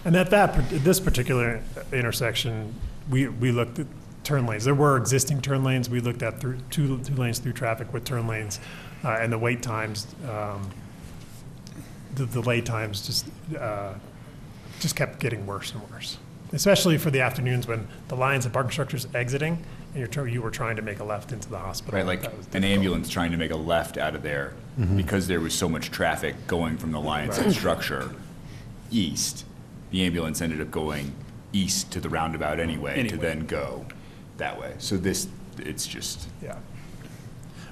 And at that, par- this particular intersection, we, we looked at turn lanes. There were existing turn lanes. We looked at through, two, two lanes through traffic with turn lanes, uh, and the wait times, um, the delay times just, uh, just kept getting worse and worse. Especially for the afternoons when the Lionshead parking structures exiting, and you're, tr- you were trying to make a left into the hospital. Right, like That was an difficult. ambulance trying to make a left out of there mm-hmm. because there was so much traffic going from the Lions Head structure east. The ambulance ended up going east to the roundabout anyway, to Anyway. then go that way. So this, it's just, Yeah.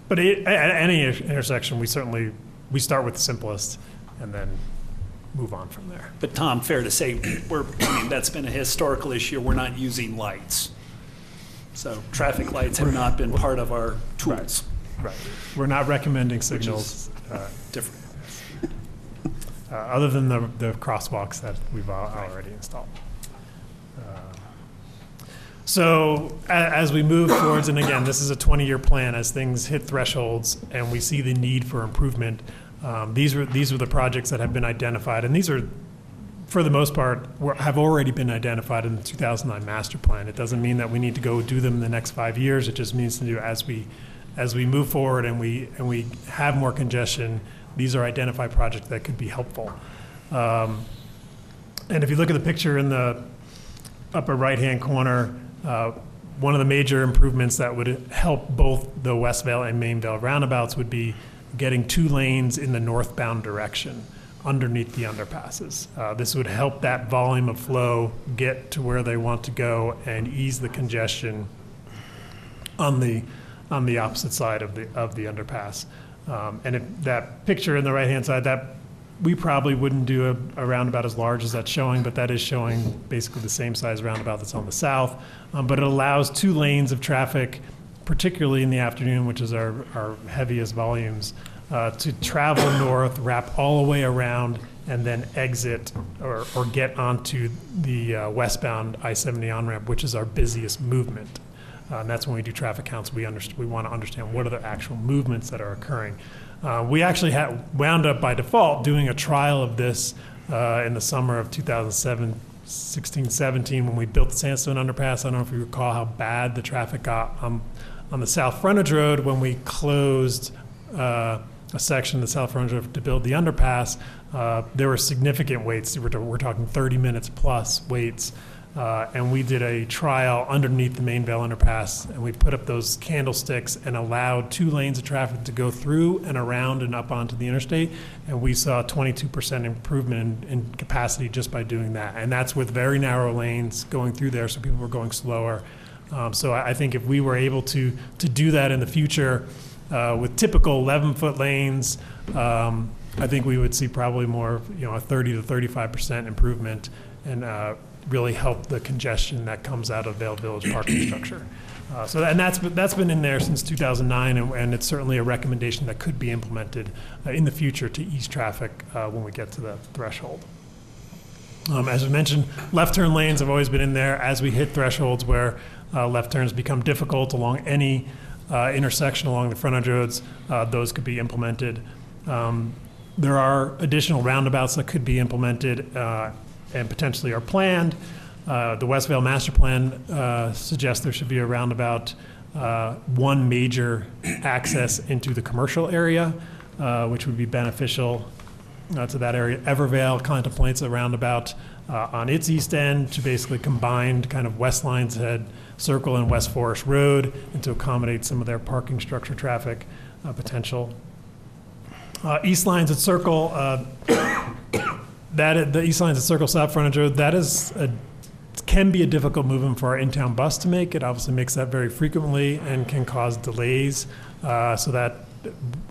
But it, at any intersection, we certainly, we start with the simplest and then move on from there. But Tom, fair to say, we're, I mean, that's been a historical issue. We're not using lights. So traffic lights have not been part of our tools. Right. We're not recommending signals, uh, Different. uh, other than the, the crosswalks that we've al- already installed. Um, So a- as we move towards, and again, this is a 20-year plan, as things hit thresholds and we see the need for improvement, um, these are, these are the projects that have been identified, and these are, for the most part, have already been identified in the 2009 master plan. It doesn't mean that we need to go do them in the next five years, it just means to do as we, as we move forward and we, and we have more congestion, these are identified projects that could be helpful. Um, And if you look at the picture in the upper right-hand corner, uh, one of the major improvements that would help both the West Vail and Main Vail roundabouts would be getting two lanes in the northbound direction underneath the underpasses. Uh, This would help that volume of flow get to where they want to go and ease the congestion on the, on the opposite side of the, of the underpass. Um, And if that picture in the right-hand side, that, we probably wouldn't do a, a roundabout as large as that's showing, but that is showing basically the same size roundabout that's on the south. Um, But it allows two lanes of traffic, particularly in the afternoon, which is our, our heaviest volumes, uh, to travel north, wrap all the way around, and then exit or, or get onto the uh, westbound I-70 on-ramp, which is our busiest movement. Uh, and that's when we do traffic counts. We understand, we want to understand what are the actual movements that are occurring. Uh, we actually had wound up by default doing a trial of this uh, in the summer of 2007, 16, 17, when we built the Sandstone Underpass. I don't know if you recall how bad the traffic got on, on the South Frontage Road when we closed uh, a section of the South Road to build the underpass. Uh, there were significant waits. We're, we're talking 30 minutes plus waits. Uh, and we did a trial underneath the main Vail underpass, and we put up those candlesticks and allowed two lanes of traffic to go through and around and up onto the interstate. And we saw 22% improvement in, in capacity just by doing that. And that's with very narrow lanes going through there, so people were going slower. Um, so I, I think if we were able to to do that in the future uh, with typical 11 foot lanes, um, I think we would see probably more, you know, a 30 to 35% improvement and uh, really help the congestion that comes out of Vail Village parking structure. Uh, so, and that's, that's been in there since 2009, and, and it's certainly a recommendation that could be implemented uh, in the future to ease traffic uh, when we get to the threshold. Um, as I mentioned, left turn lanes have always been in there as we hit thresholds where uh, left turns become difficult along any uh, intersection along the frontage roads. Uh, those could be implemented. Um, there are additional roundabouts that could be implemented uh, and potentially are planned. Uh, the West Vail Master Plan uh, suggests there should be a roundabout, uh, one major access into the commercial area, which would be beneficial to that area. Ever Vail contemplates a roundabout uh, on its east end to basically combine kind of West Lionshead Circle and West Forest Road and to accommodate some of their parking structure traffic uh, potential. Uh, East Lionshead Circle, uh, that, the East Lionshead Circle South Frontage Road, that is a can be a difficult movement for our in-town bus to make. It obviously makes that very frequently and can cause delays. Uh, so that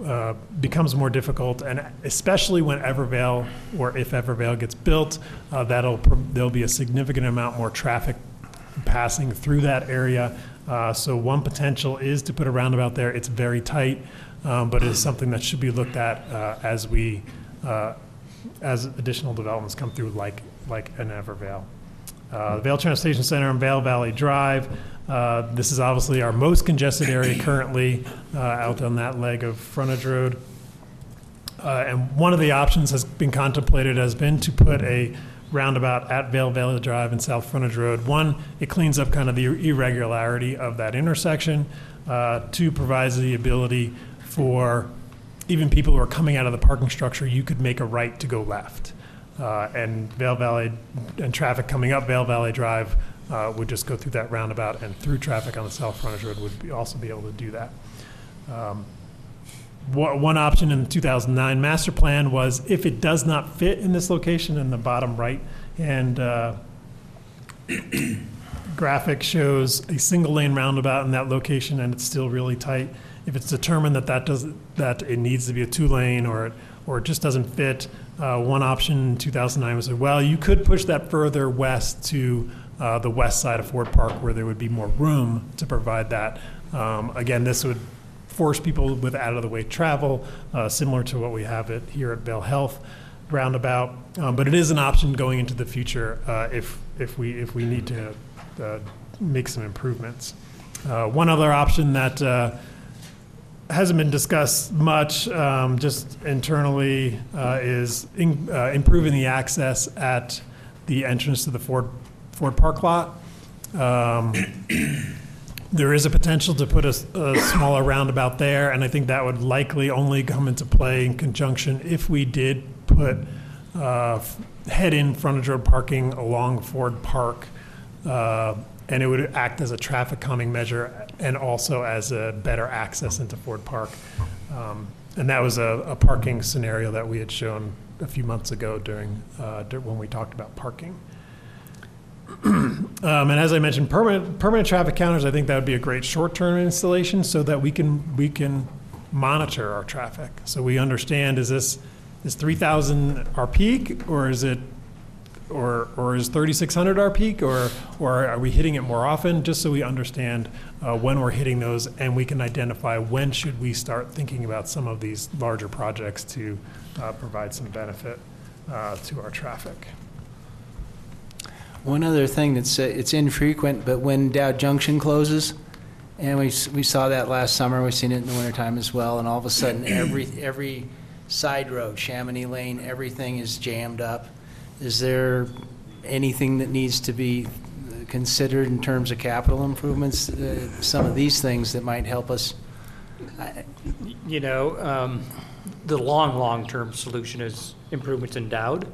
uh, becomes more difficult, and especially when Ever Vail, or if Ever Vail gets built, uh, that'll there'll be a significant amount more traffic passing through that area. Uh, so one potential is to put a roundabout there. It's very tight, um, but it is something that should be looked at uh, as we uh, as additional developments come through, like like an Ever Vail. Uh, the Vail Transportation Center on Vail Valley Drive. Uh, this is obviously our most congested area currently uh, out on that leg of frontage road. Uh, and one of the options has been contemplated has been to put a roundabout at Vail Valley Drive and South Frontage Road. One, it cleans up kind of the irregularity of that intersection. Uh, two, provides the ability for even people who are coming out of the parking structure, you could make a right to go left. Uh, and Vail Valley, and traffic coming up Vail Valley Drive uh, would just go through that roundabout, and through traffic on the South Frontage Road would be, also be able to do that. Um, One option in the 2009 master plan was if it does not fit in this location in the bottom right, and uh, graphic shows a single lane roundabout in that location and it's still really tight. If it's determined that that does, that it needs to be a two lane or, or it just doesn't fit, uh, one option in 2009 was, well, you could push that further west to uh, the west side of Ford Park where there would be more room to provide that. Um, Again, this would force people with out-of-the-way travel, uh, similar to what we have it here at Vail Health roundabout. Um, But it is an option going into the future uh, if, if we, if we need to uh, make some improvements. Uh, One other option that uh, hasn't been discussed much, um, just internally, uh, is in- uh, improving the access at the entrance to the Ford, Ford Park lot. Um, There is a potential to put a smaller roundabout there, and I think that would likely only come into play in conjunction if we did put uh, head-in frontage road parking along Ford Park, uh, and it would act as a traffic calming measure and also as a better access into Ford Park. Um, And that was a, a parking scenario that we had shown a few months ago during, uh, when we talked about parking. Um, and as I mentioned, permanent, permanent traffic counters, I think that would be a great short-term installation so that we can, we can monitor our traffic. So we understand, is this, is 3,000 our peak or is it, or, or is 3,600 our peak or, or are we hitting it more often? Just so we understand uh, when we're hitting those and we can identify when should we start thinking about some of these larger projects to uh, provide some benefit uh, to our traffic. One other thing that's, uh, it's infrequent, but when Dowd Junction closes, and we, we saw that last summer, we've seen it in the wintertime as well, and all of a sudden, every, every side road, Chamonix Lane, everything is jammed up. Is there anything that needs to be considered in terms of capital improvements? Uh, Some of these things that might help us? You know, um, the long, long-term solution is improvements in Dowd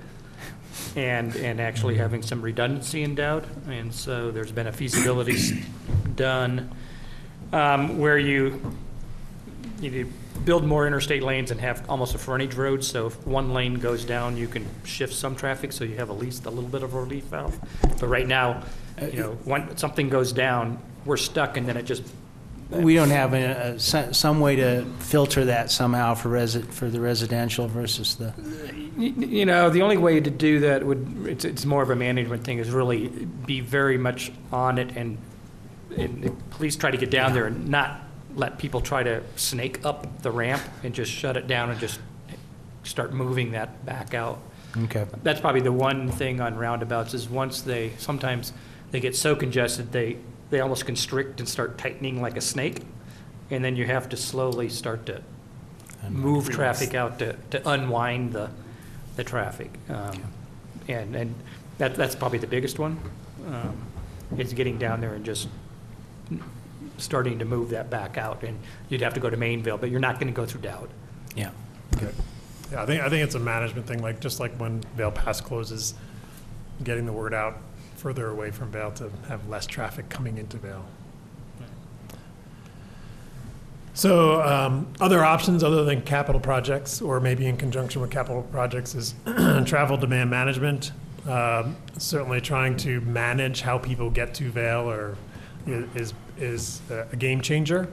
and, and actually mm-hmm. having some redundancy in Dowd. And so there's been a feasibility done um, where you, you build more interstate lanes and have almost a frontage road. So if one lane goes down, you can shift some traffic, so you have at least a little bit of a relief valve. But right now, uh, you know, when something goes down, we're stuck and then it just We don't have a, a- some way to filter that somehow for resi, for the residential versus the, Y- You know, the only way to do that would, it's, it's more of a management thing, is really be very much on it and, and please try to get down there and not let people try to snake up the ramp and just shut it down and just start moving that back out. okay. That's probably the one thing on roundabouts is once they, sometimes they get so congested, they, they almost constrict and start tightening like a snake. And then you have to slowly start to move traffic out to, to unwind the, the traffic. Um, And, and that, that's probably the biggest one, um, is getting down there and just starting to move that back out. And you'd have to go to Main Vail, but you're not going to go through Dowd. Yeah. Okay. Yeah, I think, I think it's a management thing, like, just like when Vail Pass closes, getting the word out further away from Vail to have less traffic coming into Vail. So, um, other options other than capital projects, or maybe in conjunction with capital projects, is travel demand management. Um, Certainly trying to manage how people get to Vail or is, is a game changer.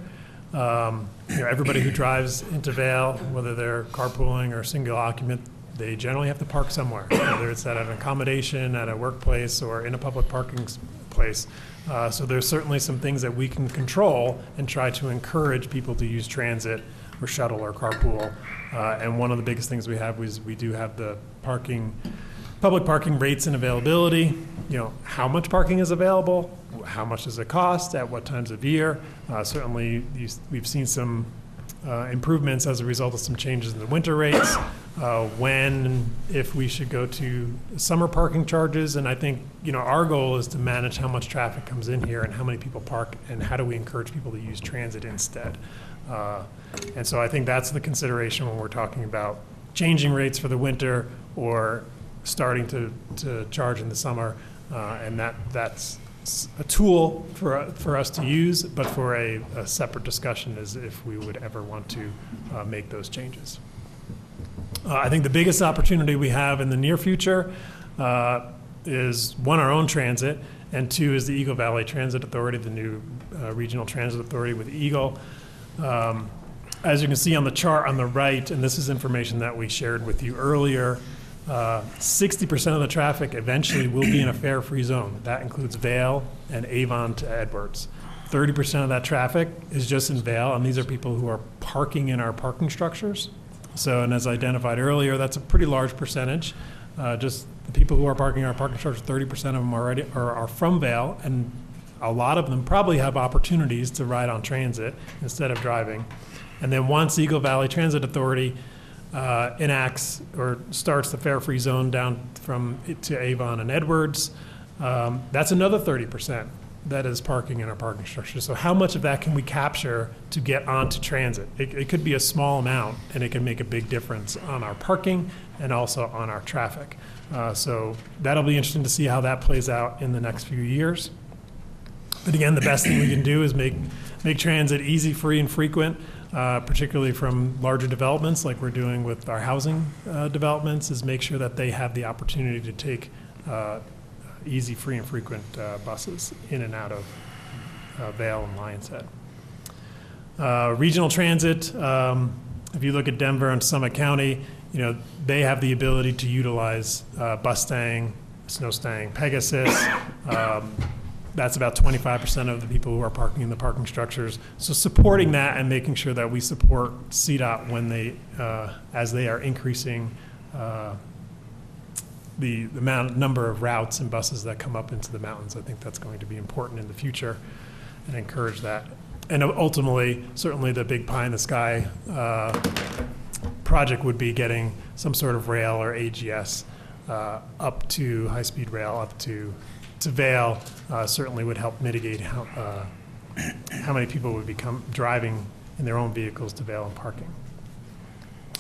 Um, You know, everybody who drives into Vail, whether they're carpooling or single occupant, they generally have to park somewhere, whether it's at an accommodation, at a workplace, or in a public parking place. Uh, So there's certainly some things that we can control and try to encourage people to use transit or shuttle or carpool. Uh, And one of the biggest things we have is we do have the parking, public parking rates and availability. You know, how much parking is available? How much does it cost? At what times of year? Uh, Certainly, these- we've seen some uh, improvements as a result of some changes in the winter rates, uh, when, if we should go to summer parking charges. And I think, you know, our goal is to manage how much traffic comes in here and how many people park, and how do we encourage people to use transit instead. Uh, And so I think that's the consideration when we're talking about changing rates for the winter or starting to, to charge in the summer. Uh, And that, that's a tool for, for us to use, but for a, a separate discussion is if we would ever want to uh, make those changes. Uh, I think the biggest opportunity we have in the near future uh, is, one, our own transit, and two, is the Eagle Valley Transit Authority, the new uh, regional transit authority with Eagle. Um, As you can see on the chart on the right, and this is information that we shared with you earlier, uh, 60% of the traffic eventually will be in a fare-free zone. That includes Vail and Avon to Edwards. 30% of that traffic is just in Vail, and these are people who are parking in our parking structures. So, and as identified earlier, that's a pretty large percentage. Uh, Just the people who are parking in our parking structures, 30% of them already are are from Vail, and a lot of them probably have opportunities to ride on transit instead of driving. And then once Eagle Valley Transit Authority uh, enacts or starts the fare-free zone down from to Avon and Edwards, um, that's another 30% that is parking in our parking structure. So how much of that can we capture to get onto transit? It, it could be a small amount, and it can make a big difference on our parking and also on our traffic. Uh, So that'll be interesting to see how that plays out in the next few years. But again, the best thing we can do is make, make transit easy, free, and frequent, uh, particularly from larger developments like we're doing with our housing uh, developments, is make sure that they have the opportunity to take uh, easy, free, and frequent uh, buses in and out of uh, Vail and Lionshead. Uh, Regional transit, um, if you look at Denver and Summit County, you know, they have the ability to utilize uh, Bustang, snow staying, Pegasus. Um, That's about 25% of the people who are parking in the parking structures. So supporting that and making sure that we support CDOT when they, uh, as they are increasing uh, the the amount, number of routes and buses that come up into the mountains. I think that's going to be important in the future and encourage that. And ultimately, certainly the big pie in the sky uh, project would be getting some sort of rail or AGS uh, up to, high-speed rail up to, to Vail, uh, certainly would help mitigate how, uh, how many people would become driving in their own vehicles to Vail and parking.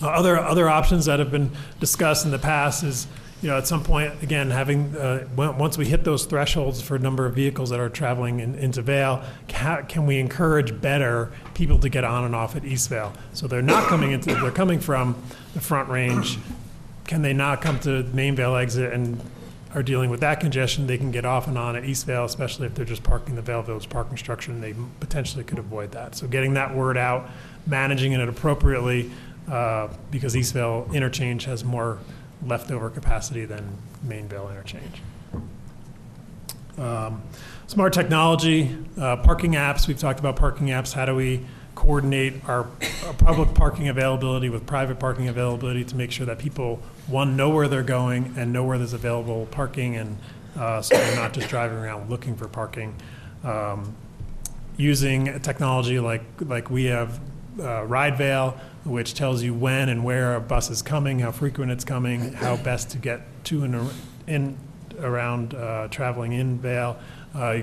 Uh, Other, other options that have been discussed in the past is, you know, at some point, again, having, uh, once we hit those thresholds for a number of vehicles that are traveling in- into Vail, ca- can we encourage better people to get on and off at East Vail? So they're not coming into, they're coming from the Front Range. Can they not come to Main Vail exit and are dealing with that congestion? They can get off and on at East Vail, especially if they're just parking the Vail Village parking structure, and they potentially could avoid that. So getting that word out, managing it appropriately, uh, because East Vail interchange has more leftover capacity than Main Vail interchange. Um, Smart technology, uh, parking apps, we've talked about parking apps. How do we coordinate our our public parking availability with private parking availability to make sure that people, one, know where they're going and know where there's available parking, and uh, so they're not just driving around looking for parking. Um, Using technology like, like we have uh, RideVail, which tells you when and where a bus is coming, how frequent it's coming, how best to get to and in, around uh, traveling in Vail. Uh,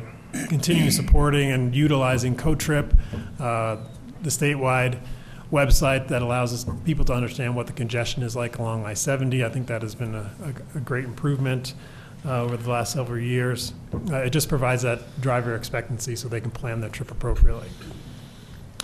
Continue supporting and utilizing CoTrip, uh, the statewide website that allows us, people to understand what the congestion is like along I-70. I think that has been a, a- a great improvement uh, over the last several years. Uh, It just provides that driver expectancy so they can plan their trip appropriately.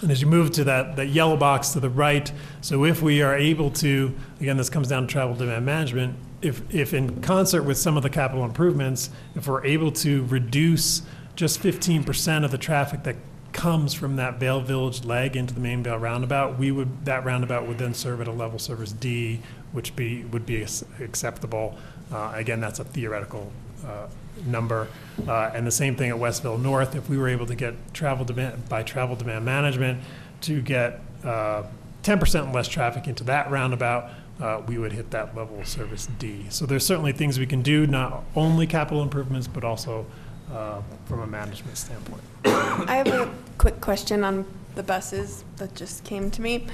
And as you move to that, that yellow box to the right, so if we are able to, again, this comes down to travel demand management, if, if in concert with some of the capital improvements, if we're able to reduce just fifteen percent of the traffic that comes from that Vail Village leg into the main Vail roundabout, we would, that roundabout would then serve at a level service D, which be, would be acceptable. Uh, again, that's a theoretical, uh, number. Uh, And the same thing at West Vail North, if we were able to get travel demand, by travel demand management, to get uh, 10% less traffic into that roundabout, uh, we would hit that level of service D. So there's certainly things we can do, not only capital improvements, but also uh, from a management standpoint. I have a quick question on the buses that just came to me.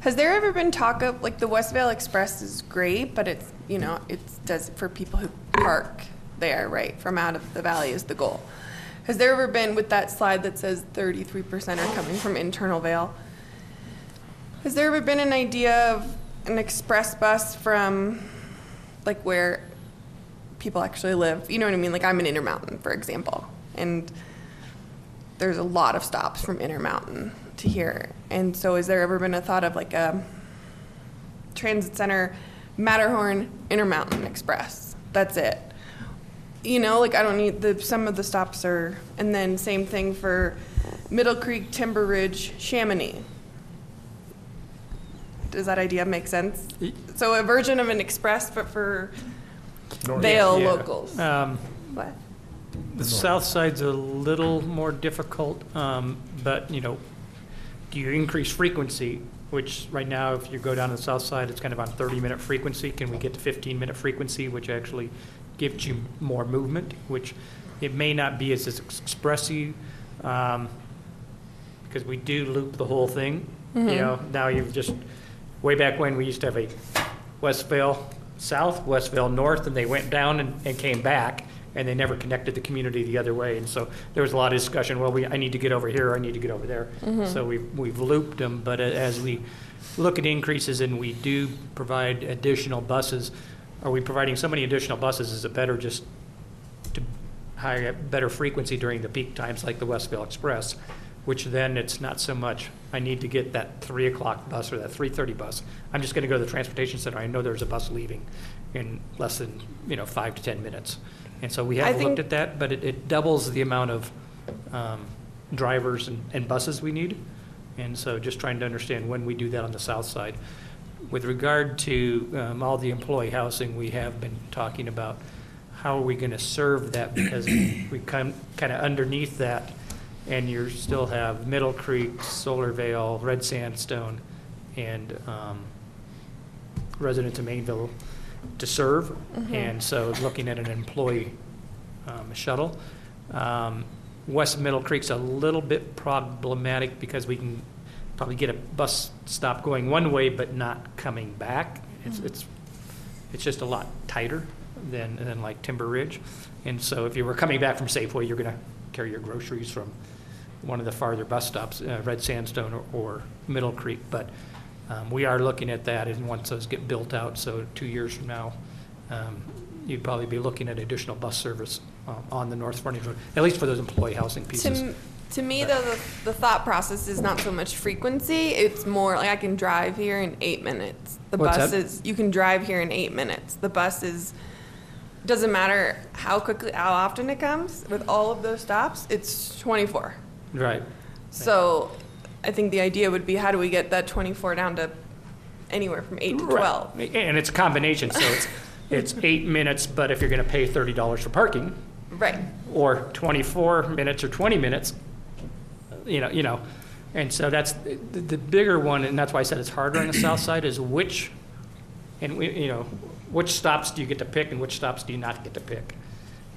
Has there ever been talk of, like, the West Vail Express is great, but it's, you know, it's does for people who park there, right, from out of the valley is the goal. Has there ever been, with that slide that says thirty-three percent are coming from internal Vail, has there ever been an idea of an express bus from, like, where people actually live? You know what I mean? Like, I'm in Intermountain, for example, and there's a lot of stops from Intermountain to here. And so has there ever been a thought of like a transit center, Matterhorn, Intermountain Express? That's it. You know, like I don't need the, some of the stops are, and then same thing for Middle Creek, Timber Ridge, Chamonix. Does that idea make sense? So a version of an express, but for Vail Yeah. locals. Um, What? The south side's a little more difficult, um, but, you know, do you increase frequency, which right now, if you go down to the south side, it's kind of on 30-minute frequency. Can we get to 15-minute frequency, which actually gives you more movement, which it may not be as expressive, um, because we do loop the whole thing. You know, now you've just, way back when, we used to have a West Vail South, West Vail North, and they went down and, and came back, and they never connected the community the other way. And so there was a lot of discussion, well, we, I need to get over here, I need to get over there. So we've, we've looped them, but as we look at increases and we do provide additional buses, are we providing so many additional buses, is it better just to hire better frequency during the peak times like the West Vail Express, which then it's not so much, I need to get that three o'clock bus or that three thirty bus. I'm just gonna go to the transportation center, I know there's a bus leaving in less than, you know, five to ten minutes. And so we I have looked think- at that, but it, it doubles the amount of, um, drivers and, and buses we need. And so just trying to understand when we do that on the south side. With regard to um, all the employee housing, we have been talking about how are we going to serve that because we come kind of underneath that and you still have Middle Creek, Solar Vail, Red Sandstone, and um, residents of Main Vail to serve. And so looking at an employee um, shuttle. Um, West Middle Creek's a little bit problematic because we can probably get a bus stop going one way but not coming back. It's, it's, it's just a lot tighter than, than like Timber Ridge. And so if you were coming back from Safeway, you're gonna carry your groceries from one of the farther bus stops, uh, Red Sandstone or, or Middle Creek. But um, we are looking at that, and once those get built out, so two years from now, um, you'd probably be looking at additional bus service um, on the North Frontage Road, at least for those employee housing pieces. To, to me, though, the, the thought process is not so much frequency. It's more like I can drive here in eight minutes. The What's bus that? is you can drive here in eight minutes. The bus is doesn't matter how quickly, how often it comes. With all of those stops, it's 24. Right. So, I think the idea would be how do we get that 24 down to anywhere from eight to 12? Right. And it's a combination, so it's, it's eight minutes, but if you're going to pay $30 for parking, Right. or 24 minutes or 20 minutes, you know, you know. And so that's, the, the bigger one, and that's why I said it's harder on the south side, is which, and we, you know, which stops do you get to pick and which stops do you not get to pick?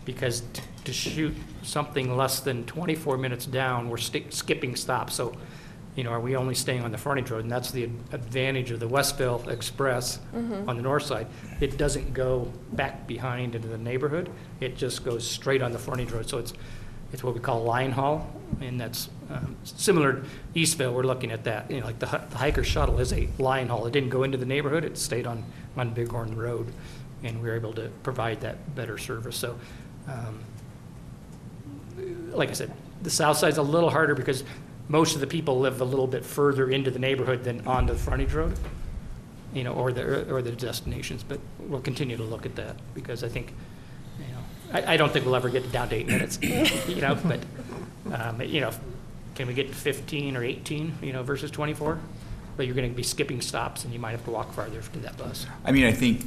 Because t- to shoot something less than 24 minutes down, we're sti- skipping stops. So, you know, are we only staying on the frontage road? And that's the advantage of the West Vail Express mm-hmm. on the north side. It doesn't go back behind into the neighborhood. It just goes straight on the frontage road. So it's, It's what we call line haul, and that's um, similar, East Vail, we're looking at that. You know, like the the hiker shuttle is a line haul. It didn't go into the neighborhood, it stayed on, on Bighorn Road, and we were able to provide that better service. So, um, like I said, the south side's a little harder because most of the people live a little bit further into the neighborhood than on the frontage road, you know, or the, or the destinations, but we'll continue to look at that, because I think, you know, I, I don't think we'll ever get to down to eight minutes, you know, but, um, you know, can we get to fifteen or eighteen, you know, versus twenty-four? But you're gonna be skipping stops, and you might have to walk farther to that bus. I mean, I think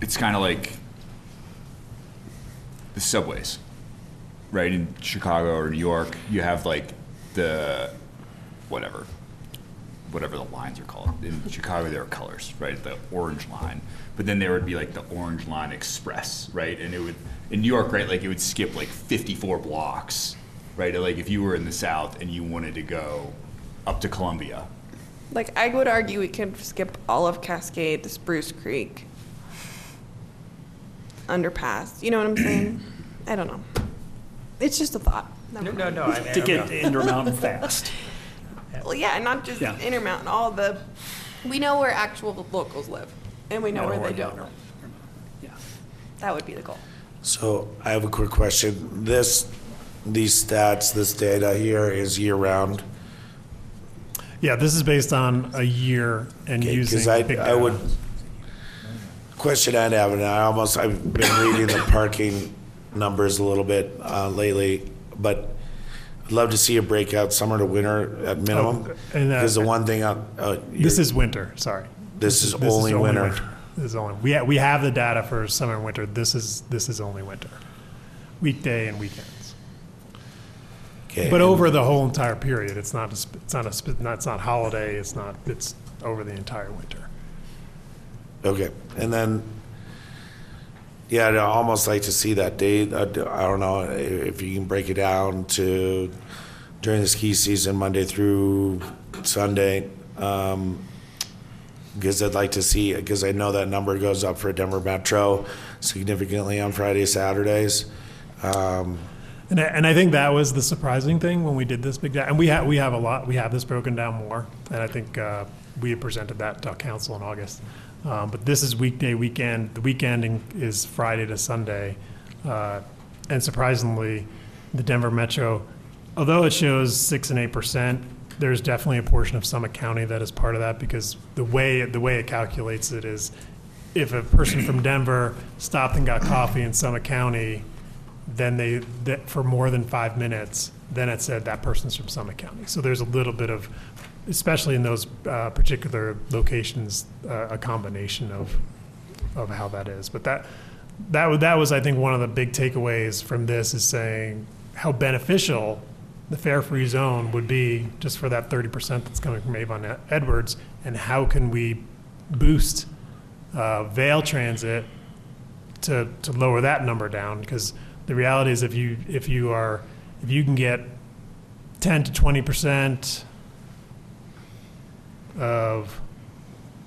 it's kind of like the subways, right? In Chicago or New York, you have like the whatever, whatever the lines are called. In Chicago, there are colors, right? The orange line, but then there would be like the orange line express, right? And it would in New York, right? Like it would skip like 54 blocks, right? Like if you were in the South and you wanted to go up to Columbia, Like, I would argue we could skip all of Cascade, the Spruce Creek underpass. You know what I'm saying? I don't know. It's just a thought. Never No, no, I mean. To get to Intermountain fast. Well, yeah, not just Yeah. Intermountain, all the, we know where actual locals live, and we know No, where they don't. no. Yeah. That would be the goal. So I have a quick question. This, these stats, this data here is year-round? Yeah, this is based on a year and using Because I, big I would, question I'd have, and I almost, I've been reading the parking numbers a little bit uh, lately, but I'd love to see a breakout summer to winter at minimum. Oh, and, uh, Because the one thing, uh, uh, This is winter, sorry. This is only winter. This is only, we, ha- we have the data for summer and winter. This is, this is only winter. Weekday and weekends. okay, But over the whole entire period, it's not, a sp- it's not a, sp- not, it's not holiday, it's not, it's over the entire winter. Okay, and then, yeah, I'd almost like to see that date. I don't know if you can break it down to during the ski season, Monday through Sunday. um, Because I'd like to see, because I know that number goes up for Denver Metro significantly on Fridays, Saturdays. Um, And I, and I think that was the surprising thing when we did this big. And we have, we have a lot, we have this broken down more. And I think uh, we presented that to council in August. Um, But this is weekday, weekend, the weekend is Friday to Sunday. Uh, And surprisingly, the Denver Metro, although it shows six and eight percent, there's definitely a portion of Summit County that is part of that because the way, the way it calculates it is if a person from Denver stopped and got coffee in Summit County, then they, that for more than five minutes, then it said that person's from Summit County. So there's a little bit of, especially in those uh, particular locations, uh, a combination of, of how that is. But that, that, that was, I think, one of the big takeaways from this is saying how beneficial the fare-free zone would be just for that 30% that's coming from Avon Edwards, and how can we boost uh, Vail Transit to, to lower that number down? Because the reality is if you if you are if you can get 10 to 20 percent of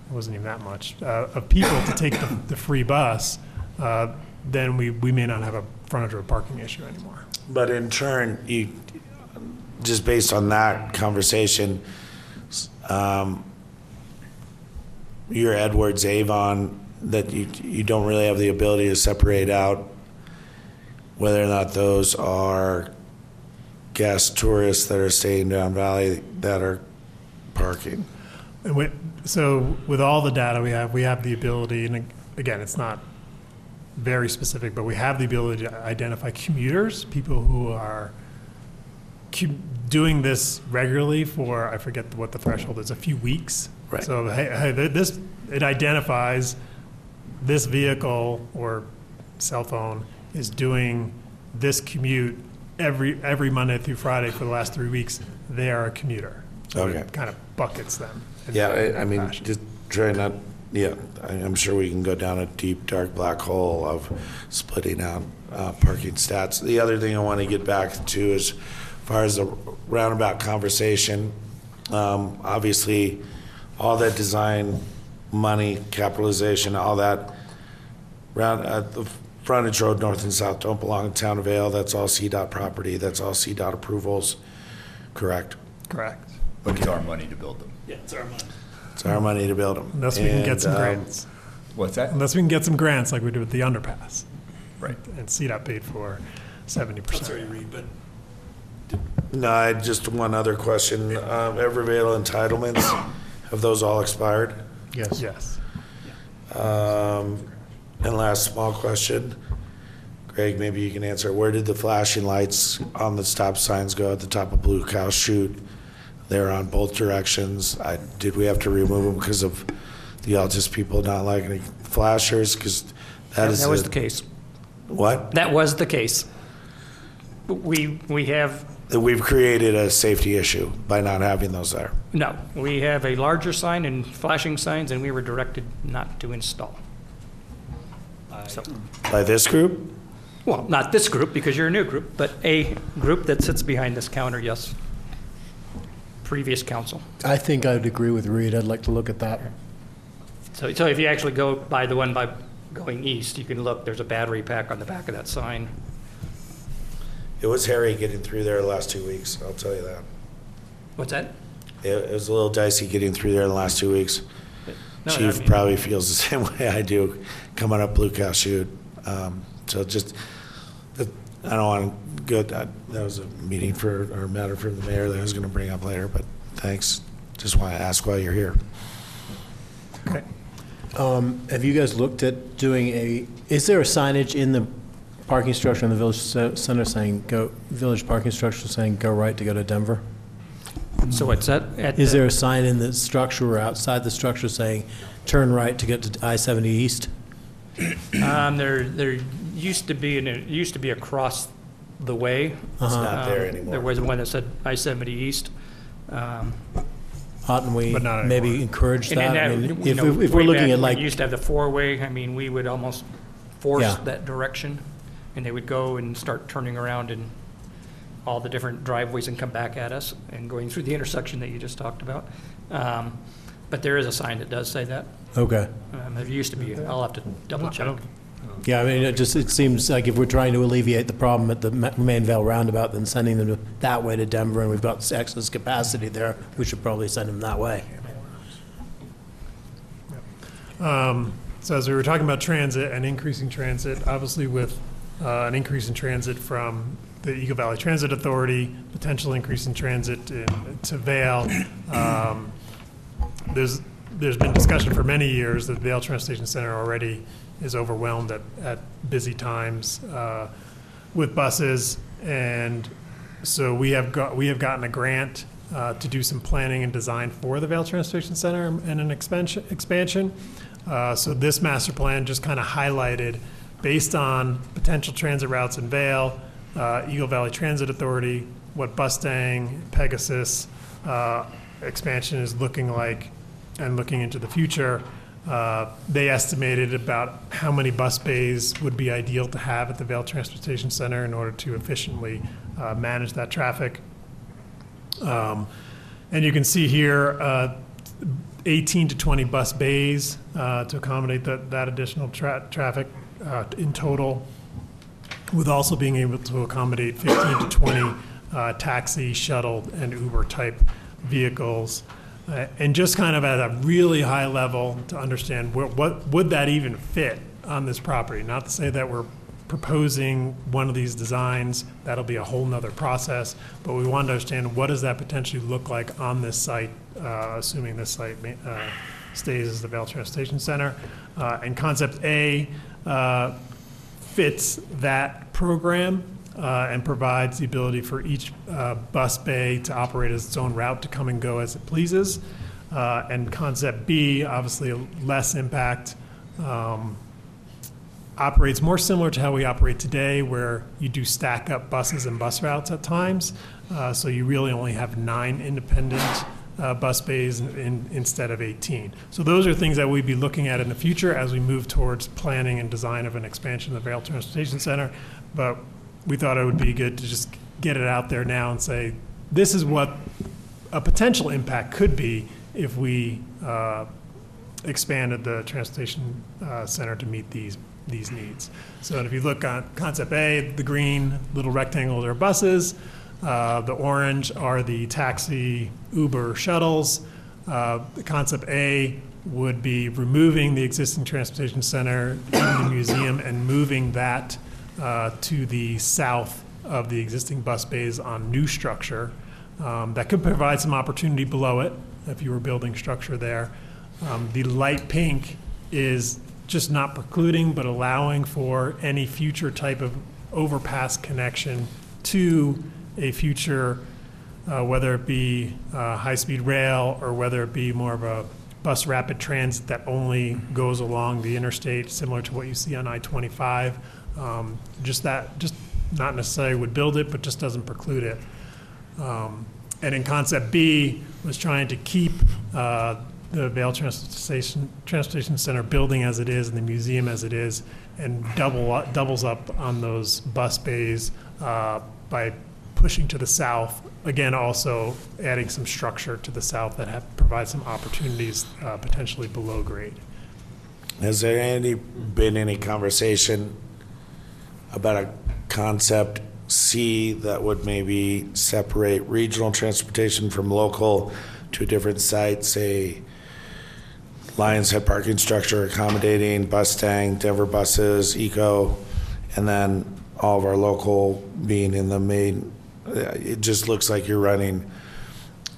it wasn't even that much uh, of people to take the, the free bus uh, then we, we may not have a frontage road parking issue anymore. But in turn, you, just based on that conversation, um, your Edwards Avon, that you, you don't really have the ability to separate out whether or not those are guest tourists that are staying down valley that are parking. So with all the data we have, we have the ability, and again, it's not very specific, but we have the ability to identify commuters, people who are doing this regularly for, I forget what the threshold is, a few weeks. Right. So hey, hey, this, it identifies this vehicle or cell phone is doing this commute every, every Monday through Friday for the last three weeks. They are a commuter. So Okay. it kind of buckets them. Yeah, I, I mean, fashion. just try not, yeah, I- I'm sure we can go down a deep, dark black hole of splitting out uh, parking stats. The other thing I want to get back to is, far as the roundabout conversation, um, obviously, all that design, money, capitalization, all that, round, uh, the frontage road north and south don't belong in Town of Vail. That's all CDOT property. That's all CDOT approvals. Correct. Correct. But it's our money to build them. Yeah, it's our money. It's our money to build them. Unless we can get some grants. What's that? Unless we can get some grants like we did with the underpass. Right. And CDOT paid for seventy percent. Sorry, percent. Reed, but No, I just one other question. Um, Ever Vail entitlements, have those all expired? Yes. Yes. Um, and last small question, Greg, maybe you can answer. Where did the flashing lights on the stop signs go at the top of Blue Cow Chute? They're on both directions. I, did we have to remove them because of the Altus people not liking flashers? Because that is That was a- the case. what That was the case. We, we have, that we've created a safety issue by not having those there. no, we have a larger sign and flashing signs, and we were directed not to install. So, By this group? Well, not this group, because you're a new group, but a group that sits behind this counter, yes. Previous council. I think I'd agree with Reed. I'd like to look at that. So, so if you actually go by the one by going east, you can look, there's a battery pack on the back of that sign. It was hairy getting through there the last two weeks, I'll tell you that. What's that? It, it was a little dicey getting through there the last two weeks. No, I Chief mean- probably feels the same way I do coming up Blue Cow Chute. Um, so just, that- I don't want to go, that, that was a meeting for, or a matter for the mayor that I was going to bring up later, but thanks. Just want to ask why you're here. Okay. Um, Have you guys looked at doing a, is there a signage in the parking structure in the village center saying, go, village parking structure saying, go right to go to Denver? So what's that? At Is the- there a sign in the structure or outside the structure saying, turn right to get to I-70 East? Um, there, there used to be, and it used to be across the way. It's not there Um, anymore. There was one that said I-70 East. Um, Oughtn't we maybe anymore. encourage And then that? I mean, If know, if we're looking back at like, we used to have the four-way, I mean, we would almost force Yeah. that direction, and they would go and start turning around in all the different driveways and come back at us, and going through the intersection that you just talked about. Um, But there is a sign that does say that. okay. Um, There used to be, I'll have to double check. Yeah, I mean, it just, it seems like if we're trying to alleviate the problem at the Ma- Main Vail roundabout, then sending them that way to Denver, and we've got excess capacity there, we should probably send them that way. Um, So as we were talking about transit and increasing transit, obviously with uh, an increase in transit from the Eagle Valley Transit Authority, potential increase in transit in- to Vail, um, there's, there's been discussion for many years that Vail Transportation Center already is overwhelmed at, at busy times uh, with buses. And so we have got, we have gotten a grant uh, to do some planning and design for the Vail Transportation Center and an expansion, expansion. Uh, So this master plan just kind of highlighted, based on potential transit routes in Vail, uh, Eagle Valley Transit Authority, what Bustang, Pegasus uh, expansion is looking like, and looking into the future. Uh, They estimated about how many bus bays would be ideal to have at the Vail Transportation Center in order to efficiently uh, manage that traffic. Um, And you can see here, uh, 18 to 20 bus bays uh, to accommodate that, that additional tra- traffic uh, in total, with also being able to accommodate 15 to 20 uh, taxi, shuttle, and Uber-type vehicles. Uh, And just kind of at a really high level to understand what, would that even fit on this property? Not to say that we're proposing one of these designs, that'll be a whole nother process, but we want to understand what does that potentially look like on this site, uh, assuming this site uh, stays as the Vail Transportation Center. Uh, And concept A fits that program uh, and provides the ability for each uh, bus bay to operate as its own route to come and go as it pleases. Uh, And concept B, obviously less impact, um, operates more similar to how we operate today, where you do stack up buses and bus routes at times. Uh, So you really only have nine independent uh, bus bays in, instead of 18. So those are things that we'd be looking at in the future as we move towards planning and design of an expansion of the Vail Transportation Center. But we thought it would be good to just get it out there now and say, this is what a potential impact could be if we uh, expanded the transportation uh, center to meet these these needs. So if you look on concept A, the green little rectangles are buses, uh, the orange are the taxi Uber shuttles. Uh, concept A would be removing the existing transportation center in the museum and moving that uh, to the south of the existing bus bays on new structure. Um, That could provide some opportunity below it if you were building structure there. Um, The light pink is just not precluding, but allowing for any future type of overpass connection to a future, uh, whether it be uh, high-speed rail or whether it be more of a bus rapid transit that only goes along the interstate, similar to what you see on I-25. Um, Just that, just not necessarily would build it, but just doesn't preclude it. Um, And in concept B, was trying to keep uh, the Vail Transportation, Transportation Center building as it is and the museum as it is, and double, doubles up on those bus bays uh, by pushing to the south. Again, also adding some structure to the south that have, provide some opportunities uh, potentially below grade. Has there any, been any conversation about a concept C that would maybe separate regional transportation from local to a different site, say Lionshead parking structure accommodating Bus Bustang, Denver buses, ECO, and then all of our local being in the main, it just looks like you're running,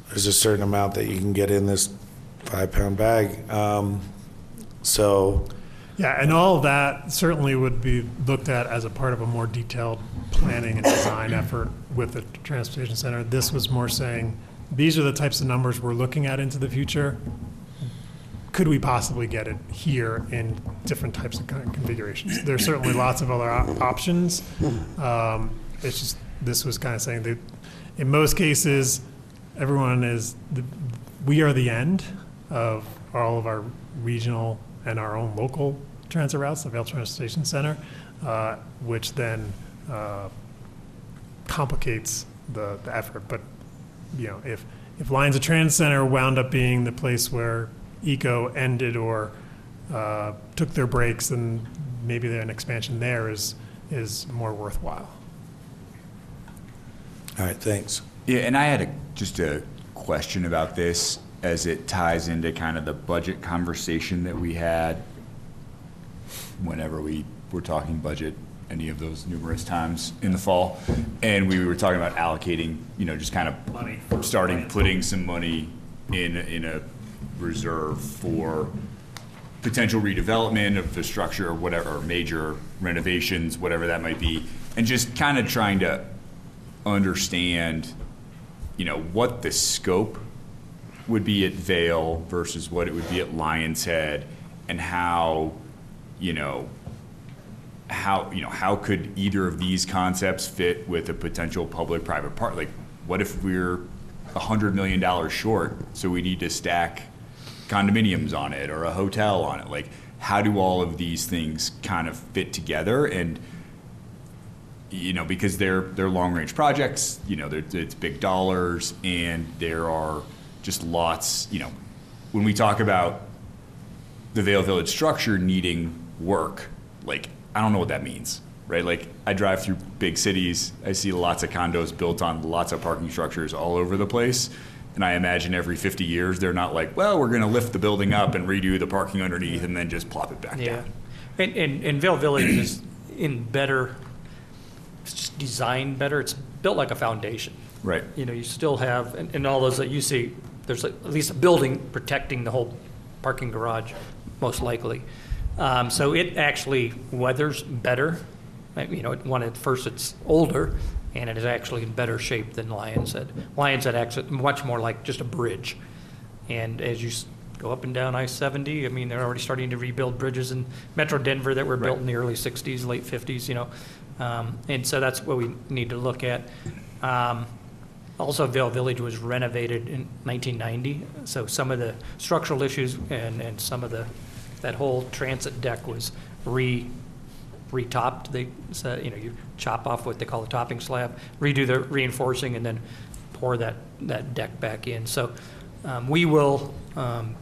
there's a certain amount that you can get in this five-pound bag. Um, So, Yeah, and all of that certainly would be looked at as a part of a more detailed planning and design effort with the transportation center. This was more saying, these are the types of numbers we're looking at into the future. Could we possibly get it here in different types of configurations? There's certainly lots of other op- options. Um, It's just, this was kind of saying that, in most cases, everyone is, the- we are the end of all of our regional and our own local transit routes, the Vail Transportation Center, uh, which then uh, complicates the, the effort. But, you know, if, if Lions of Trans Center wound up being the place where ECO ended or uh, took their breaks, then maybe an expansion there is, is more worthwhile. All right, thanks. Yeah, and I had a, just a question about this as it ties into kind of the budget conversation that we had whenever we were talking budget, any of those numerous times in the fall. And we were talking about allocating, you know, just kind of Money. starting, putting some money in, in a reserve for potential redevelopment of the structure or whatever, or major renovations, whatever that might be. And just kind of trying to understand, you know, what the scope would be at Vail versus what it would be at Lionshead, and how, you know, how you know how could either of these concepts fit with a potential public-private part? Like, what if we're hundred million dollars short, so we need to stack condominiums on it or a hotel on it? Like, how do all of these things kind of fit together? And you know, because they're they're long range projects. You know, it's big dollars, and there are just lots. You know, when we talk about the Vail Village structure needing work, like I don't know what that means, right? Like I drive through big cities, I see lots of condos built on lots of parking structures all over the place. And I imagine every 50 years, they're not like, well, we're going to lift the building up and redo the parking underneath and then just plop it back Yeah. down. And, and, and Vail Village is in better, it's just designed better. It's built like a foundation. Right. You know, you still have, and, and all those that you see, there's at least a building protecting the whole parking garage, most likely. Um, so it actually weathers better. You know, one, at first it's older, and it is actually in better shape than Lionshead. Lions Head actually much more like just a bridge. And as you go up and down I-70, I mean, they're already starting to rebuild bridges in Metro Denver that were built in the early 60s, late 50s, you know. Um, And so that's what we need to look at. Um, Also, Vail Village was renovated in 1990, so some of the structural issues and, and some of the, that whole transit deck was re, re-topped. They, said, you know, you chop off what they call the topping slab, redo the reinforcing, and then pour that, that deck back in. So um, we will um,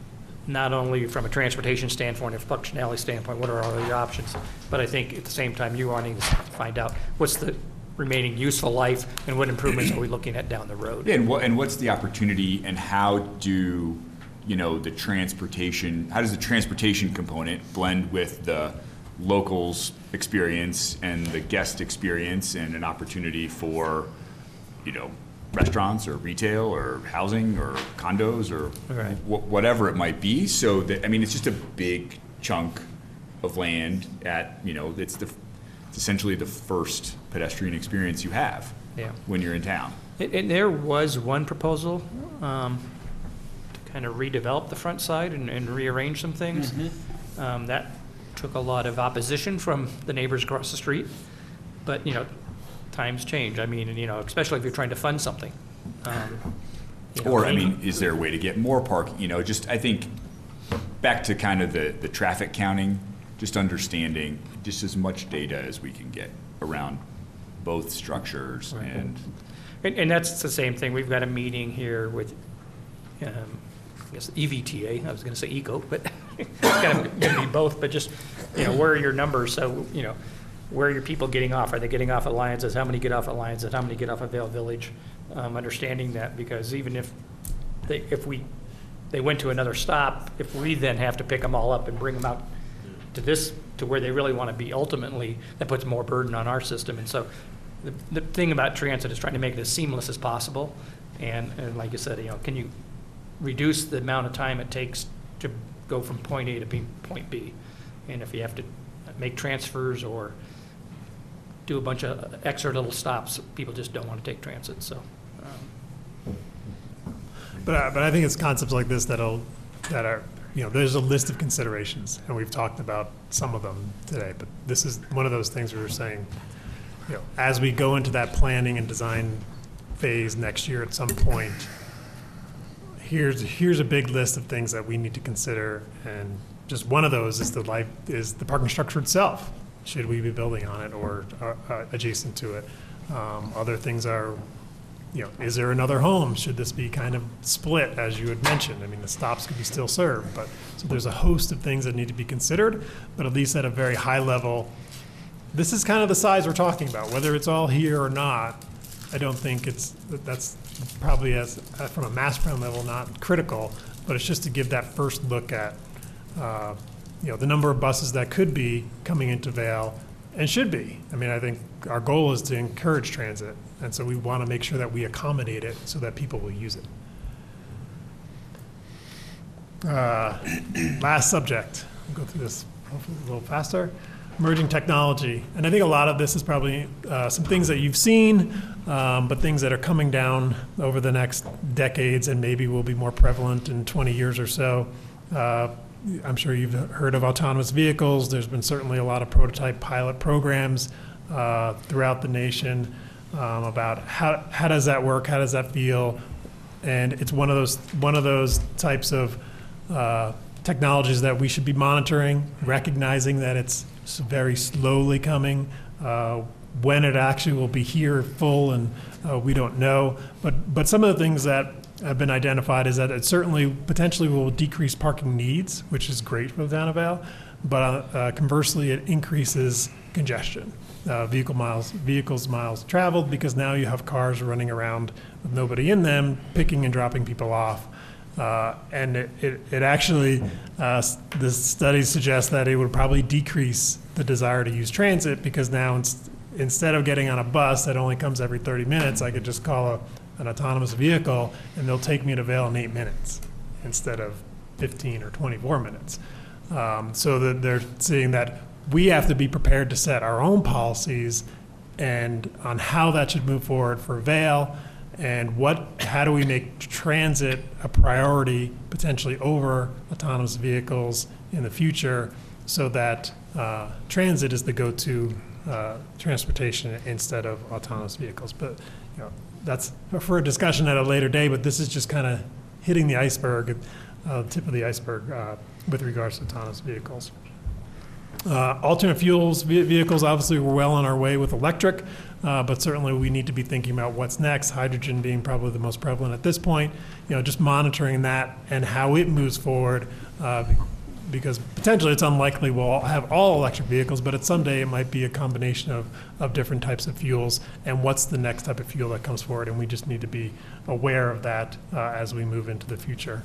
not only from a transportation standpoint, a functionality standpoint, what are all the options? But I think at the same time, you wanting to find out what's the remaining useful life and what improvements are we looking at down the road? Yeah, and and what's the opportunity and how do, you know, the transportation, how does the transportation component blend with the locals experience and the guest experience and an opportunity for, you know, restaurants or retail or housing or condos or Right. wh- whatever it might be. So that, I mean, it's just a big chunk of land at, you know, it's the, it's essentially the first pedestrian experience you have Yeah. when you're in town. And, and there was one proposal, um, to kind of redevelop the front side and, and rearrange some things. Um, that took a lot of opposition from the neighbors across the street, but, you know, times change. I mean, you know, especially if you're trying to fund something. Um, you know, Or, I mean, is there a way to get more parking? You know, just, I think, back to kind of the, the traffic counting, just understanding just as much data as we can get around both structures and, And, and that's the same thing. We've got a meeting here with, um, I guess EVTA, I was gonna say ECO, but it's kind of gonna be both, but just, you know, where are your numbers? So, you know, where are your people getting off? Are they getting off Alliances? How many get off Alliances? How many get off of Vail Village? Um, understanding that, because even if they, if we, they went to another stop, if we then have to pick them all up and bring them out to this, to where they really want to be ultimately, that puts more burden on our system. And so the, the thing about transit is trying to make it as seamless as possible. And, and like you said, you know, can you reduce the amount of time it takes to go from point A to point B? And if you have to make transfers or do a bunch of extra little stops, people just don't want to take transit, so. um, But, I- but I think it's concepts like this that'll, that are, you know, there's a list of considerations, and we've talked about some of them today, but this is one of those things we were saying, you know, as we go into that planning and design phase next year at some point, here's, here's a big list of things that we need to consider, and just one of those is the life, is the parking structure itself. Should we be building on it or uh, adjacent to it? Um, Other things are, you know, is there another home? Should this be kind of split, as you had mentioned? I mean, the stops could be still served, but, so there's a host of things that need to be considered, but at least at a very high level, this is kind of the size we're talking about, whether it's all here or not. I don't think it's, that's probably as, uh, from a mass plan level, not critical, but it's just to give that first look at, uh, you know, the number of buses that could be coming into Vail and should be. I mean, I think our goal is to encourage transit, and so we want to make sure that we accommodate it so that people will use it. Uh, Last subject, I'll go through this hopefully a little faster. Emerging technology, and I think a lot of this is probably uh, some things that you've seen, um, but things that are coming down over the next decades and maybe will be more prevalent in 20 years or so. Uh, I'm sure you've heard of autonomous vehicles. There's been certainly a lot of prototype pilot programs uh, throughout the nation um, about how, how does that work? How does that feel? And it's one of those, one of those types of uh, technologies that we should be monitoring, recognizing that it's very slowly coming. Uh, When it actually will be here full and uh, we don't know. But, but some of the things that have been identified is that it certainly potentially will decrease parking needs, which is great for the town of. But uh, conversely, it increases congestion, uh, vehicle miles, vehicles miles traveled, because now you have cars running around with nobody in them, picking and dropping people off. Uh, And it, it it actually, uh, the studies suggest that it would probably decrease the desire to use transit because now ins- instead of getting on a bus that only comes every 30 minutes, I could just call a, an autonomous vehicle and they'll take me to Vail in eight minutes instead of 15 or 24 minutes. Um, So that they're seeing that we have to be prepared to set our own policies and on how that should move forward for Vail and what, how do we make transit a priority potentially over autonomous vehicles in the future so that uh, transit is the go-to uh, transportation instead of autonomous vehicles. But, you know, that's for a discussion at a later day, but this is just kind of hitting the iceberg, uh, tip of the iceberg uh, with regards to autonomous vehicles. Uh, Alternate fuels vehicles, obviously, we're well on our way with electric, uh, but certainly we need to be thinking about what's next, hydrogen being probably the most prevalent at this point, you know, just monitoring that and how it moves forward, uh, because potentially it's unlikely we'll have all electric vehicles, but at someday it might be a combination of, of different types of fuels, and what's the next type of fuel that comes forward, and we just need to be aware of that uh, as we move into the future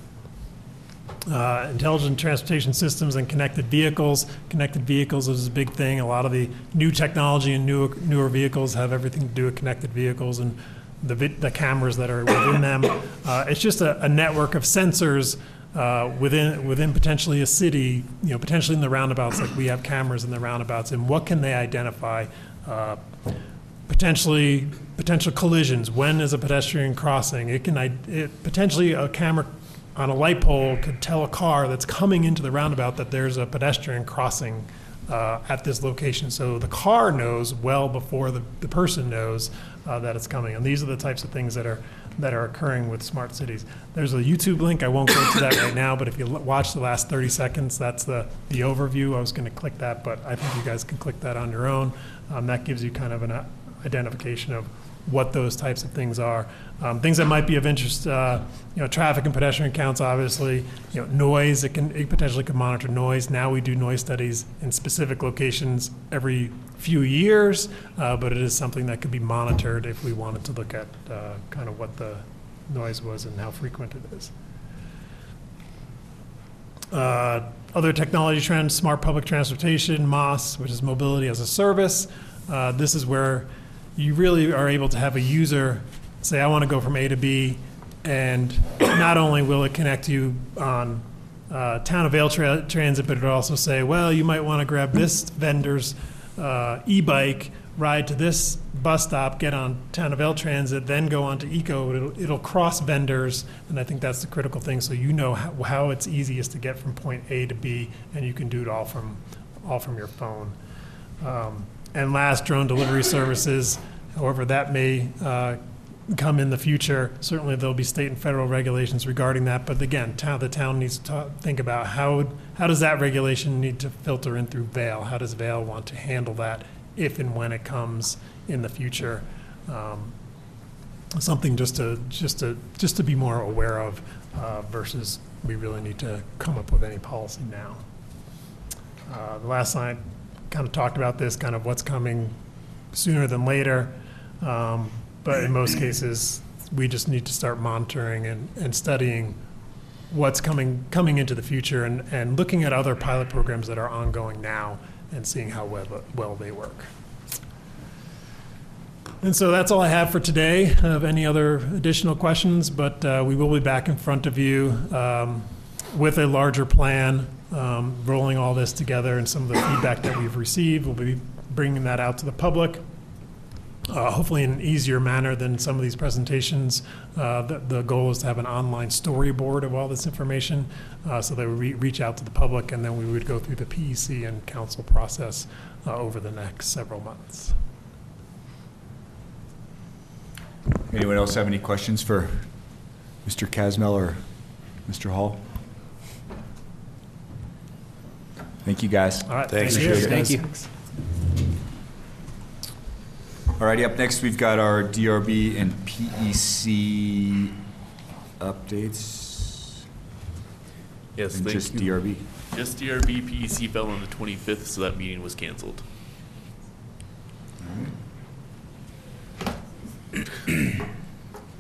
uh, intelligent transportation systems and connected vehicles. Connected vehicles is a big thing. A lot of the new technology and newer, newer vehicles have everything to do with connected vehicles and the, the cameras that are within them. Uh, it's just a, a network of sensors uh, within within potentially a city. You know, potentially in the roundabouts, like we have cameras in the roundabouts, and what can they identify? Uh, potentially potential collisions. When is a pedestrian crossing? It can it, potentially a camera on a light pole could tell a car that's coming into the roundabout that there's a pedestrian crossing uh, at this location. So the car knows well before the, the person knows uh, that it's coming. And these are the types of things that are that are occurring with smart cities. There's a YouTube link. I won't go into that right now, but if you watch the last 30 seconds, that's the, the overview. I was going to click that, but I think you guys can click that on your own. Um, that gives you kind of an uh, identification of what those types of things are. Um, things that might be of interest, uh, you know, traffic and pedestrian counts, obviously, you know, noise, it can, it potentially could monitor noise. Now we do noise studies in specific locations every few years, uh, but it is something that could be monitored if we wanted to look at uh, kind of what the noise was and how frequent it is. Uh, Other technology trends, smart public transportation, MOS, which is mobility as a service. Uh, This is where you really are able to have a user say, I want to go from A to B, and not only will it connect you on uh, Town of Vail tra- Transit, but it'll also say, well, you might want to grab this vendor's uh, e-bike, ride to this bus stop, get on Town of Vail Transit, then go on to ECO. It'll, it'll cross vendors, and I think that's the critical thing. So you know how, how it's easiest to get from point A to B, and you can do it all from all from your phone. Um, and last, drone delivery services. However, that may uh, come in the future. Certainly, there'll be state and federal regulations regarding that. But again, town, the town needs to think about how how does that regulation need to filter in through Vail? How does Vail want to handle that if and when it comes in the future? Um, something just to just to just to be more aware of uh, versus we really need to come up with any policy now. Uh, the last slide kind of talked about this, kind of what's coming sooner than later. Um, but in most cases, we just need to start monitoring and, and studying what's coming coming into the future and, and looking at other pilot programs that are ongoing now and seeing how well, well they work. And so that's all I have for today. Of any other additional questions, but uh, we will be back in front of you um, with a larger plan, um, rolling all this together, and some of the feedback that we've received. We'll be bringing that out to the public, uh, hopefully in an easier manner than some of these presentations. Uh, the, the goal is to have an online storyboard of all this information, uh, so that we re- reach out to the public, and then we would go through the PEC and council process uh, over the next several months. Anyone else have any questions for Mr. Kassmel or Mr. Hall? Thank you, guys. All right, Thanks. thank you. Thank you. Alrighty, up next, we've got our DRB and PEC updates. Yes, And thank just you. DRB. Just DRB PEC fell on the 25th, so that meeting was canceled.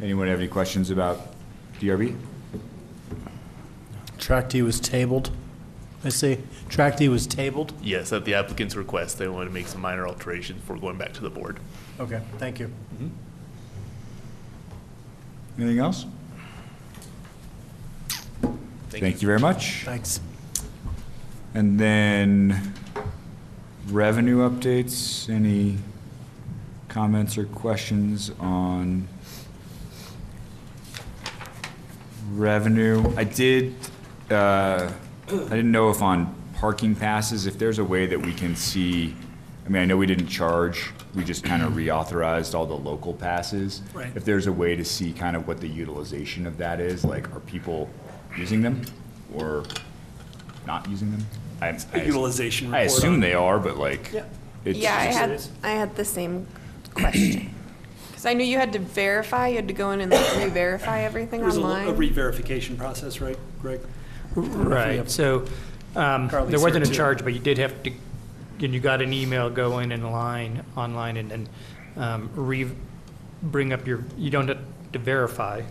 Anyone have any questions about DRB? Tract D was tabled. I see. Tract D was tabled. Yes, at the applicant's request, they wanted to make some minor alterations before going back to the board. Okay, thank you. Anything else? Thank you very much. Thanks. And then revenue updates, any comments or questions on revenue? I did, uh, I didn't know if on parking passes, if there's a way that we can see, I mean, I know we didn't charge, we just kind of reauthorized all the local passes. Right. If there's a way to see kind of what the utilization of that is, like, are people using them? Or not using them? I, I, Utilization I report assume on- they are, but like, Yeah. it's Yeah, I just- had, I had the same question. Because I knew you had to verify, you had to go in and like re-verify everything There was a a online. re-verification process, right, Greg? Right, so um, Carly's there wasn't a here, too. charge, but you did have to, and you got an email, go in and line, online and then um, re, bring up your, you don't have to verify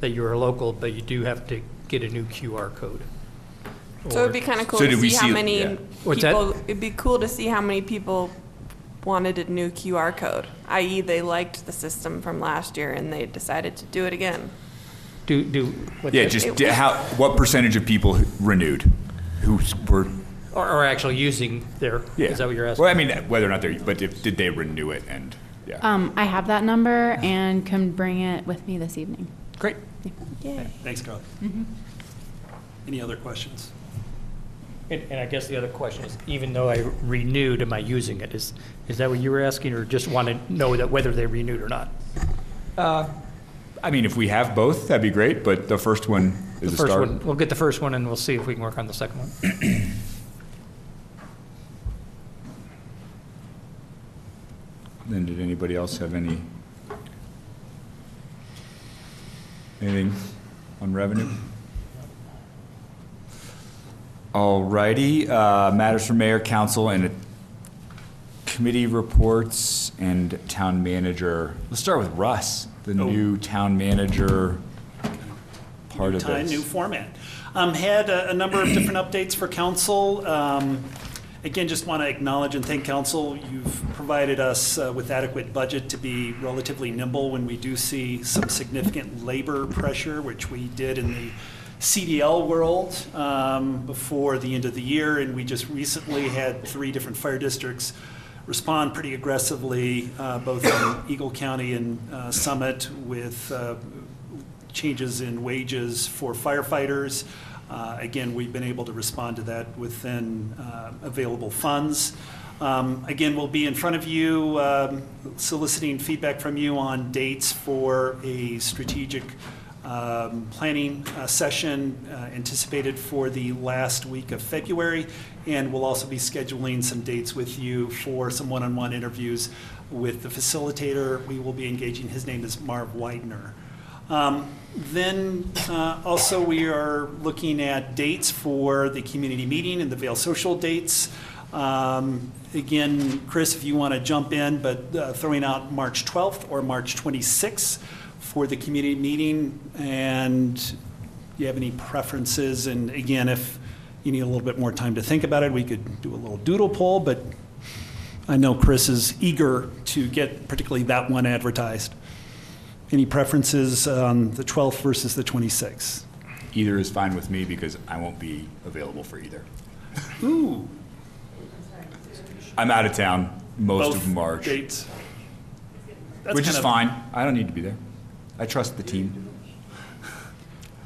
that you're a local, but you do have to get a new QR code. So it'd be kind of cool So to did we see how see- many yeah. What's that? people, it'd be cool to see how many people wanted a new QR code, i.e. they liked the system from last year and they decided to do it again. Do, do. what's yeah, that? just di- how, what percentage of people renewed? Who s- were, Or, or actually using their, yeah. is that what you're asking? Well, I mean, whether or not they're, but if, did they renew it and, yeah. Um, I have that number and can bring it with me this evening. Great. Yay. Thanks, Carly. Any other questions? And, and I guess the other question is, even though I renewed, am I using it? Is, is that what you were asking, or just want to know that whether they renewed or not? Uh, I mean, if we have both, that'd be great, but the first one The is a first start. one, we'll get the first one, and we'll see if we can work on the second one. Then did anybody else have any, anything on revenue? All righty, uh, matters for mayor, council, and committee reports and town manager. Let's start with Russ, the Oh. new town manager part New of time, this. new format. Um, Had a a number of different updates for council. Um, Again, just want to acknowledge and thank council. You've provided us uh, with adequate budget to be relatively nimble when we do see some significant labor pressure, which we did in the CDL world um, before the end of the year. And we just recently had three different fire districts respond pretty aggressively, uh, both in Eagle County and uh, Summit, with uh, changes in wages for firefighters. Uh, Again, we've been able to respond to that within uh, available funds. Um, Again, we'll be in front of you um, soliciting feedback from you on dates for a strategic um, planning uh, session uh, anticipated for the last week of February. And we'll also be scheduling some dates with you for some one-on-one interviews with the facilitator. We will be engaging, his name is Marv Widener. Um, Then uh, also, we are looking at dates for the community meeting and the Vail Social dates. Um, Again, Chris, if you want to jump in, but uh, throwing out March 12th or March 26th for the community meeting. And you have any preferences? And again, if you need a little bit more time to think about it, we could do a little doodle poll, but I know Chris is eager to get particularly that one advertised. Any preferences on the 12th versus the 26th? Either is fine with me because I won't be available for either. Ooh. I'm out of town most Both of March, Dates. That's which kind is of- fine. I don't need to be there. I trust the team.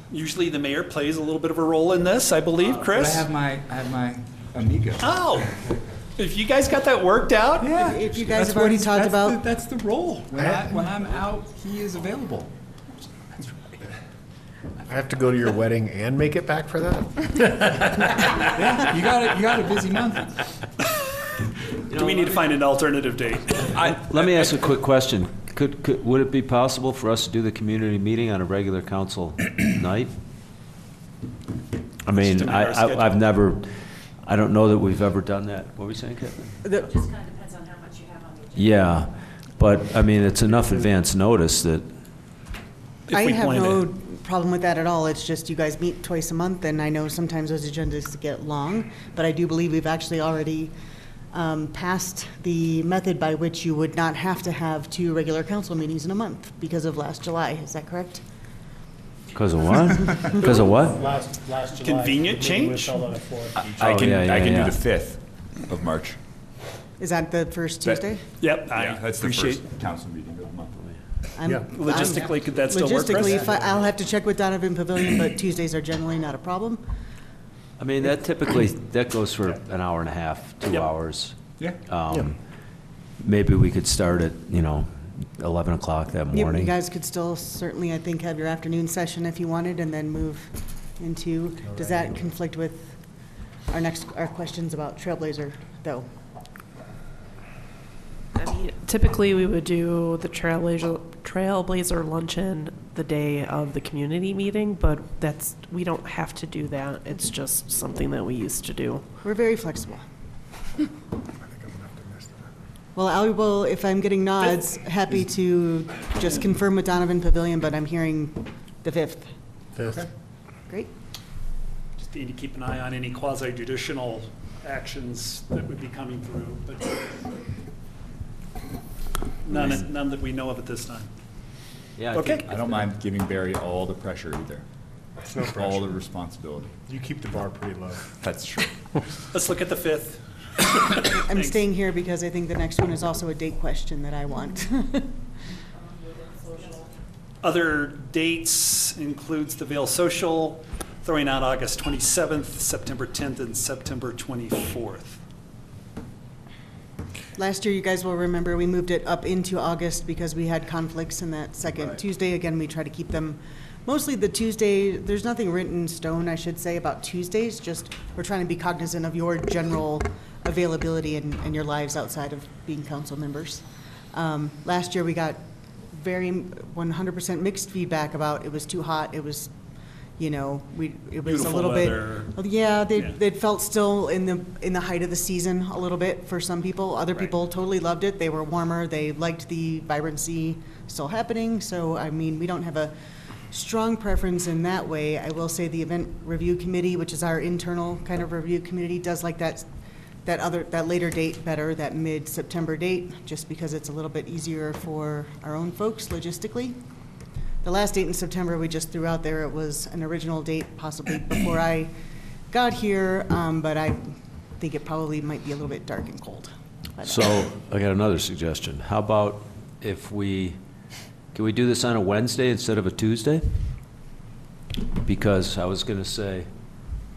Usually the mayor plays a little bit of a role in this, I believe, Chris? Uh, my, I have my amigo. Oh, if you guys got that worked out? Yeah. If you guys That's have what already he's- talked that's the- about- That's the role. When I, when I'm out, he is available. I have to go to your wedding and make it back for that? Yeah, you got it, you got a busy month. Do we need to find an alternative date? Let me ask a quick question. Could, could, would it be possible for us to do the community meeting on a regular council night? I mean, I, make our schedule. I- I've never, I don't know that we've ever done that. What were we saying, Caitlin? It just kind of depends on how much you saying, Kevin? The- agenda. Yeah, but, I mean, it's enough advance notice that, If I we have plan no it. problem with that at all. It's just you guys meet twice a month, and I know sometimes those agendas get long, but I do believe we've actually already um, passed the method by which you would not have to have two regular council meetings in a month because of last July. Is that correct? Because of what? Because of what? Last, last July. Convenient we- we change? fell on a floor. I Oh, can, yeah, yeah, I can yeah. do the fifth of March. Is that the first That- Tuesday? Yep, I Yeah, that's the appreciate, first council meeting of the month. I'm- Yeah. I'm- logistically, could that still work, Chris? Logistically, if I- I'll have to check with Donovan Pavilion, but Tuesdays are generally not a problem. I mean, that typically, that goes for an hour and a half, two Yep. hours. Yeah. Um, Maybe we could start at, you know, 11 o'clock that You- morning. You guys could still certainly, I think, have your afternoon session if you wanted, and then move into, does that conflict with our next, our questions about Trailblazer, though. I mean, typically, we would do the Trailblazer, Trailblazer luncheon the day of the community meeting, but that's, we don't have to do that. It's just something that we used to do. We're very flexible. Well, I will, if I'm getting nods, happy to just confirm with Donovan Pavilion, but I'm hearing the 5th. Fifth. Great. Just need to keep an eye on any quasi-judicial actions that would be coming through, but none, none that we know of at this time. Yeah, I Okay. think- I don't mind giving Barry all the pressure either. no All pressure. the responsibility. You keep the bar pretty low. That's true. Let's look at the 5th. I'm staying here because I think the next one is also a date question that I want. Other dates includes the Vail Social, throwing out August 27th, September 10th, and September 24th. Last year, you guys will remember, we moved it up into August because we had conflicts in that second Right. Tuesday. Again, we try to keep them, mostly the Tuesday, there's nothing written in stone, I should say, about Tuesdays, just we're trying to be cognizant of your general availability and, and your lives outside of being council members. Um, Last year, we got very 100% mixed feedback about it was too hot, it was, you know, we, it was a little weather. bit. Yeah, they, Yeah. it felt still in the, in the height of the season a little bit for some people. Other Right. people totally loved it. They were warmer. They liked the vibrancy still happening. So, I mean, we don't have a strong preference in that way. I will say the event review committee, which is our internal kind of review committee, does like that, that other, that later date better, that mid-September date, just because it's a little bit easier for our own folks logistically. The last date in September we just threw out there, it was an original date possibly before I got here, um, but I think it probably might be a little bit dark and cold. by then. So I got another suggestion. How about if we, can we do this on a Wednesday instead of a Tuesday? Because I was going to say,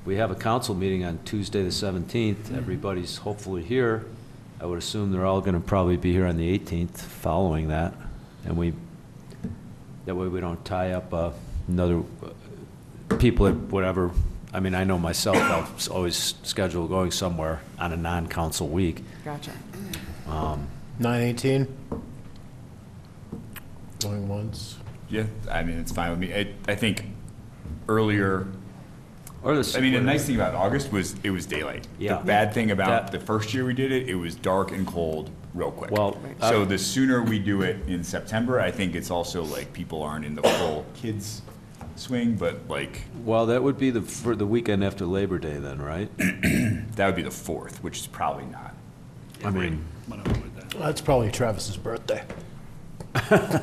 we have a council meeting on Tuesday, the 17th. Everybody's hopefully here. I would assume they're all going to probably be here on the 18th following that. And we, that way we don't tie up uh, another, uh, people at whatever, I mean, I know myself, I've always schedule going somewhere on a non-council week. Gotcha. Um, Nine eighteen? Going once. Yeah, I mean, it's fine with me. I, I think earlier, Or the. I mean, the nice thing about August was it was daylight. Yeah. The bad thing about That- the first year we did it, it was dark and cold real quick. Well, so I- the sooner we do it in September, I think it's also like people aren't in the full kids swing, but like Well, that would be the, for the weekend after Labor Day then, right? that would be the fourth, which is probably not. I mean, I'm gonna avoid that. That's probably Travis's birthday.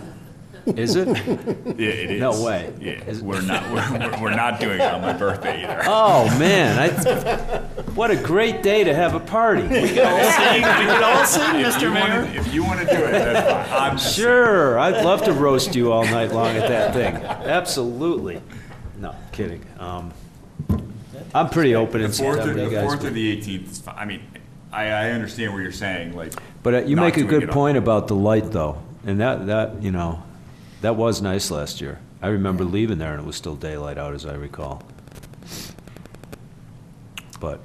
is it? Yeah, it is. No way. Yeah, we're not. We're, we're, not doing it on my birthday either. Oh, man, I, what a great day to have a party. We can all sing, we can all sing, Mr. wanna- Mayor. If you want to do it, that's fine. I'm Sure, I'd love to roast you all night long at that thing. Absolutely. No, kidding. Um, I'm pretty open in The fourth, September, the fourth or the eighteenth is fine. I mean, I, I understand what you're saying. Like, But uh, you make a good point about the light, though. And that, that, you know, that was nice last year. I remember leaving there and it was still daylight out, as I recall. But,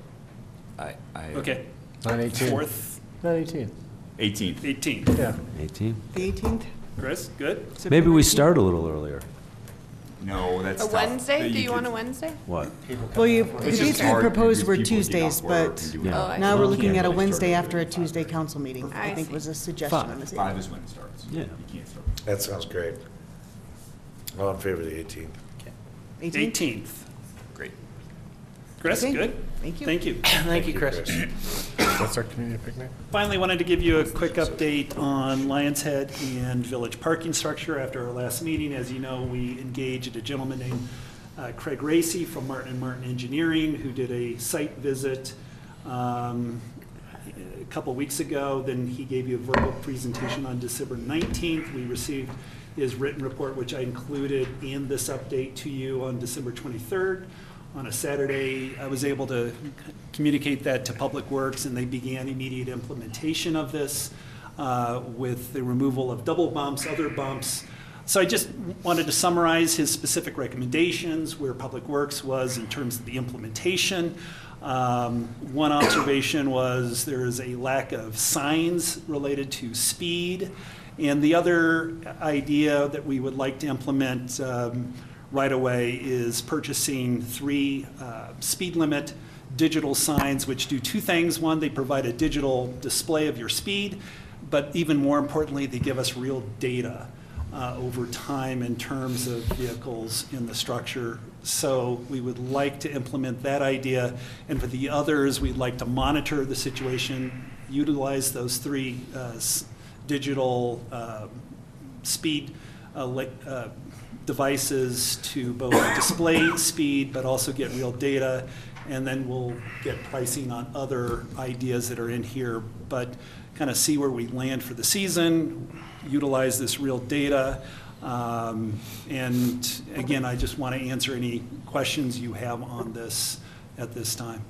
I, I, uh, Okay, Nine eighteen. fourth, Nine eighteen. 18th. 18th. Yeah. 18? The 18th? Chris, good? Maybe September we 18th? start a little earlier. No, that's A tough. Wednesday? That Do you want a Wednesday? What? Well, you, the It's just dates we hard proposed because were people being Tuesdays, work but and doing Yeah. Oh, now we're looking at a Wednesday after a Tuesday council meeting, I I think see. was a suggestion on the table. Five is when it starts. Yeah. You can't start. That sounds great. All in favor of the 18th? 18th? 18th. Chris, Okay. good? Thank you. Thank you. Thank you, Chris. That's our community picnic? Finally, wanted to give you a quick update on Lionshead and Village parking structure. After our last meeting, as you know, we engaged a gentleman named uh, Craig Racy from Martin and Martin Engineering, who did a site visit um, a couple weeks ago. Then he gave you a verbal presentation on December 19th. We received his written report, which I included in this update to you on December 23rd. On a Saturday, I was able to communicate that to Public Works, and they began immediate implementation of this uh, with the removal of double bumps, other bumps, So I just wanted to summarize his specific recommendations, where Public Works was in terms of the implementation. Um, One observation was there is a lack of signs related to speed. And the other idea that we would like to implement um, right away is purchasing three uh, speed limit digital signs, which do two things. One, they provide a digital display of your speed, but even more importantly, they give us real data uh, over time in terms of vehicles in the structure. So we would like to implement that idea. And for the others, we'd like to monitor the situation, utilize those three uh, digital uh, speed uh, uh, devices to both display speed, but also get real data. And then we'll get pricing on other ideas that are in here, but kind of see where we land for the season, utilize this real data. Um, And again, I just want to answer any questions you have on this at this time.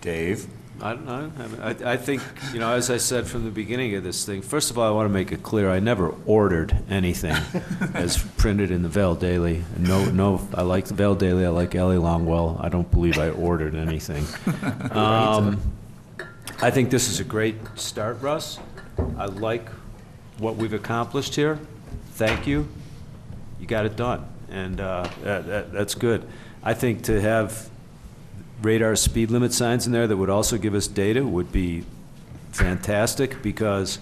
Dave? I don't know. I mean, I, I think, you know, as I said from the beginning of this thing, first of all, I want to make it clear, I never ordered anything as printed in the Vail Daily. No, no, I like the Vail Daily, I like Ali Longwell. I don't believe I ordered anything. Um, I think this is a great start, Russ. I like what we've accomplished here. Thank you. You got it done, and uh, that, that, that's good. I think to have radar speed limit signs in there that would also give us data would be fantastic, because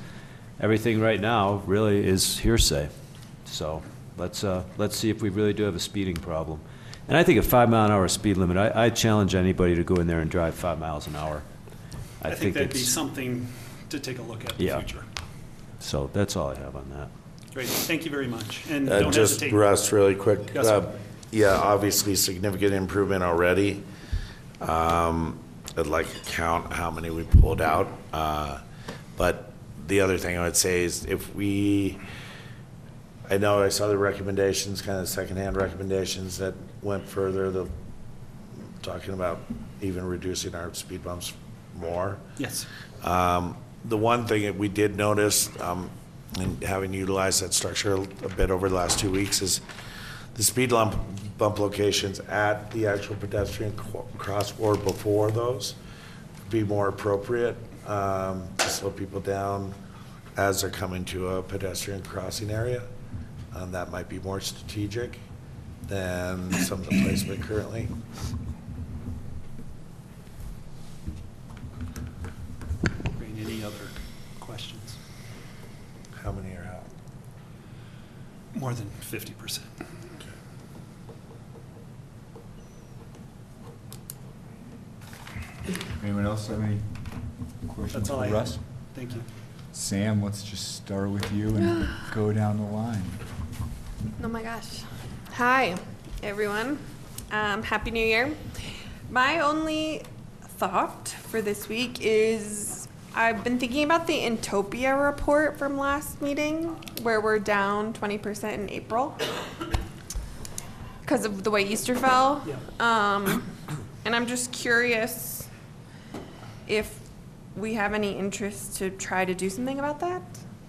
everything right now really is hearsay. So let's, uh, let's see if we really do have a speeding problem. And I think a five mile an hour speed limit, I, I challenge anybody to go in there and drive five miles an hour. I think that'd be it's- something to take a look at in the Yeah. future. So that's all I have on that. Great, thank you very much. And Uh, don't Just, hesitate. Russ, really quick. Yes, sir. Uh, Yeah, obviously significant improvement already. Um, I'd like to count how many we pulled out. Uh, But the other thing I would say is if we, I know I saw the recommendations, kind of secondhand recommendations that went further, the, talking about even reducing our speed bumps more. Yes. Um, The one thing that we did notice, um, and having utilized that structure a bit over the last two weeks, is the speed lump, bump locations at the actual pedestrian co- cross or before those be more appropriate um, to slow people down as they're coming to a pedestrian crossing area. Um, that might be more strategic than some of the placement currently. Any other questions? How many are out? More than 50%. Anyone else have any questions That's for all I have. Russ? Thank you. Sam, let's just start with you and go down the line. Oh my gosh. Hi, everyone. Um, Happy New Year. My only thought for this week is I've been thinking about the Inntopia report from last meeting where we're down 20% in April because of the way Easter fell. Um, and I'm just curious if we have any interest to try to do something about that.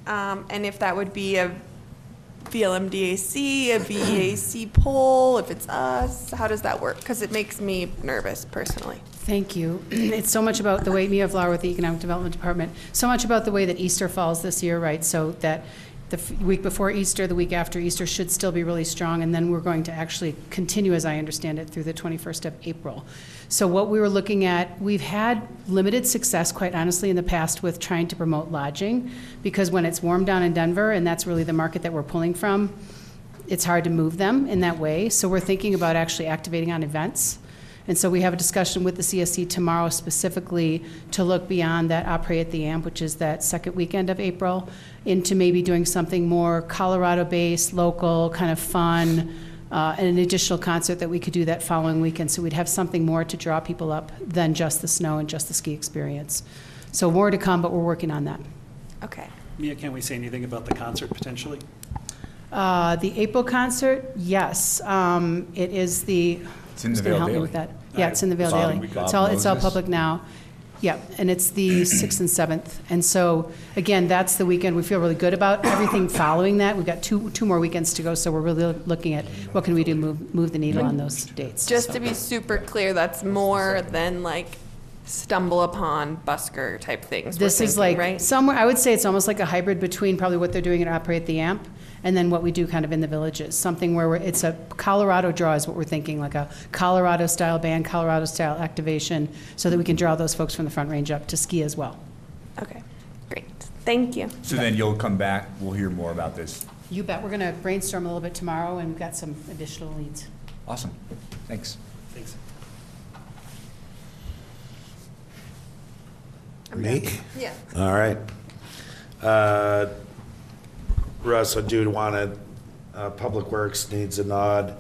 Um, and if that would be a VLMDAC, a VEAC poll, if it's us, how does that work? Because it makes me nervous personally. Thank you. It's so much about the way, Mia Vlaar with the Economic Development Department, so much about the way that Easter falls this year, right? So that the f- week before Easter, the week after Easter should still be really strong, and then we're going to actually continue, as I understand it, through the 21st of April. So what we were looking at, we've had limited success, quite honestly, in the past with trying to promote lodging, because when it's warm down in Denver, and that's really the market that we're pulling from, it's hard to move them in that way. So we're thinking about actually activating on events. And so we have a discussion with the CSC tomorrow specifically to look beyond that Opry at the Amp, which is that second weekend of April, into maybe doing something more Colorado-based, local, kind of fun, uh, and an additional concert that we could do that following weekend. So we'd have something more to draw people up than just the snow and just the ski experience. So more to come, but we're working on that. Okay. Mia, can we say anything about the concert potentially? Uh, The April concert, yes. Um, It is the. It's in the who's gonna help me Daily. with that? Yeah, it's in the Vail Daily. It's all, it's all public now. Yeah, and it's the 6th and 7th. And so, again, that's the weekend we feel really good about. Everything following that, we've got two, two more weekends to go, so we're really looking at what can we do, move, move the needle on those dates. Just So- to be super clear, that's more than like stumble upon busker type things. we're This is thinking, like, right? somewhere, I would say it's almost like a hybrid between probably what they're doing at Operate the Amp and then what we do kind of in the villages. Something where we're, it's a Colorado draw is what we're thinking, like a Colorado-style band, Colorado-style activation, so that we can draw those folks from the Front Range up to ski as well. Okay, great. Thank you. So then you'll come back, we'll hear more about this. You bet. We're going to brainstorm a little bit tomorrow, and we've got some additional leads. Awesome. Thanks. Thanks. Me? Yeah. All right. Uh, Russ, I do want to, uh, Public Works needs a nod.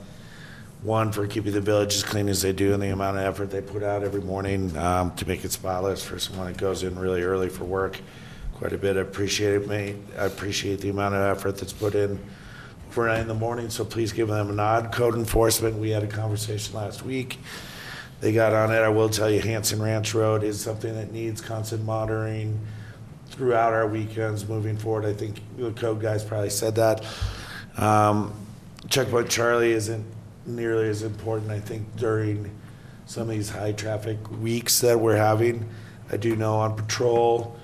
One, for keeping the village as clean as they do and the amount of effort they put out every morning um, to make it spotless for someone that goes in really early for work. Quite a bit. I appreciate it, mate. I appreciate the amount of effort that's put in overnight in the morning, so please give them a nod. Code enforcement, we had a conversation last week. They got on it. I will tell you, Hanson Ranch Road is something that needs constant monitoring throughout our weekends moving forward. I think the code guys probably said that. Um, Checkpoint Charlie isn't nearly as important, I think, during some of these high traffic weeks that we're having. I do know on patrol,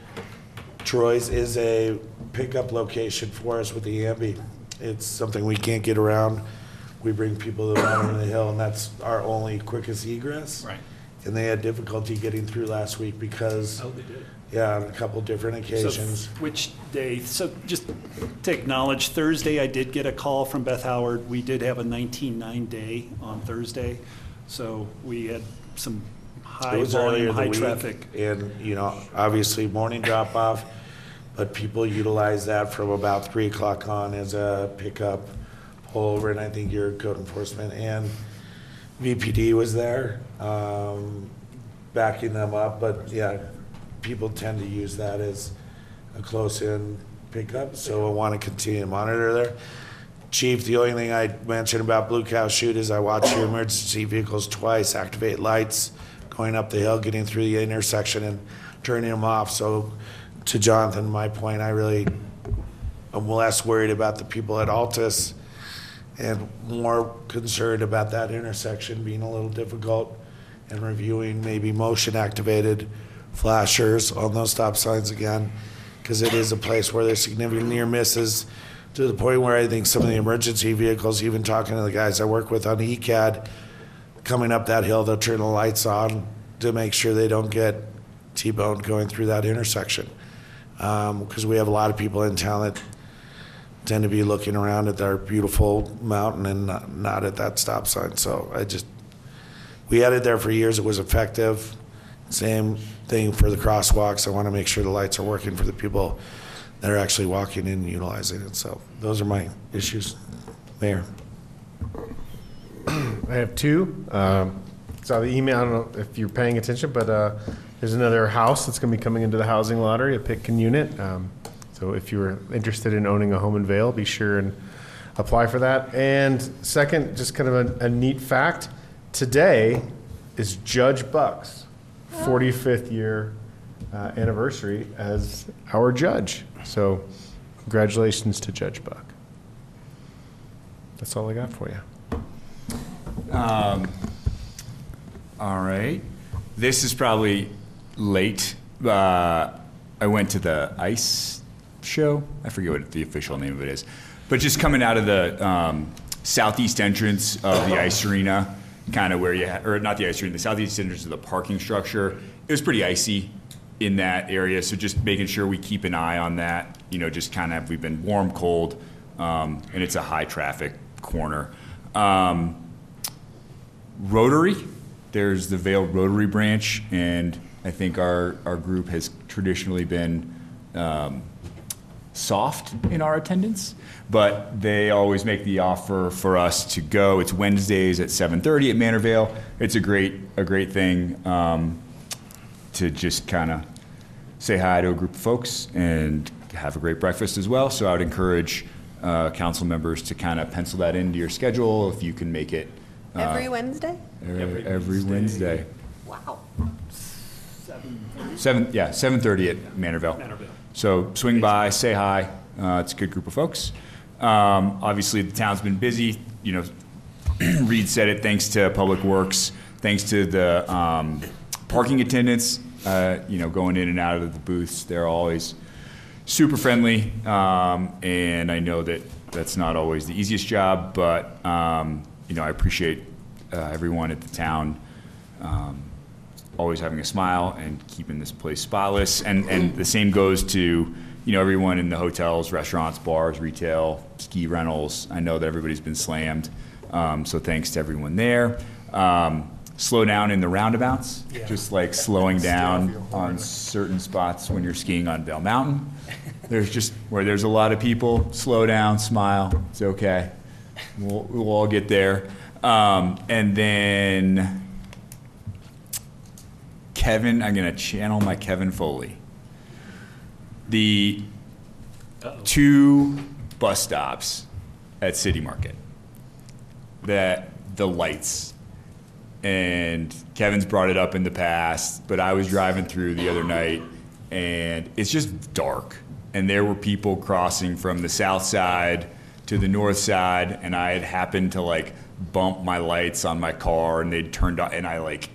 Troy's is a pickup location for us with the Ambi. It's something we can't get around. We bring people to the bottom of the hill, and that's our only quickest egress. Right. And they had difficulty getting through last week because, Oh, they did. Yeah, on a couple different So occasions. Which day, so just to acknowledge, Thursday, I did get a call from Beth Howard. We did have a 19-9 day on Thursday, so we had some It high was earlier volume, in the high week, traffic. And, you know, obviously morning drop off, but people utilize that from about three o'clock on as a pickup pull over, and I think your code enforcement and VPD was there, um, backing them up, but yeah, people tend to use that as a close-in pickup, so I want to continue to monitor there. Chief, the only thing I mentioned about Blue Cow Chute is I watch your emergency vehicles twice activate lights going up the hill, getting through the intersection and turning them off. So to Jonathan, my point, I really am less worried about the people at Altus and more concerned about that intersection being a little difficult and reviewing maybe motion activated flashers on those stop signs again because it is a place where there's significant near misses to the point where I think some of the emergency vehicles, even talking to the guys I work with on ECAD, coming up that hill, they'll turn the lights on to make sure they don't get T-boned going through that intersection. Um, because we have a lot of people in town that tend to be looking around at our beautiful mountain and not, not at that stop sign. So I just, we had it there for years. It was effective. Same thing for the crosswalks. I want to make sure the lights are working for the people that are actually walking in and utilizing it. So those are my issues, Mayor. I have two. Um, Saw the email, I don't know if you're paying attention, but uh, there's another house that's going to be coming into the housing lottery, a Pitkin unit. Um, So if you're interested in owning a home in Vail, be sure and apply for that. And second, just kind of a, a neat fact, today is Judge Buck's 45th year uh, anniversary as our judge. So congratulations to Judge Buck. That's all I got for you. Um, all right. This is probably late. Uh, I went to the ice show. I forget what the official name of it is. But just coming out of the um, southeast entrance of the ice arena, kind of where you, ha- or not the ice arena, the southeast entrance of the parking structure, it was pretty icy in that area. So just making sure we keep an eye on that. You know, just kind of, we've been warm, cold, um, and it's a high traffic corner. Um, Rotary. There's the Vail Rotary branch, and I think our, our group has traditionally been um, soft in our attendance, but they always make the offer for us to go. It's Wednesdays at 7:30 at Manor Vail. It's a great a great thing um, to just kind of say hi to a group of folks and have a great breakfast as well. So I would encourage uh, council members to kind of pencil that into your schedule if you can make it. uh, Every Wednesday? Every, every Wednesday. Wow. Seven Seven, yeah, 7:30 at Manor Vail. Manorville. So swing by, say hi. Uh, It's a good group of folks. Um, Obviously, the town's been busy, you know, Reed said it, thanks to Public Works, thanks to the um, parking attendants, uh, you know, going in and out of the booths. They're always super friendly, um, and I know that that's not always the easiest job, but, um, you know, I appreciate uh, everyone at the town um, always having a smile and keeping this place spotless. And, and the same goes to, you know, everyone in the hotels, restaurants, bars, retail, ski rentals. I know that everybody's been slammed, um, so thanks to everyone there. Um, slow down in the roundabouts, just like slowing down on certain spots when you're skiing on Vail Mountain. There's just where there's a lot of people, slow down, smile. It's okay. We'll, we'll all get there. Um, and then Kevin, I'm going to channel my Kevin Foley. The two bus stops at City Market, that the lights, and Kevin's brought it up in the past, but I was driving through the other night and it's just dark. And there were people crossing from the south side to the north side, and I had happened to like bump my lights on my car and they'd turned on, and I like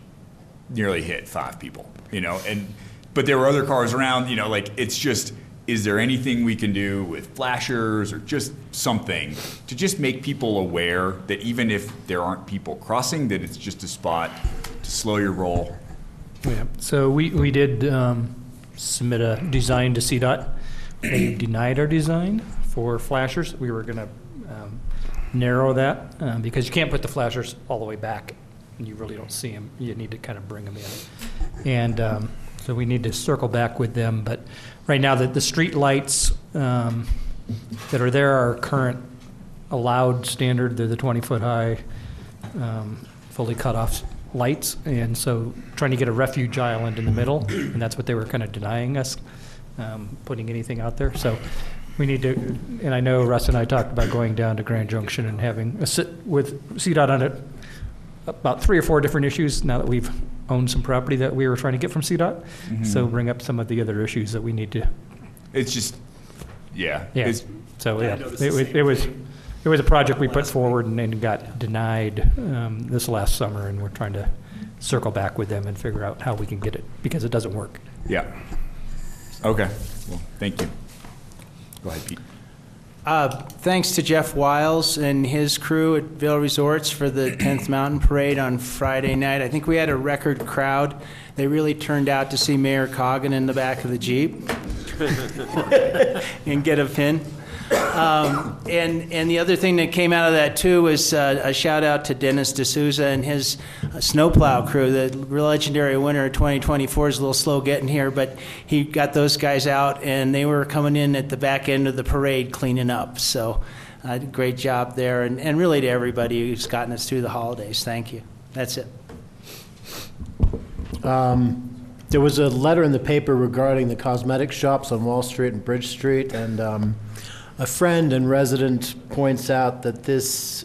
nearly hit five people, you know, and but there were other cars around, you know, like it's just is there anything we can do with flashers or just something to just make people aware that even if there aren't people crossing that it's just a spot to slow your roll. Yeah, so we, we did um, submit a design to CDOT. They denied our design for flashers. We were going to narrow that um, because you can't put the flashers all the way back and you really don't see them. You need to kind of bring them in. And um, so we need to circle back with them. But right now, the, the street lights um, that are there are current allowed standard. They're the 20-foot high, um, fully cut off lights. And so trying to get a refuge island in the middle, and that's what they were kind of denying us, um, putting anything out there. So we need to, and I know Russ and I talked about going down to Grand Junction and having a sit with CDOT on it, about three or four different issues now that we've owned some property that we were trying to get from CDOT. Mhm. So bring up some of the other issues that we need to, It's just, yeah. yeah. It's, So, yeah, noticed it was, it was, it was a project we put forward and then got denied um, this last summer, and we're trying to circle back with them and figure out how we can get it, because it doesn't work. yeah. Okay. Well, thank you. Go ahead, Pete. Uh, Thanks to Jeff Wiles and his crew at Vail Resorts for the 10th Mountain Parade on Friday night. I think we had a record crowd. They really turned out to see Mayor Coggin in the back of the Jeep and get a pin. Um, and, and the other thing that came out of that too was uh, a shout out to Dennis D'Souza and his uh, snowplow crew. The legendary winner of 2024 is a little slow getting here, but he got those guys out and they were coming in at the back end of the parade cleaning up. So, uh, great job there, and, and really to everybody who's gotten us through the holidays. Thank you. That's it. Um, There was a letter in the paper regarding the cosmetic shops on Wall Street and Bridge Street, and um, a friend and resident points out that this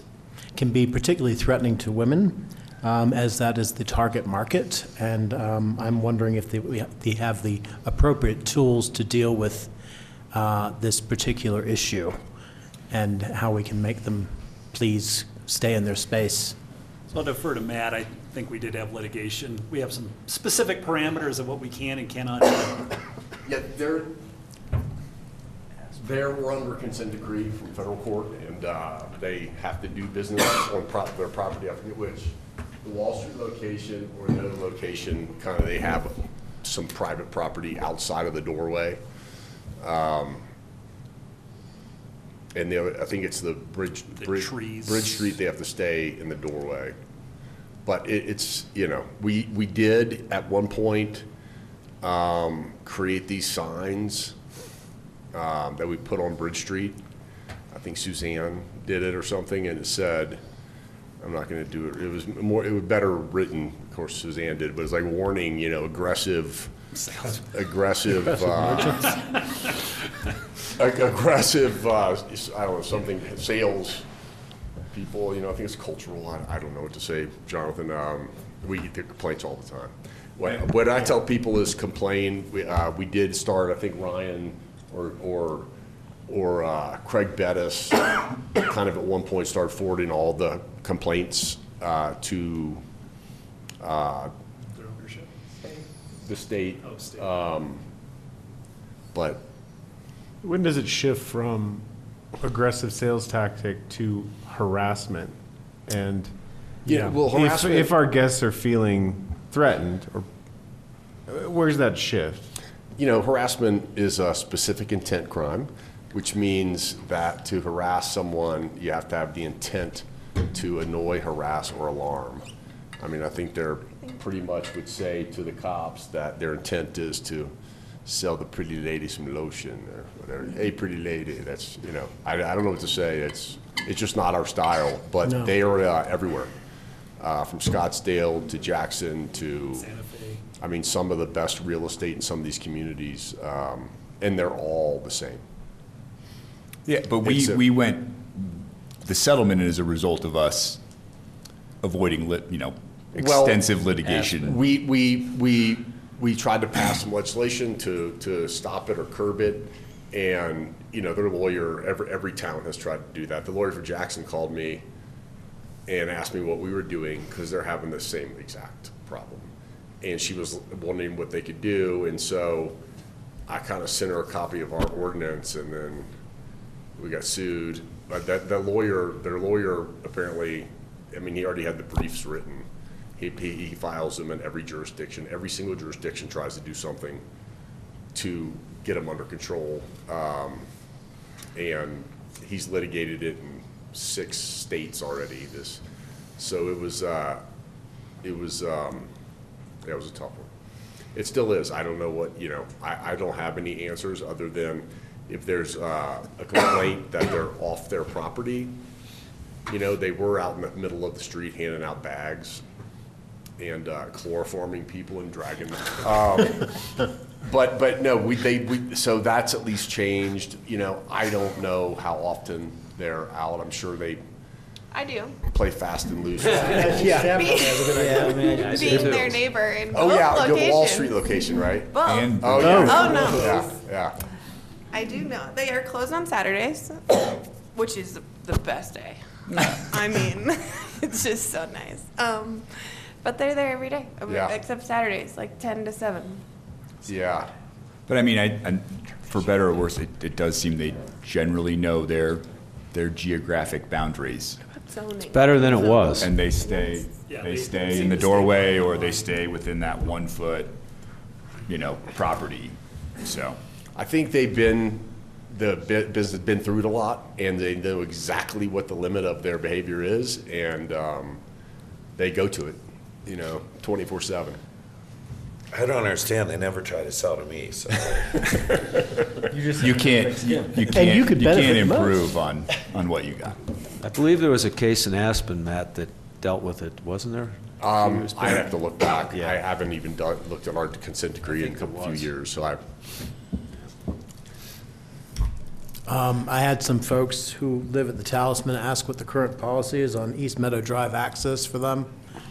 can be particularly threatening to women, um, as that is the target market. And um, I'm wondering if they, we they have the appropriate tools to deal with uh, this particular issue, and how we can make them please stay in their space. So I'll defer to Matt. I think we did have litigation. We have some specific parameters of what we can and cannot do. Yeah, they're, they're, we're under consent decree from federal court, and uh, they have to do business on prop, their property, I forget which. The Wall Street location or the other location, kind of, they have some private property outside of the doorway. Um, And the other, I think it's the bridge, bridge, trees. Bridge Street, they have to stay in the doorway. But it, it's, you know, we, we did at one point, um, create these signs, um, that we put on Bridge Street. I think Suzanne did it or something, and it said, I'm not gonna do it, it was more, it was better written, of course Suzanne did, but it's like warning, you know, aggressive, aggressive, uh, ag- aggressive, uh, I don't know, something, sales people, you know, I think it's cultural, I, I don't know what to say, Jonathan. Um, we get the complaints all the time. What, what I tell people is complain. We, uh, we did start, I think Ryan or, or, or uh, Craig Bettis kind of at one point started forwarding all the complaints uh, to uh, the state. Um, But When does it shift from aggressive sales tactic to harassment? And Yeah, well, if- harassment- If our guests are feeling threatened, or where's that shift? You know, harassment is a specific intent crime, which means that to harass someone, you have to have the intent to annoy, harass, or alarm. I mean, I think they're pretty much would say to the cops that their intent is to sell the pretty lady some lotion or whatever. Hey, pretty lady, that's, you know, I, I don't know what to say. It's, it's just not our style, but No. they are uh, everywhere. Uh, from Scottsdale to Jackson to. I mean, some of the best real estate in some of these communities, um, and they're all the same. Yeah, but we, a- we went, the settlement is a result of us avoiding lit, you know, Well, extensive litigation. We, we, we, we tried to pass some legislation to, to stop it or curb it, and, you know, their lawyer, every, every town has tried to do that. The lawyer for Jackson called me and asked me what we were doing, because they're having the same exact problem. And she was wondering what they could do, and so I kind of sent her a copy of our ordinance, and then we got sued. But that, that lawyer, their lawyer apparently, I mean, he already had the briefs written. He, he, files them in every jurisdiction. Every single jurisdiction tries to do something to get them under control. Um, and he's litigated it in six states already, this. So it was, uh, it was, um, it was a tough one. It still is. I don't know what, you know, I, I don't have any answers other than if there's uh, a complaint that they're off their property. You know, they were out in the middle of the street handing out bags and uh, chloroforming people and dragging them. Um, But, but no, we, they, we, so that's at least changed. You know, I don't know how often they're out. I'm sure they I do. play fast and loose. Yeah. Being- Being their neighbor in Oh, both yeah, the. Wall Street location, right? Both. And- Oh, yeah. Oh, no. Yeah, yeah. I do know. They are closed on Saturdays, which is the best day. I mean, it's just so nice. Um, but they're there every day, Yeah. except Saturdays, like 10 to 7. Yeah. But I mean, I, I, for better or worse, it, it does seem they generally know their, their geographic boundaries. Zoning. better than it was. And they stay, Yeah, they they stay in the to stay doorway or they stay within that one foot, you know, property, so. I think they've been, the bu- business been through it a lot, and they know exactly what the limit of their behavior is, and um, they go to it, you know, twenty-four seven. I don't understand. They never try to sell to me, so. You can't, you you can't, you you could benefit can't the most. improve on, on what you got. I believe there was a case in Aspen, Matt, that dealt with it, wasn't there? Um, I back? have to look back. I haven't even done, looked at our consent decree in a couple few years, so I, Um, I had some folks who live at the Talisman ask what the current policy is on East Meadow Drive access for them,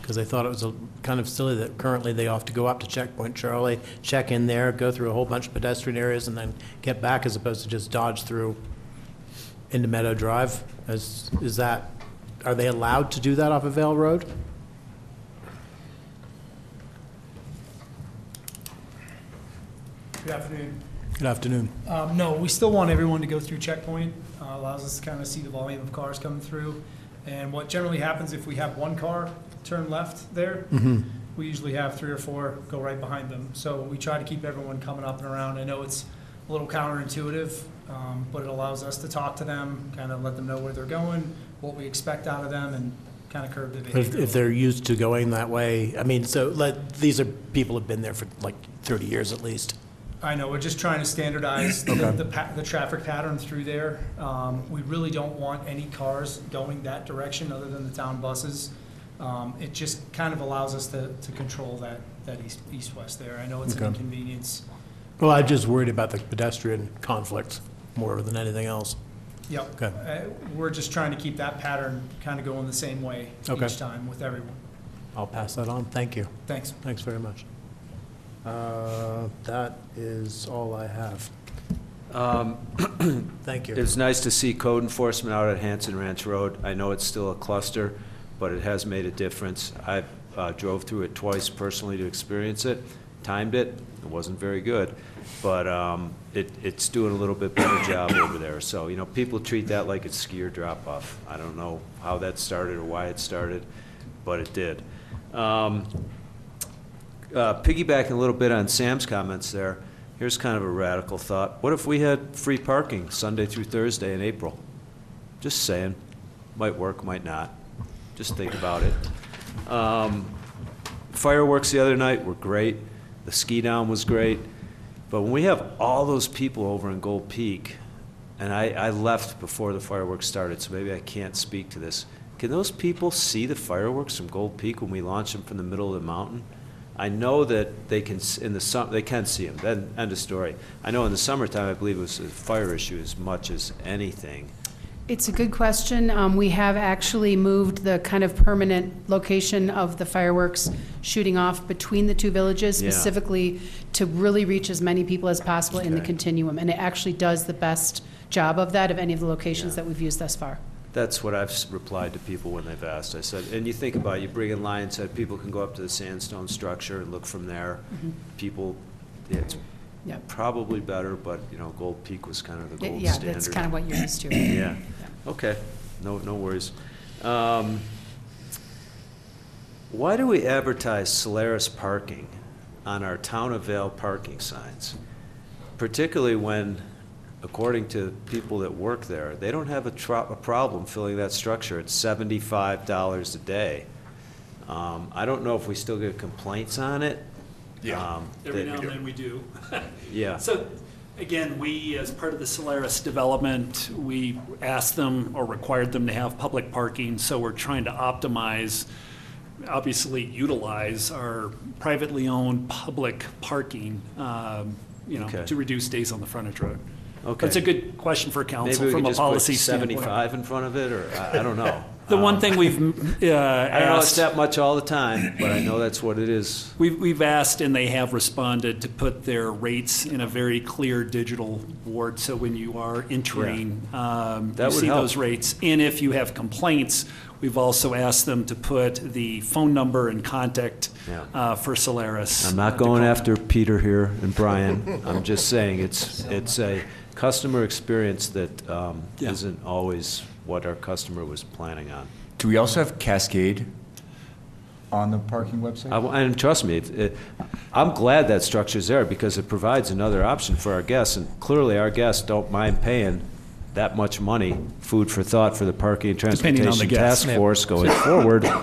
because they thought it was a, kind of silly that currently they have to go up to Checkpoint Charlie, check in there, go through a whole bunch of pedestrian areas, and then get back, as opposed to just dodge through into Meadow Drive. Is, is that, are they allowed to do that off of Vail Road? Good afternoon. Good afternoon. Um, No, we still want everyone to go through checkpoint. Uh, Allows us to kind of see the volume of cars coming through. And what generally happens if we have one car turn left there, Mhm. we usually have three or four go right behind them. So we try to keep everyone coming up and around. I know it's a little counterintuitive, um, but it allows us to talk to them, kind of let them know where they're going, what we expect out of them, and kind of curb the If, behavior. if they're used to going that way, I mean, so, let, these are, people have been there for like 30 years at least. I know, we're just trying to standardize the, the, pa- the traffic pattern through there. Um, we really don't want any cars going that direction other than the town buses. Um, it just kind of allows us to, to control that, that east, east-west there. I know it's an Okay. inconvenience. Well, I'm just worried about the pedestrian conflict more than anything else. Yep. Okay. Uh, we're just trying to keep that pattern kind of going the same way Okay. each time with everyone. I'll pass that on. Thank you. Thanks. Thanks very much. Uh, That is all I have. Um, Thank you. It's nice to see code enforcement out at Hanson Ranch Road. I know it's still a cluster, but it has made a difference. I uh, drove through it twice personally to experience it, timed it, it wasn't very good, but um, it, it's doing a little bit better job over there. So, you know, people treat that like it's skier drop-off. I don't know how that started or why it started, but it did. Um, uh, Piggybacking a little bit on Sam's comments there, here's kind of a radical thought. What if we had free parking Sunday through Thursday in April? Just saying. Might work, might not. Just think about it. Um, Fireworks the other night were great. The ski down was great. But when we have all those people over in Gold Peak, and I, I left before the fireworks started, so maybe I can't speak to this. Can those people see the fireworks from Gold Peak when we launch them from the middle of the mountain? I know that they can, in the sum, they can see them, then, end of story. I know in the summertime, I believe it was a fire issue as much as anything. It's a good question. Um, We have actually moved the kind of permanent location of the fireworks shooting off between the two villages Yeah. specifically to really reach as many people as possible in the Okay. continuum. And it actually does the best job of that of any of the locations that we've used thus far. That's what I've s- replied to people when they've asked. I said, and you think about it, you bring in Lionshead, people can go up to the sandstone structure and look from there. Mhm. People, it's Yep. probably better, but, you know, Gold Peak was kind of the gold yeah, standard. that's kind of what you're used to. Yeah, okay, no, no worries. Um, Why do we advertise Solaris parking on our Town of Vail parking signs? Particularly when, according to people that work there, they don't have a tro- a problem filling that structure at seventy-five dollars a day. Um, I don't know if we still get complaints on it. Um, Every that- now and then we do. Yeah. So, again, we, as part of the Solaris development, we asked them or required them to have public parking, so we're trying to optimize, obviously utilize our privately owned public parking, um, you know, Okay. to reduce days on the frontage road. Okay. That's a good question for council Maybe we from could a just put policy standpoint. seventy-five in front of it, or, I I don't know. The one Um, thing we've uh, I don't know it's that much all the time, but I know that's what it is. We've, we've asked and they have responded to put their rates in a very clear digital board, so when you are entering, um, That you see help. those rates. And if you have complaints, we've also asked them to put the phone number and contact Yeah. uh, for Solaris. I'm uh, not to going after Peter here and Brian. I'm just saying, it's, it's a customer experience that um, Yeah. isn't always what our customer was planning on. Do we also have Cascade on the parking website? I- And trust me, it- it- I'm glad that structure's there because it provides another option for our guests. And clearly, our guests don't mind paying that much money, food for thought for the Parking and Depending on the Transportation guest. Task Force going forward. To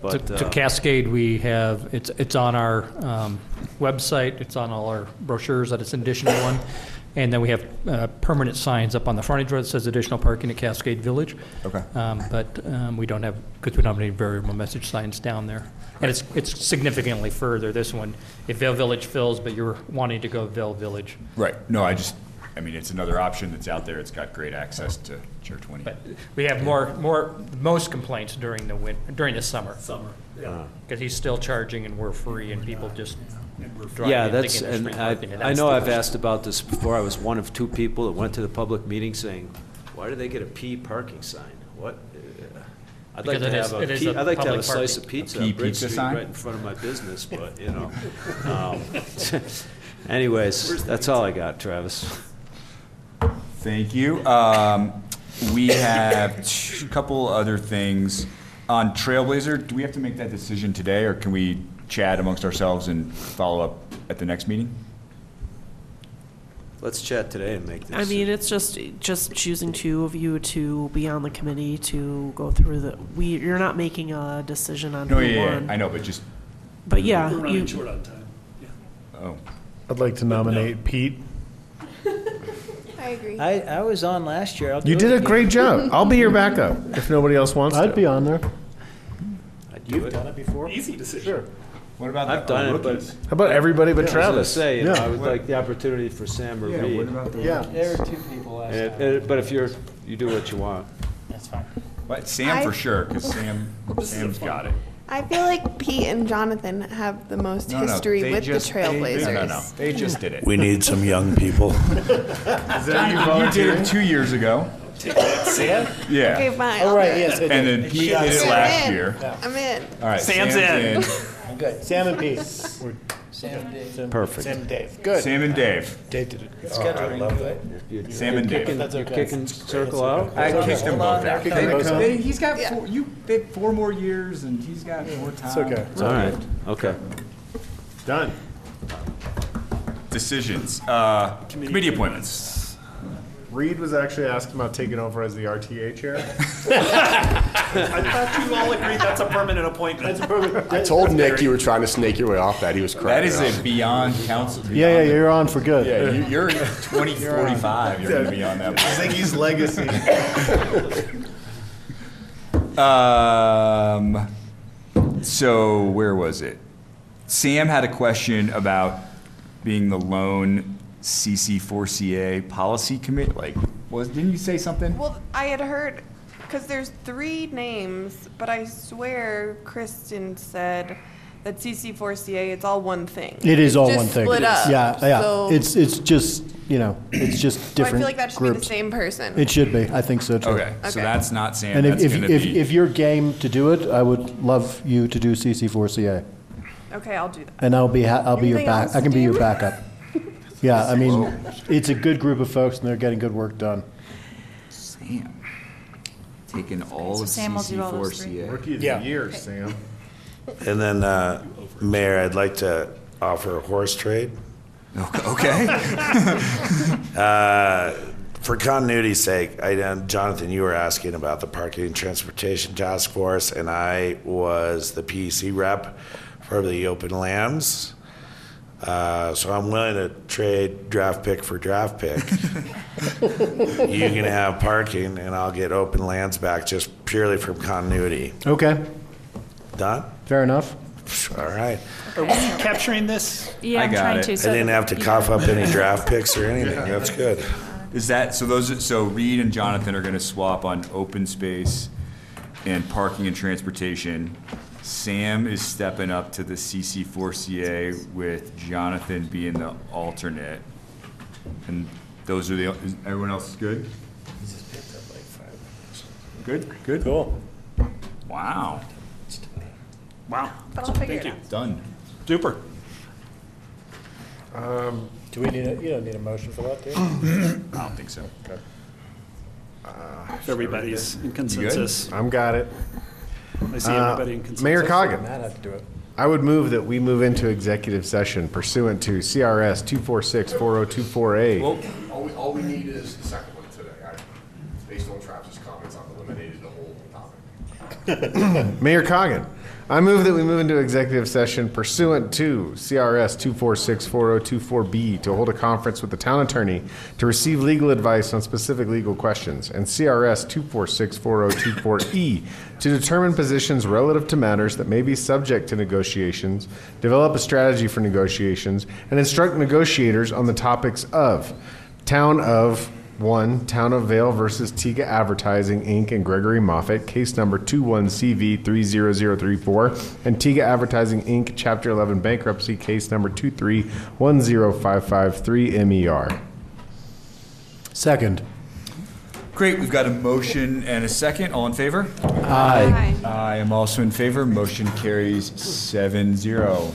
But, to uh, Cascade, we have, it's, it's on our um, website, it's on all our brochures, that it's an additional one. And then we have uh, permanent signs up on the frontage road that says additional parking at Cascade Village. Okay. Um, But um, we don't have, because we don't have any variable message signs down there. And it's, it's significantly further, this one, if Vail Village fills, but you're wanting to go Vail Village. Right, no, I just, I mean, it's another option that's out there, it's got great access to Chair 20. But we have more, more, most complaints during the win, during the summer. Summer, yeah. Because he's still charging and we're free and people just drive Yeah, in that's, thinking there's and free I, parking, and I that's know the I've question. asked about this before. I was one of two people that went to the public meeting saying, why do they get a P parking sign? What? uh, I'd like Because to it is- have a, it is P- a I'd like to have a public slice parking. of pizza A P on Bridge pizza Street sign? right in front of my business, but, you know. Um, Anyways, that's all I got, Travis. Thank you. Um, We have a couple other things. On Trailblazer, do we have to make that decision today, or can we chat amongst ourselves and follow up at the next meeting? Let's chat today and make this. I mean, it's just, just choosing two of you to be on the committee to go through the, we, you're not making a decision on No, who yeah, yeah, won. I know, but just, But yeah, We're running you, short on time. oh, I'd like to nominate Pete. I agree. I, I was on last year. I'll You do did it a again. great job. I'll be your backup if nobody else wants to. I'd be on there. I'd do it. it before? Easy decision. What about I've the done it, but rookies? How about everybody but I was gonna Travis? say, you know, Yeah. I would like the opportunity for Sam or Yeah, me. what about the Yeah. There were two people last And- time. and- But if you're, you do what you want. That's fine. What, Sam for I- sure, because Sam, Sam's got it. I feel like Pete and Jonathan have the most No, no, history they with just- the they- Trailblazers. No, no, no, they just did it. We need some young people. Johnny, you did it two years ago. Sam? Yeah. Okay, fine. I'll right, do it. yes. And then Pete did it I'm last in. year. I'm in. All right, Sam's Sam's in. I'm good. Sam and Pete. Sam and Dave. Perfect. Sam and Dave. Good. Sam and Dave. Dave did it. It's Sam and Dave. That's You're okay. kicking circle out? I kicked them both out. Kick them both out. They- He's got, Yeah. four, you, they have four more years and he's got more time. It's okay. All right, okay. Done. Decisions, uh, committee appointments. Reed was actually asking about taking over as the RTA chair. I thought you all agreed that's a permanent appointment. I told Nick you were trying to snake your way off that. He was That cracking is up. a beyond council. Yeah, yeah, beyond the- you're on for good. Yeah, you- you're 2045, you're gonna be on that. Ziggy's legacy. Um, so where was it? Sam had a question about being the lone CC4CA policy committee. Like, was didn't you say something? Well, I had heard, because there's three names, but I swear Kristen said that CC4CA, it's all one thing. It is all Just one thing. split up. Yeah, yeah. So- It's, it's just, you know, it's just So I different feel like that should be the groups. same person. It should be. I think so too. Okay, so Okay. that's not Sam. And if, that's if, gonna if, be. if you're game to do it, I would love you to do CC4CA. Okay, I'll do that. And I'll be, ha- I'll be your Anything back, else I can be your do? backup. Yeah, I mean, it's a good group of folks and they're getting good work done. Sam taking all So of Sam will do all those three. CC4CA. Rookie of Yeah. the year, Sam. And then, uh, Mayor, I'd like to offer a horse trade. Okay. Uh, For continuity's sake, I, uh, Jonathan, you were asking about the Parking and Transportation Task Force, and I was the PEC rep for the open lands. Uh, So I'm willing to trade draft pick for draft pick. You can have parking, and I'll get open lands back just purely from continuity. Okay, Done? fair enough. All right. Are we capturing this? Yeah, I I'm got trying it. to. I so- didn't have to cough up any draft picks or anything. That's good. Is that so? Those so Reed and Jonathan are going to swap on open space and parking and transportation. Sam is stepping up to the CC4CA with Jonathan being the alternate. And those are the. Is everyone else is good? Good. Good. Cool. Wow. Wow. But I'll figure Thank it you. out. Done. Super. Um, do we need a, you don't need a motion for that, do you? I don't think so. If everybody's in consensus. I'm got it. I see Uh, everybody in consensus. Mayor Coggin. Matt had to do it. I would move that we move into executive session pursuant to CRS 246-4024A. All we, all we need is the second one today. I, based on Travis's comments, I've eliminated the whole topic. Mayor Coggin, I move that we move into executive session pursuant to CRS 246-4024B to hold a conference with the town attorney to receive legal advice on specific legal questions, and CRS 246-4024E E to determine positions relative to matters that may be subject to negotiations, develop a strategy for negotiations, and instruct negotiators on the topics of Town of one, Town of Vail versus Tiga Advertising, Inc. and Gregory Moffett, case number 21CV30034, and Tiga Advertising, Inc., Chapter 11 bankruptcy, case number 2310553MER. Second. Great. We've got a motion and a second. All in favor? Aye. Hi. I am also in favor. Motion carries seven zero.